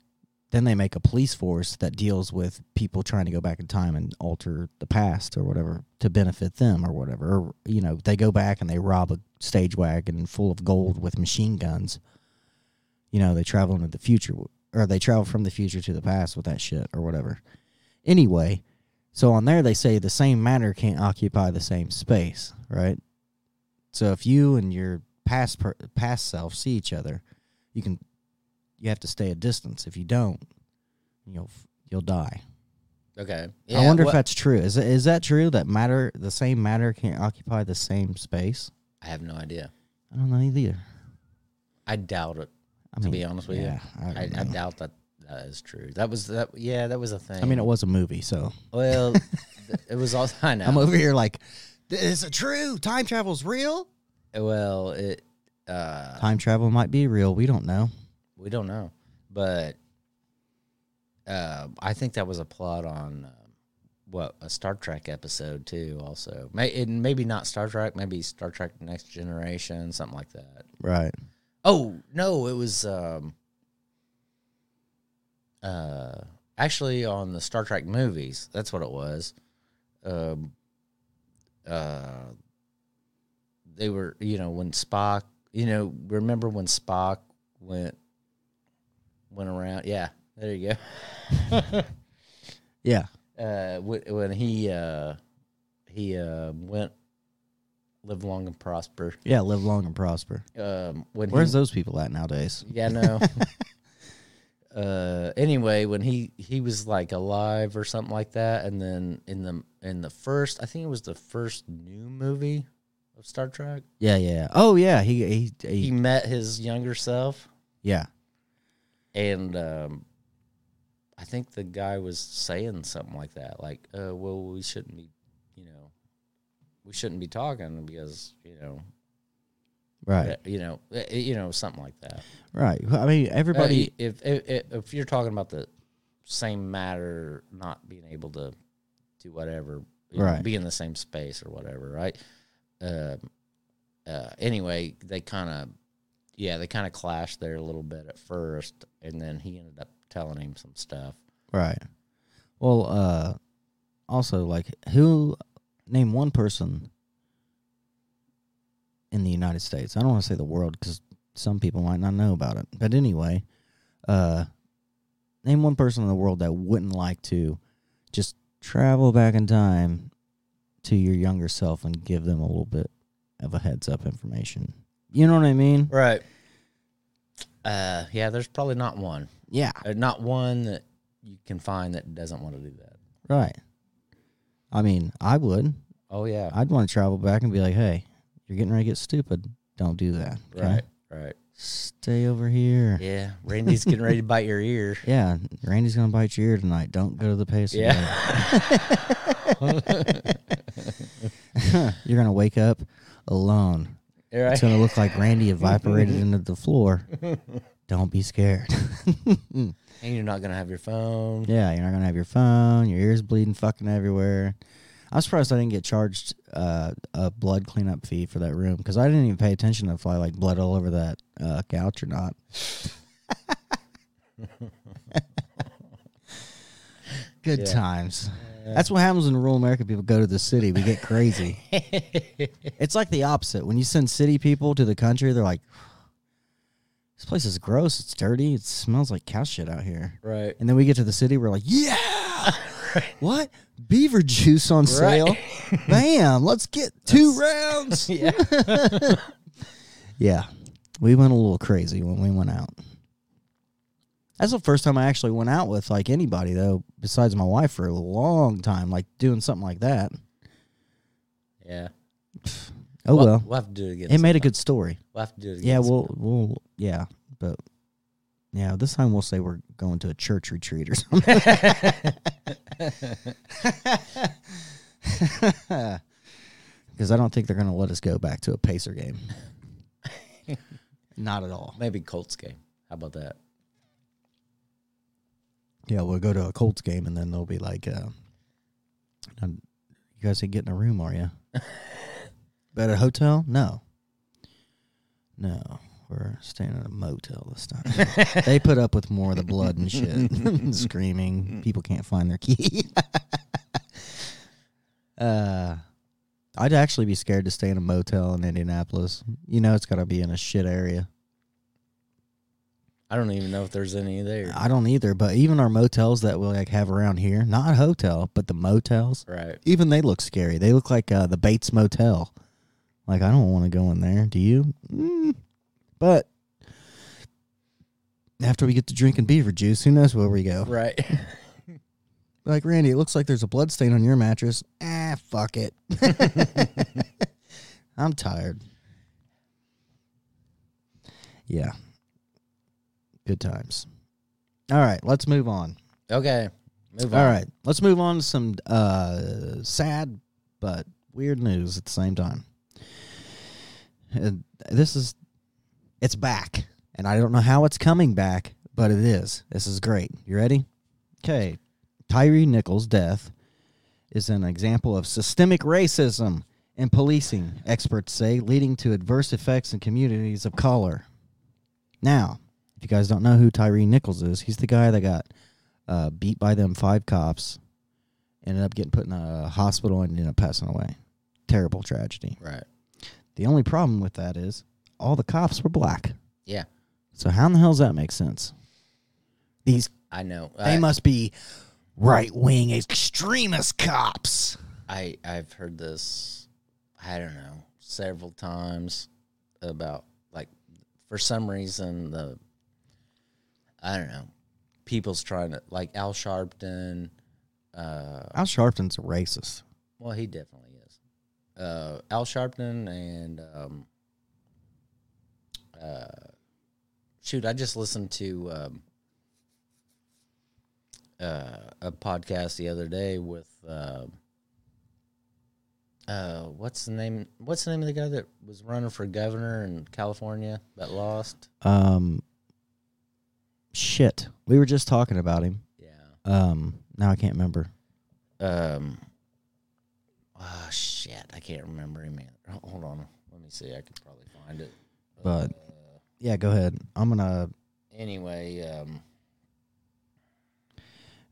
then they make a police force that deals with people trying to go back in time and alter the past or whatever to benefit them or whatever. Or, you know, they go back and they rob a stage wagon full of gold with machine guns. You know, they travel into the future or they travel from the future to the past with that shit or whatever. Anyway, so on there they say the same matter can't occupy the same space, right? So if you and your past per, past self see each other, you can you have to stay a distance. If you don't, you'll you'll die. Okay. I wonder well, if that's true. Is is that true that matter the same matter can't occupy the same space? I have no idea. I don't know either. I doubt it. I to be honest with yeah, you, I I, I doubt that that is true. That was that. Yeah, that was a thing. I mean, it was a movie, so Well, it was all. I know. I'm over here like, is it true? Time travel's real? Well, it. Uh, Time travel might be real. We don't know. we don't know, but uh, I think that was a plot on uh, what a Star Trek episode too. Also, May, and maybe not Star Trek, maybe Star Trek Next Generation, something like that. Right. Oh no, it was um, uh, actually on the Star Trek movies. That's what it was. Um, uh, they were, you know, when Spock, you know, remember when Spock went went around? Yeah, there you go. Yeah. uh, wh- when he uh, he uh, went live long and prosper. Yeah, live long and prosper. Um, when Where's he, those people at nowadays? Yeah, no. uh, anyway, when he he was like alive or something like that, and then in the in the first, I think it was the first new movie of Star Trek. Yeah, yeah. Oh, yeah. He he, he, He met his younger self, yeah. and um, I think the guy was saying something like that, like, uh, "Well, we shouldn't be, you know, we shouldn't be talking because you know." Right. You know, uh, you know, something like that. Right. I mean, everybody. Uh, if, if if if you're talking about the same matter, not being able to do whatever, you know, Right. be in the same space or whatever, right? Um, uh, anyway, they kind of, yeah, they kind of clashed there a little bit at first, and then he ended up telling him some stuff. Right. Well, uh also like who name one person in the United States. I don't want to say the world cuz some people might not know about it. But anyway, uh name one person in the world that wouldn't like to just travel back in time to your younger self and give them a little bit of a heads up information. You know what I mean? Right. Uh, yeah, there's probably not one. Yeah. Uh, not one that you can find that doesn't want to do that. Right. I mean, I would. Oh yeah. I'd want to travel back and be like, "Hey, you're getting ready to get stupid. Don't do that." okay? Right. Right. Stay over here. Yeah. Randy's getting ready to bite your ear. Yeah, Randy's gonna bite your ear tonight. Don't go to the pace. Yeah. You're gonna wake up alone. Right. It's gonna look like Randy evaporated into the floor. Don't be scared. And you're not gonna have your phone. yeah, you're not gonna have your phone. Your ears bleeding fucking everywhere. I'm surprised I didn't get charged uh, a blood cleanup fee for that room because I didn't even pay attention to fly like blood all over that uh, couch or not. Good Yeah. times. That's what happens when rural American people go to the city. We get crazy. it's like the opposite. When you send city people to the country, they're like, "This place is gross. It's dirty. It smells like cow shit out here." Right. And then we get to the city, we're like, "Yeah, what beaver juice on sale? Bam! Let's get two rounds." yeah. Yeah, we went a little crazy when we went out. That's the first time I actually went out with like anybody though, besides my wife for a long time, like doing something like that. Yeah. Oh We'll- well, we'll have to do it again It made a good story. We'll have to do it again Yeah, we'll we'll yeah, but yeah, this time we'll say we're going to a church retreat or something. Because I don't think they're going to let us go back to a Pacer game. Not at all. Maybe Colts game. How about that? Yeah, we'll go to a Colts game and then they'll be like, uh, "Um, "You guys ain't getting a room, are you?" but at a hotel, no, no, we're staying at a motel this time. they put up with more of the blood and shit, screaming. People can't find their key. uh, I'd actually be scared to stay in a motel in Indianapolis. You know, it's got to be in a shit area. I don't even know if there's any there. I don't either, but even our motels that we like have around here, not a hotel, but the motels, Right. even they look scary. They look like uh, the Bates Motel. Like I don't want to go in there. Do you? Mm. But after we get to drinking beaver juice, who knows where we go? Right. Like Randy, it looks like there's a blood stain on your mattress. Ah, fuck it. I'm tired. Yeah. Good times. All right, let's move on. okay. Move on. All right, let's move on to some uh, sad but weird news at the same time. Uh, this is, it's back, and I don't know how it's coming back, but it is. This is great. You ready? Okay, Tyre Nichols' death is an example of systemic racism in policing. Experts say leading to adverse effects in communities of color. Now, if you guys don't know who Tyre Nichols is, he's the guy that got uh, beat by them five cops, ended up getting put in a hospital, and ended up passing away. Terrible tragedy. Right. The only problem with that is all the cops were black. Yeah. So how in the hell does that make sense? These I know. they I, must be right wing extremist cops. I I've heard this. I don't know several times about like for some reason the I don't know people's trying to like Al Sharpton. Uh, Al Sharpton's a racist. well, he definitely is. Uh, Al Sharpton and um, uh, shoot, I just listened to um, uh, a podcast the other day with uh, uh, what's the name? What's the name of the guy that was running for governor in California that lost? Um, shit, we were just talking about him. Yeah. Um, now I can't remember. Um. Oh shit, I can't remember him. man. Hold on, let me see. I could probably find it. But yeah, go ahead. I'm gonna. Anyway, um,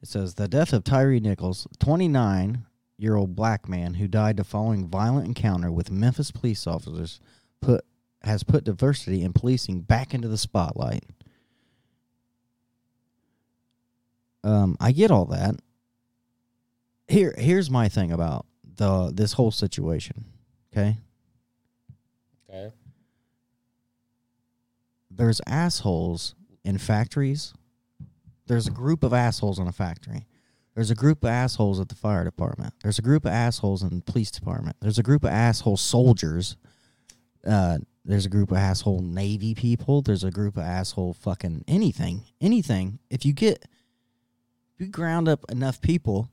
It says the death of Tyre Nichols, 29 year old black man who died the following violent encounter with Memphis police officers, put has put diversity in policing back into the spotlight. Um, I get all that. Here, here's my thing about the this whole situation. Okay, okay. there's assholes in factories. There's a group of assholes in a factory. There's a group of assholes at the fire department. There's a group of assholes in the police department. There's a group of asshole soldiers. Uh, there's a group of asshole navy people. There's a group of asshole fucking anything, anything. If you get, if you ground up enough people,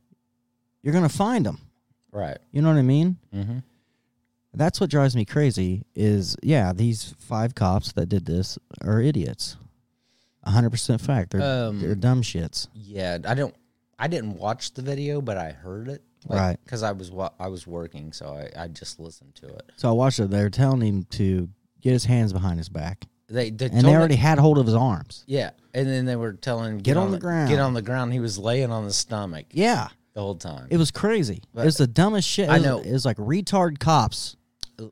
you're gonna find them. Right. You know what I mean? Mm-hmm. That's what drives me crazy. Is yeah, these five cops that did this are idiots. Hundred percent fact. They're Um, they're dumb shits. Yeah, I don't. I didn't watch the video, but I heard it. Right. Because I was wa- I was working, so I, I just listened to it. So I watched it. They're telling him to get his hands behind his back, They, they and told they me- already had hold of his arms. Yeah, and then they were telling Get on the ground. Get on the ground. He was laying on the stomach. Yeah, the whole time. it was crazy. It was the dumbest shit. It I was- know. It was like retard cops.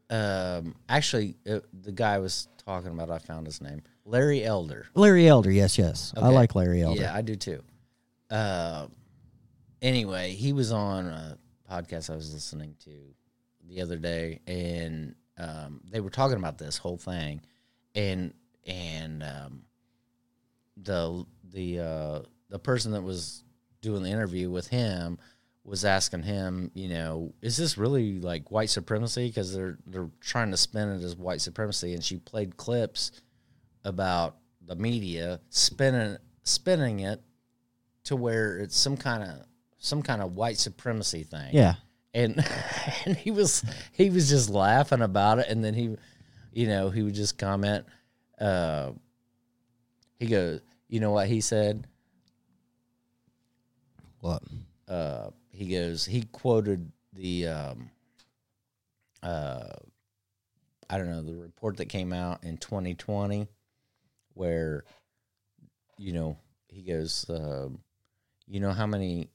um, actually, uh, the guy was talking about, I found his name, Larry Elder. Larry Elder. Yes, yes. I like Larry Elder. Yeah, I do too. Uh, anyway, he was on a podcast I was listening to the other day, and um, they were talking about this whole thing, and and um, the the uh, the person that was doing the interview with him was asking him, you know, is this really like white supremacy? Because they're they're trying to spin it as white supremacy, and she played clips about the media spinning spinning it to where it's some kind of some kind of white supremacy thing. Yeah. And and he was he was just laughing about it and then he you know, he would just comment uh he goes, "You know what he said?" What? Uh he goes, he quoted the um uh I don't know, the report that came out in 2020 where you know, he goes, um, you know how many,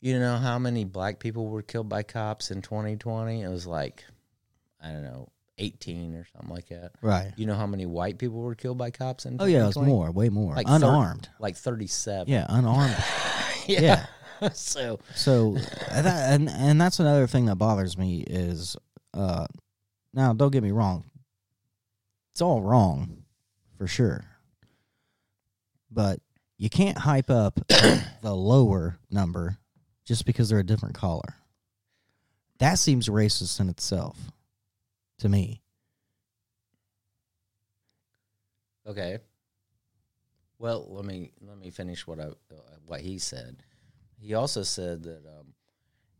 you know how many black people were killed by cops in 2020? It was like, I don't know, 18 or something like that. Right. You know how many white people were killed by cops in Oh yeah, it was more, way more. Like unarmed. like 37. yeah, unarmed. yeah. yeah. so, So that and and that's another thing that bothers me is uh now don't get me wrong. It's all wrong for sure. But you can't hype up the lower number just because they're a different color. That seems racist in itself to me. Okay. Well, let me let me finish what I what he said. He also said that um,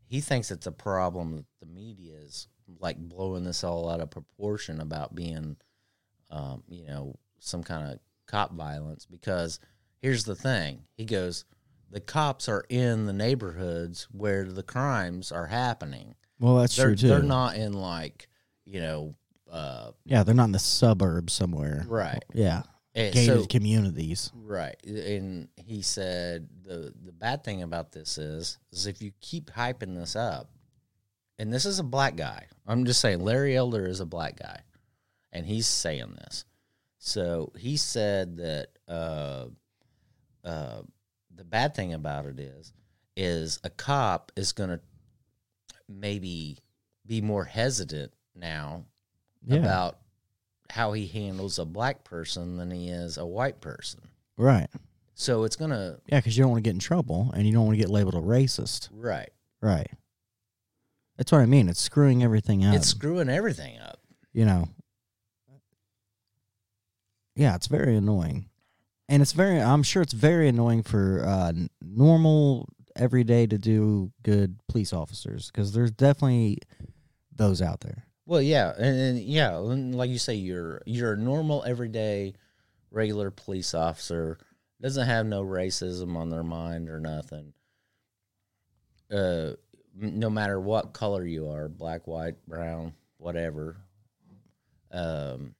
he thinks it's a problem that the media is like blowing this all out of proportion about being, um, you know, some kind of cop violence. Because here's the thing: he goes, the cops are in the neighborhoods where the crimes are happening. Well, that's they're, true too. They're not in like you know, uh, Yeah, they're not in the suburbs somewhere. Right. Yeah. And gated so- communities. Right. And he said the the bad thing about this is is if you keep hyping this up, and this is a black guy. I'm just saying Larry Elder is a black guy. And he's saying this. So he said that uh uh the bad thing about it is is a cop is gonna maybe be more hesitant now Yeah. about how he handles a black person than he is a white person. Right. So it's gonna Yeah, because you don't want to get in trouble and you don't want to get labeled a racist. right. Right. That's what I mean. It's screwing everything up. It's screwing everything up. you know. Yeah, it's very annoying. And it's very I'm sure it's very annoying for uh normal everyday to do good police officers because there's definitely those out there. Well, yeah, and, and yeah, and like you say, you're you're a normal, everyday, regular police officer. Doesn't have no racism on their mind or nothing. Uh, no matter what color you are, black, white, brown, whatever. Um,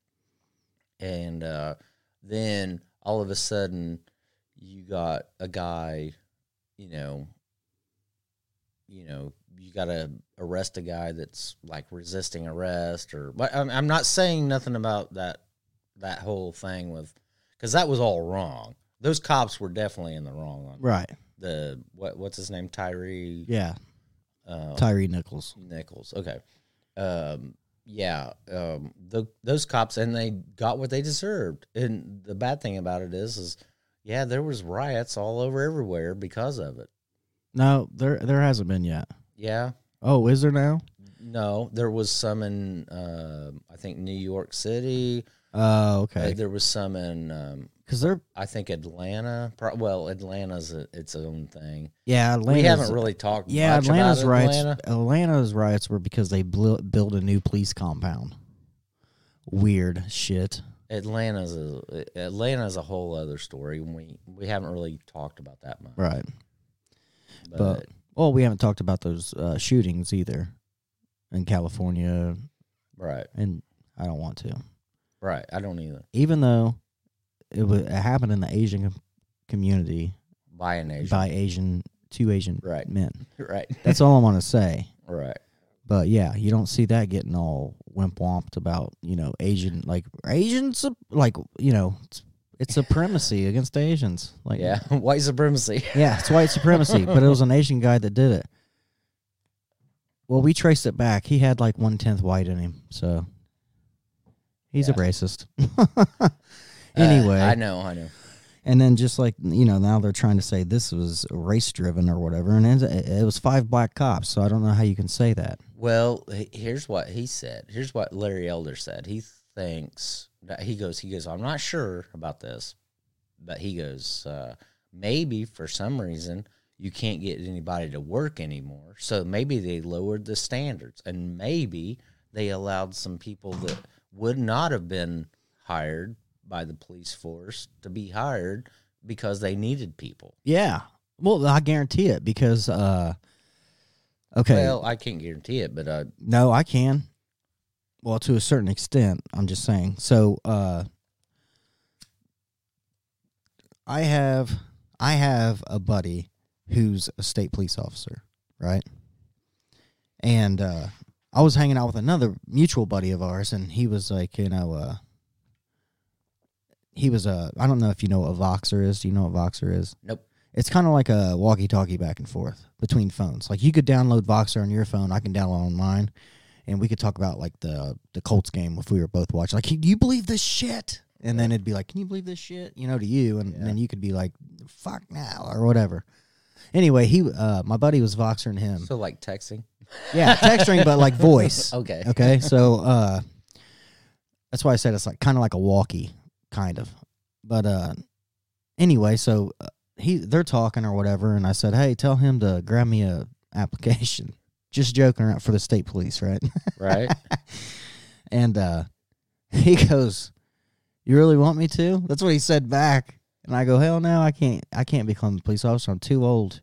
and uh, then all of a sudden, you got a guy, you know, you know, you got to arrest a guy that's like resisting arrest or but I'm, I'm not saying nothing about that that whole thing with because that was all wrong. Those cops were definitely in the wrong on Right. the what what's his name Tyre Yeah. uh, Tyre Nichols. Nichols. Okay. Um, yeah. Um, the, those cops, and they got what they deserved. And the bad thing about it is, is yeah, there was riots all over everywhere because of it. No, there there hasn't been yet. Yeah. Oh, is there now? No, there was some in, uh, I think New York City. Oh, Uh, okay. there was some in, um, Because they're I think Atlanta. Pro- well, Atlanta's a, its own thing. yeah, Atlanta's, we haven't really talked. Yeah, Atlanta's about riots. Atlanta. Atlanta's riots were because they bl- built a new police compound. Weird shit. Atlanta's a Atlanta's a whole other story. We we haven't really talked about that much. Right. But, But well, we haven't talked about those uh, shootings either in California, right, and I don't want to. right. I don't either. Even though it, wa it happened in the Asian community By an Asian. by Asian two Asian Right. men. Right. That's all I want to say. Right. But yeah, you don't see that getting all wimp womped about you know Asian like Asians like you know it's, supremacy against Asians like Yeah. White supremacy. yeah it's white supremacy but it was an Asian guy that did it. Well, we traced it back. He had like one tenth white in him, so he's a Yeah. racist. Uh, anyway, I know. I know. and then just like you know, now they're trying to say this was race driven or whatever, and it, was five black cops. So I don't know how you can say that. Well, here's what he said. Here's what Larry Elder said. He thinks he goes. He goes. I'm not sure about this, but he goes. Uh, maybe for some reason you can't get anybody to work anymore. So maybe they lowered the standards, and maybe they allowed some people that would not have been hired by the police force to be hired because they needed people. Yeah. Well, I guarantee it because uh okay. Well, I can't guarantee it, but uh, no, I can. Well, to a certain extent, I'm just saying. So, uh I have I have a buddy who's a state police officer, right? And uh I was hanging out with another mutual buddy of ours and he was like, you know, uh he was a I don't know if you know what a Voxer is. Do you know what Voxer is? nope. It's kind of like a walkie-talkie back and forth between phones. Like you could download Voxer on your phone, I can download on mine, and we could talk about like the the Colts game if we were both watching. Like, do you believe this shit? And then it'd be like, can you believe this shit? You know, to you, and, and then you could be like, fuck now or whatever. Anyway, he, uh, my buddy was Voxering him. So like texting. Yeah, texting, but like voice. Okay. Okay. So uh that's why I said it's like kind of like a walkie, kind of. But uh anyway, so uh, he they're talking or whatever, and I said, hey, tell him to grab me a application. Just joking around for the state police, right? Right. and uh he goes, "You really want me to?" That's what he said back. And I go, "Hell no, I can't. I can't become a police officer. I'm too old."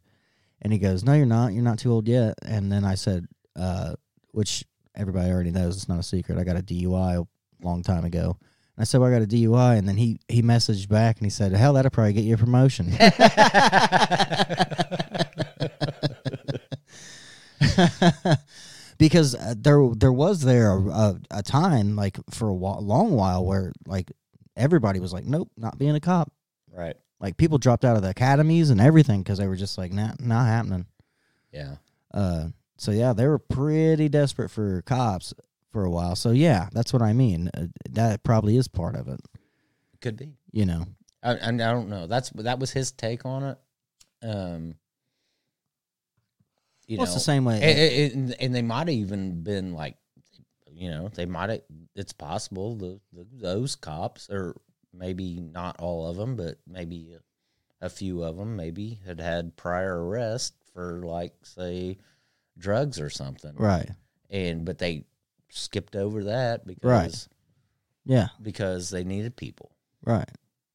And he goes, "No, you're not. You're not too old yet." And then I said, uh, which everybody already knows, it's not a secret. I got a DUI a long time ago. And I said, well, I got a DUI. And then he, he messaged back and he said, hell, that'll probably get you a promotion. because uh, there there was there a, a, a time like for a whi- long while where like everybody was like nope not being a cop Right. like people dropped out of the academies and everything because they were just like not not happening Yeah. uh so yeah they were pretty desperate for cops for a while so yeah that's what i mean uh, that probably is part of it Could be. you know I, I I don't know. That's that was his take on it. Um, you Well, it's the same way- and, and- and- they might have even been like, you know, they might have. It's possible the, the those cops, or maybe not all of them, but maybe a, a few of them, maybe had had prior arrest for like say drugs or something, right And but they skipped over that because right. yeah because they needed people. right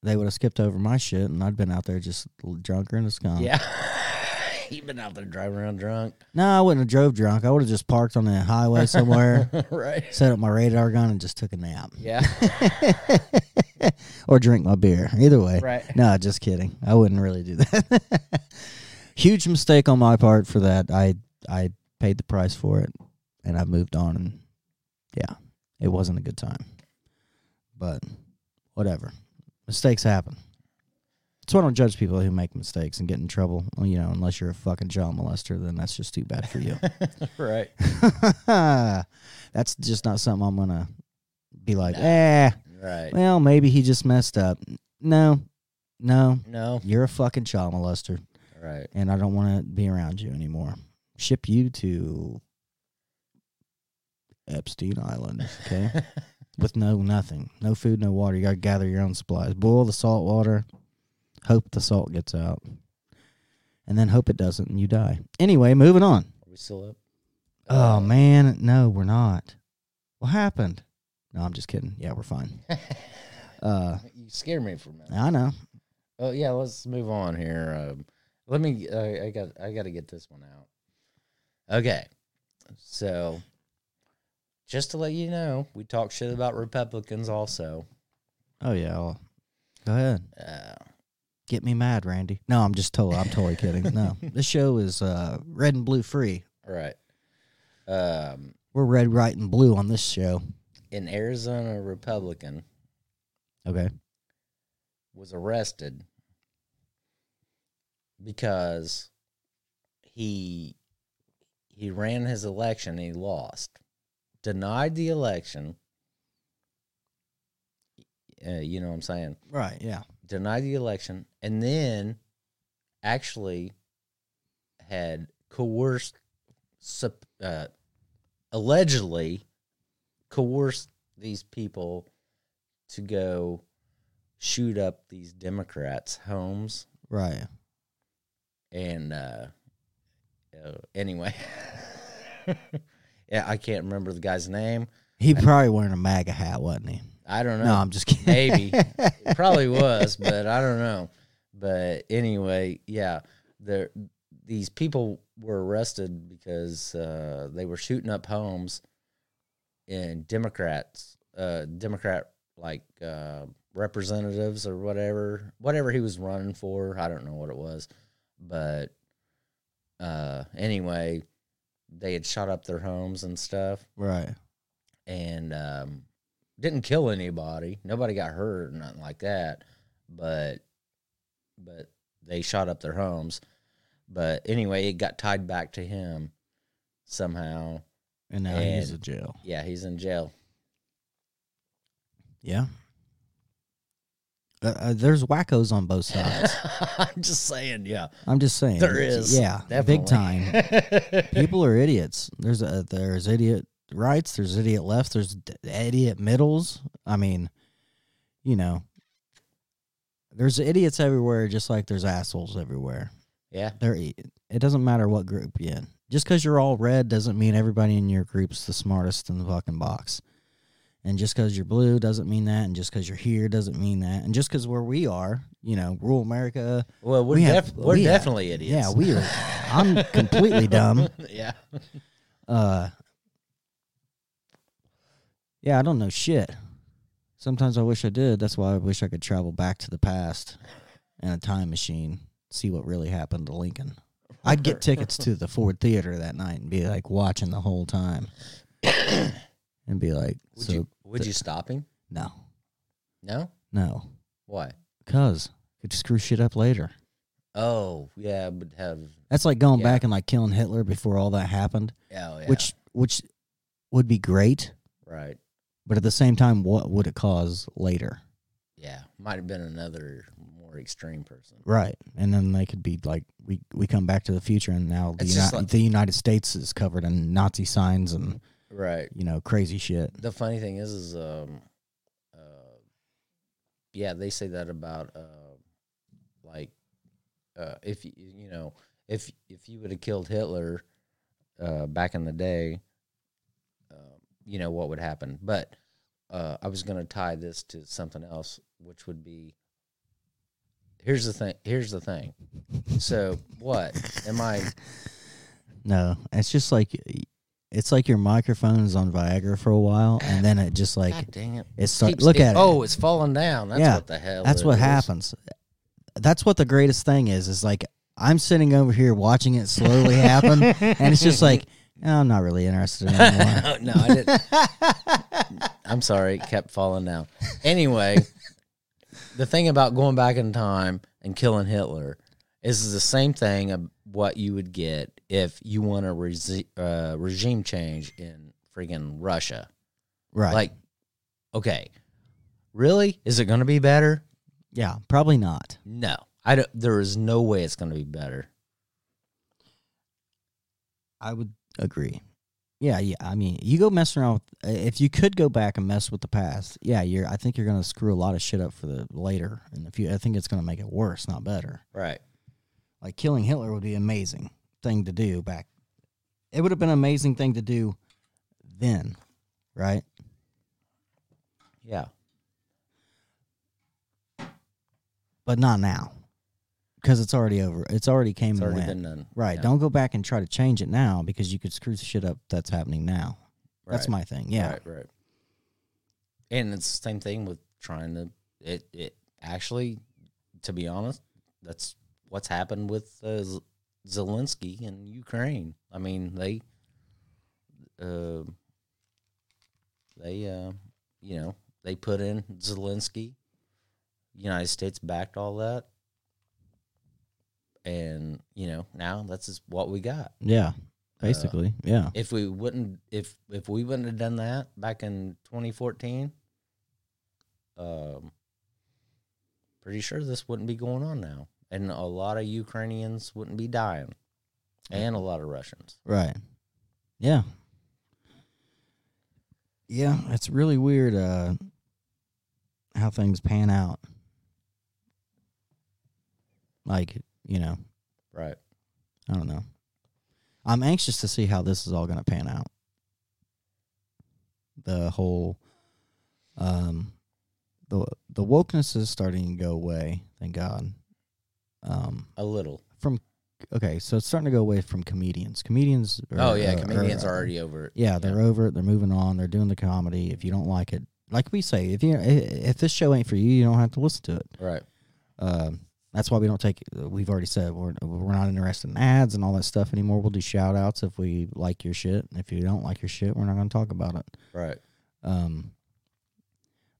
they would have skipped over my shit and i'd been out there just drunker than a skunk Yeah. You've been out there driving around drunk. No, I wouldn't have drove drunk. I would have just parked on the highway somewhere, Right. set up my radar gun, and just took a nap. Yeah. or drink my beer. Either way. Right. No, just kidding. I wouldn't really do that. Huge mistake on my part for that. I I paid the price for it, and I've moved on. And yeah, it wasn't a good time. But whatever, mistakes happen. That's why I don't judge people who make mistakes and get in trouble. Well, you know, unless you're a fucking child molester, then that's just too bad for you. right. that's just not something I'm gonna be like, eh. Right. Well, maybe he just messed up. No, no, No. You're a fucking child molester, Right. and I don't want to be around you anymore. Ship you to Epstein Island, okay? With no nothing, no food, no water. You gotta gather your own supplies. Boil the salt water. Hope the salt gets out, and then hope it doesn't, and you die. Anyway, moving on. Are we still up? Oh man, no, we're not. What happened? No, I'm just kidding. Yeah, we're fine. uh, You scared me for a minute. I know. Oh yeah, let's move on here. Um, let me. Uh, I got. I got to get this one out. Okay, so just to let you know, we talk shit about Republicans also. Oh yeah. Well, go ahead. Uh, Get me mad, Randy. No, I'm just totally. I'm totally kidding. No, this show is uh, red and blue free. all right. Um, We're red, white, and blue on this show. an Arizona Republican Okay. was arrested because he he ran his election and he lost denied the election uh, you know what i'm saying Right. Yeah. Denied the election and then actually had coerced uh, allegedly coerced these people to go shoot up these democrats homes Right. and uh, uh anyway yeah i can't remember the guy's name He probably wearing a MAGA hat, wasn't he? I don't know. No, I'm just kidding. maybe. It probably was but i don't know. But anyway yeah there these people were arrested because uh, they were shooting up homes and democrats uh, democrat like uh, representatives or whatever whatever he was running for. I don't know what it was. But uh, anyway they had shot up their homes and stuff. Right. and um, didn't kill anybody. Nobody got hurt, or nothing like that. But but they shot up their homes. But anyway, it got tied back to him somehow. And now he's in jail. Yeah, he's in jail. Yeah. Uh, uh, there's wackos on both sides. I'm just saying, yeah. I'm just saying. There is, Yeah. definitely. Big time. People are idiots. There's a there's idiot rights. There's idiot left. There's d- idiot middles. I mean, you know, there's idiots everywhere, just like there's assholes everywhere. Yeah. There, it doesn't matter what group you're in. Just because you're all red doesn't mean everybody in your group's the smartest in the fucking box. And just because you're blue doesn't mean that. And just because you're here doesn't mean that. And just because where we are, you know, rural America. Well, we're we have- we're we have- definitely idiots. Yeah, we are. I'm completely dumb. yeah. Uh, yeah, I don't know shit. Sometimes I wish I did. That's why I wish I could travel back to the past in a time machine, see what really happened to Lincoln. I'd get tickets to the Ford Theater that night and be like watching the whole time, and be like, Would so you would the- you stop him? No, No. no, Why? cause could screw shit up later. Oh yeah, but have That's like going Yeah. back and like killing Hitler before all that happened, oh yeah, which which would be great, right? But at the same time, what would it cause later? Yeah, might have been another more extreme person. Right, and then they could be like, we we come back to the future, and now the, Uni- like- the United States is covered in Nazi signs and Right. you know crazy shit. The funny thing is, is um, uh, yeah, they say that about uh, like, uh, if you you know, if if you would have killed Hitler, uh, back in the day, you know what would happen. But uh, I was going to tie this to something else, which would be. Here's the thing. Here's the thing. So what am I? No, it's just like it's like your microphone is on Viagra for a while, and then it just like God dang it! it start, look at it. Oh, it's falling down. That's yeah, what the hell. That's what is. happens. That's what the greatest thing is. Is like I'm sitting over here watching it slowly happen, and it's just like "Oh, I'm not really interested in anymore. no, I didn't. I'm sorry, it kept falling down. Anyway, the thing about going back in time and killing Hitler is the same thing of what you would get if you want a resi- uh, regime change in freaking Russia. right? Like, okay, really? Is it going to be better? yeah, probably not. No, I don't. There is no way it's going to be better. I would agree. Yeah, yeah. I mean, you go messing around with. If you could go back and mess with the past, yeah, you're. I think you're gonna screw a lot of shit up for the later and if you, I think it's gonna make it worse, not better. Right. Like killing Hitler would be an amazing thing to do back. It would have been an amazing thing to do then, right? Yeah. But not now, because it's already over. It's already came It's and already went. been done. Right. Yeah. Don't go back and try to change it now because you could screw the shit up that's happening now. That's my thing. Yeah. Right, right. And it's the same thing with trying to it it actually to be honest, that's what's happened with uh, Zelensky in Ukraine. I mean, they uh, they uh, you know, they put in Zelensky. United States backed all that. And, you know, now that's just what we got Yeah. Basically. yeah. if we wouldn't if if we wouldn't have done that back in 2014 um pretty sure this wouldn't be going on now and a lot of ukrainians wouldn't be dying and a lot of russians Right. Yeah. Yeah, it's really weird uh how things pan out. Like, you know, right I don't know. I'm anxious to see how this is all going to pan out. The whole um the the wokeness is starting to go away, thank God. Um a little from okay, so it's starting to go away from comedians. Comedians are, oh yeah comedians are, are already over it Yeah, they're over it. They're moving on. They're doing the comedy. If you don't like it, like we say, if you if this show ain't for you, you don't have to listen to it. right Um, that's why we don't take. We've already said we're we're not interested in ads and all that stuff anymore. We'll do shout outs if we like your shit. If you don't like your shit, we're not going to talk about it. right Um,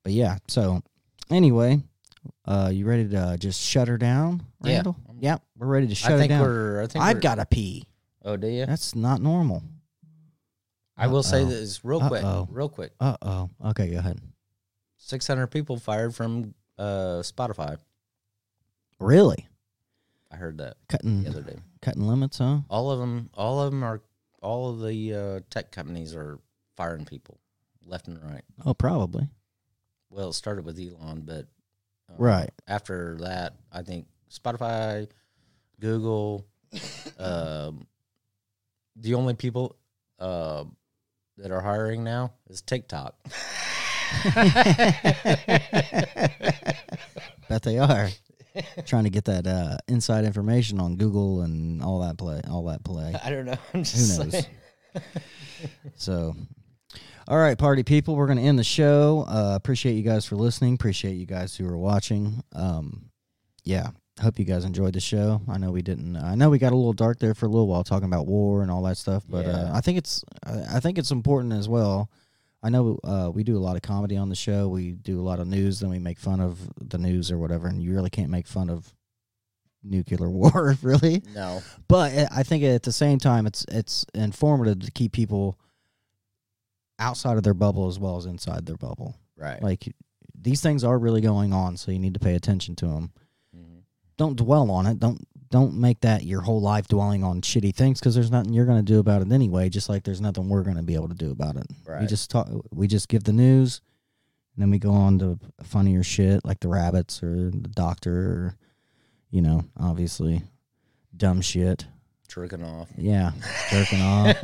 but yeah. So anyway, uh, you ready to uh, just shut her down, Yeah. Randall? Yeah, we're ready to shut her down. i her think down. we're i think I've we're- got to pee. oh do you That's not normal. i will say Uh-oh. this real quick Uh-oh. real quick Uh oh. Okay, go ahead. 600 people fired from uh spotify Really i heard that cutting the other day cutting limits, huh? all of them all of them are all of the uh, tech companies are firing people left and right Oh, probably. well it started with elon but uh, Right. after that i think spotify google um, the only people uh, that are hiring now is tiktok Bet they are trying to get that uh, inside information on Google and all that play, all that play. i don't know i'm Who knows? So, All right, party people, we're going to end the show. Uh, appreciate you guys for listening. Appreciate you guys who are watching. Um, yeah, hope you guys enjoyed the show. I know we didn't. I know we got a little dark there for a little while talking about war and all that stuff, but uh, I think it's. I I think it's important as well. I know uh, we do a lot of comedy on the show. We do a lot of news, then we make fun of the news or whatever, and you really can't make fun of nuclear war, really. No. But I- I think at the same time, it's it's informative to keep people outside of their bubble as well as inside their bubble. Right. Like these things are really going on, so you need to pay attention to them. Don't dwell on it. Don't don't make that your whole life dwelling on shitty things because there's nothing you're going to do about it anyway. Just like there's nothing we're going to be able to do about it. We just talk. We just give the news, and then we go on to funnier shit like the rabbits or the doctor, or you know, obviously dumb shit. Jerking off. Yeah, jerking off.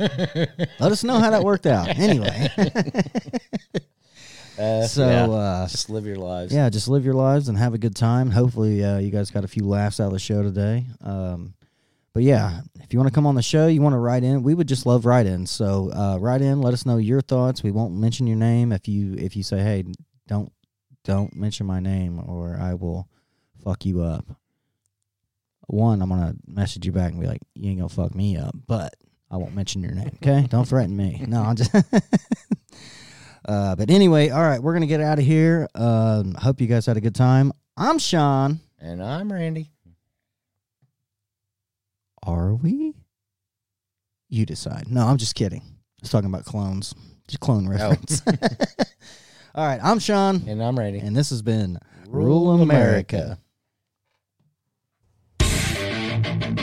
Let us know how that worked out. Anyway, Uh, so yeah. uh, just live your lives. yeah, just live your lives and have a good time. Hopefully, uh, you guys got a few laughs out of the show today. Um, but yeah, if you want to come on the show, you want to write in, we would just love write in. So uh, write in, let us know your thoughts. We won't mention your name if you if you say, hey, don't don't mention my name or I will fuck you up. One, I'm gonna message you back and be like, you ain't gonna fuck me up, but I won't mention your name. Okay, don't threaten me. No, I'm just. Uh, but anyway, all right, we're gonna get out of here. Uh, hope you guys had a good time. I'm Sean, and I'm Randy. Are we? You decide. No, I'm just kidding. I was talking about clones. Just clone oh. reference. All right, I'm Sean, and I'm Randy, and this has been Rule America. America.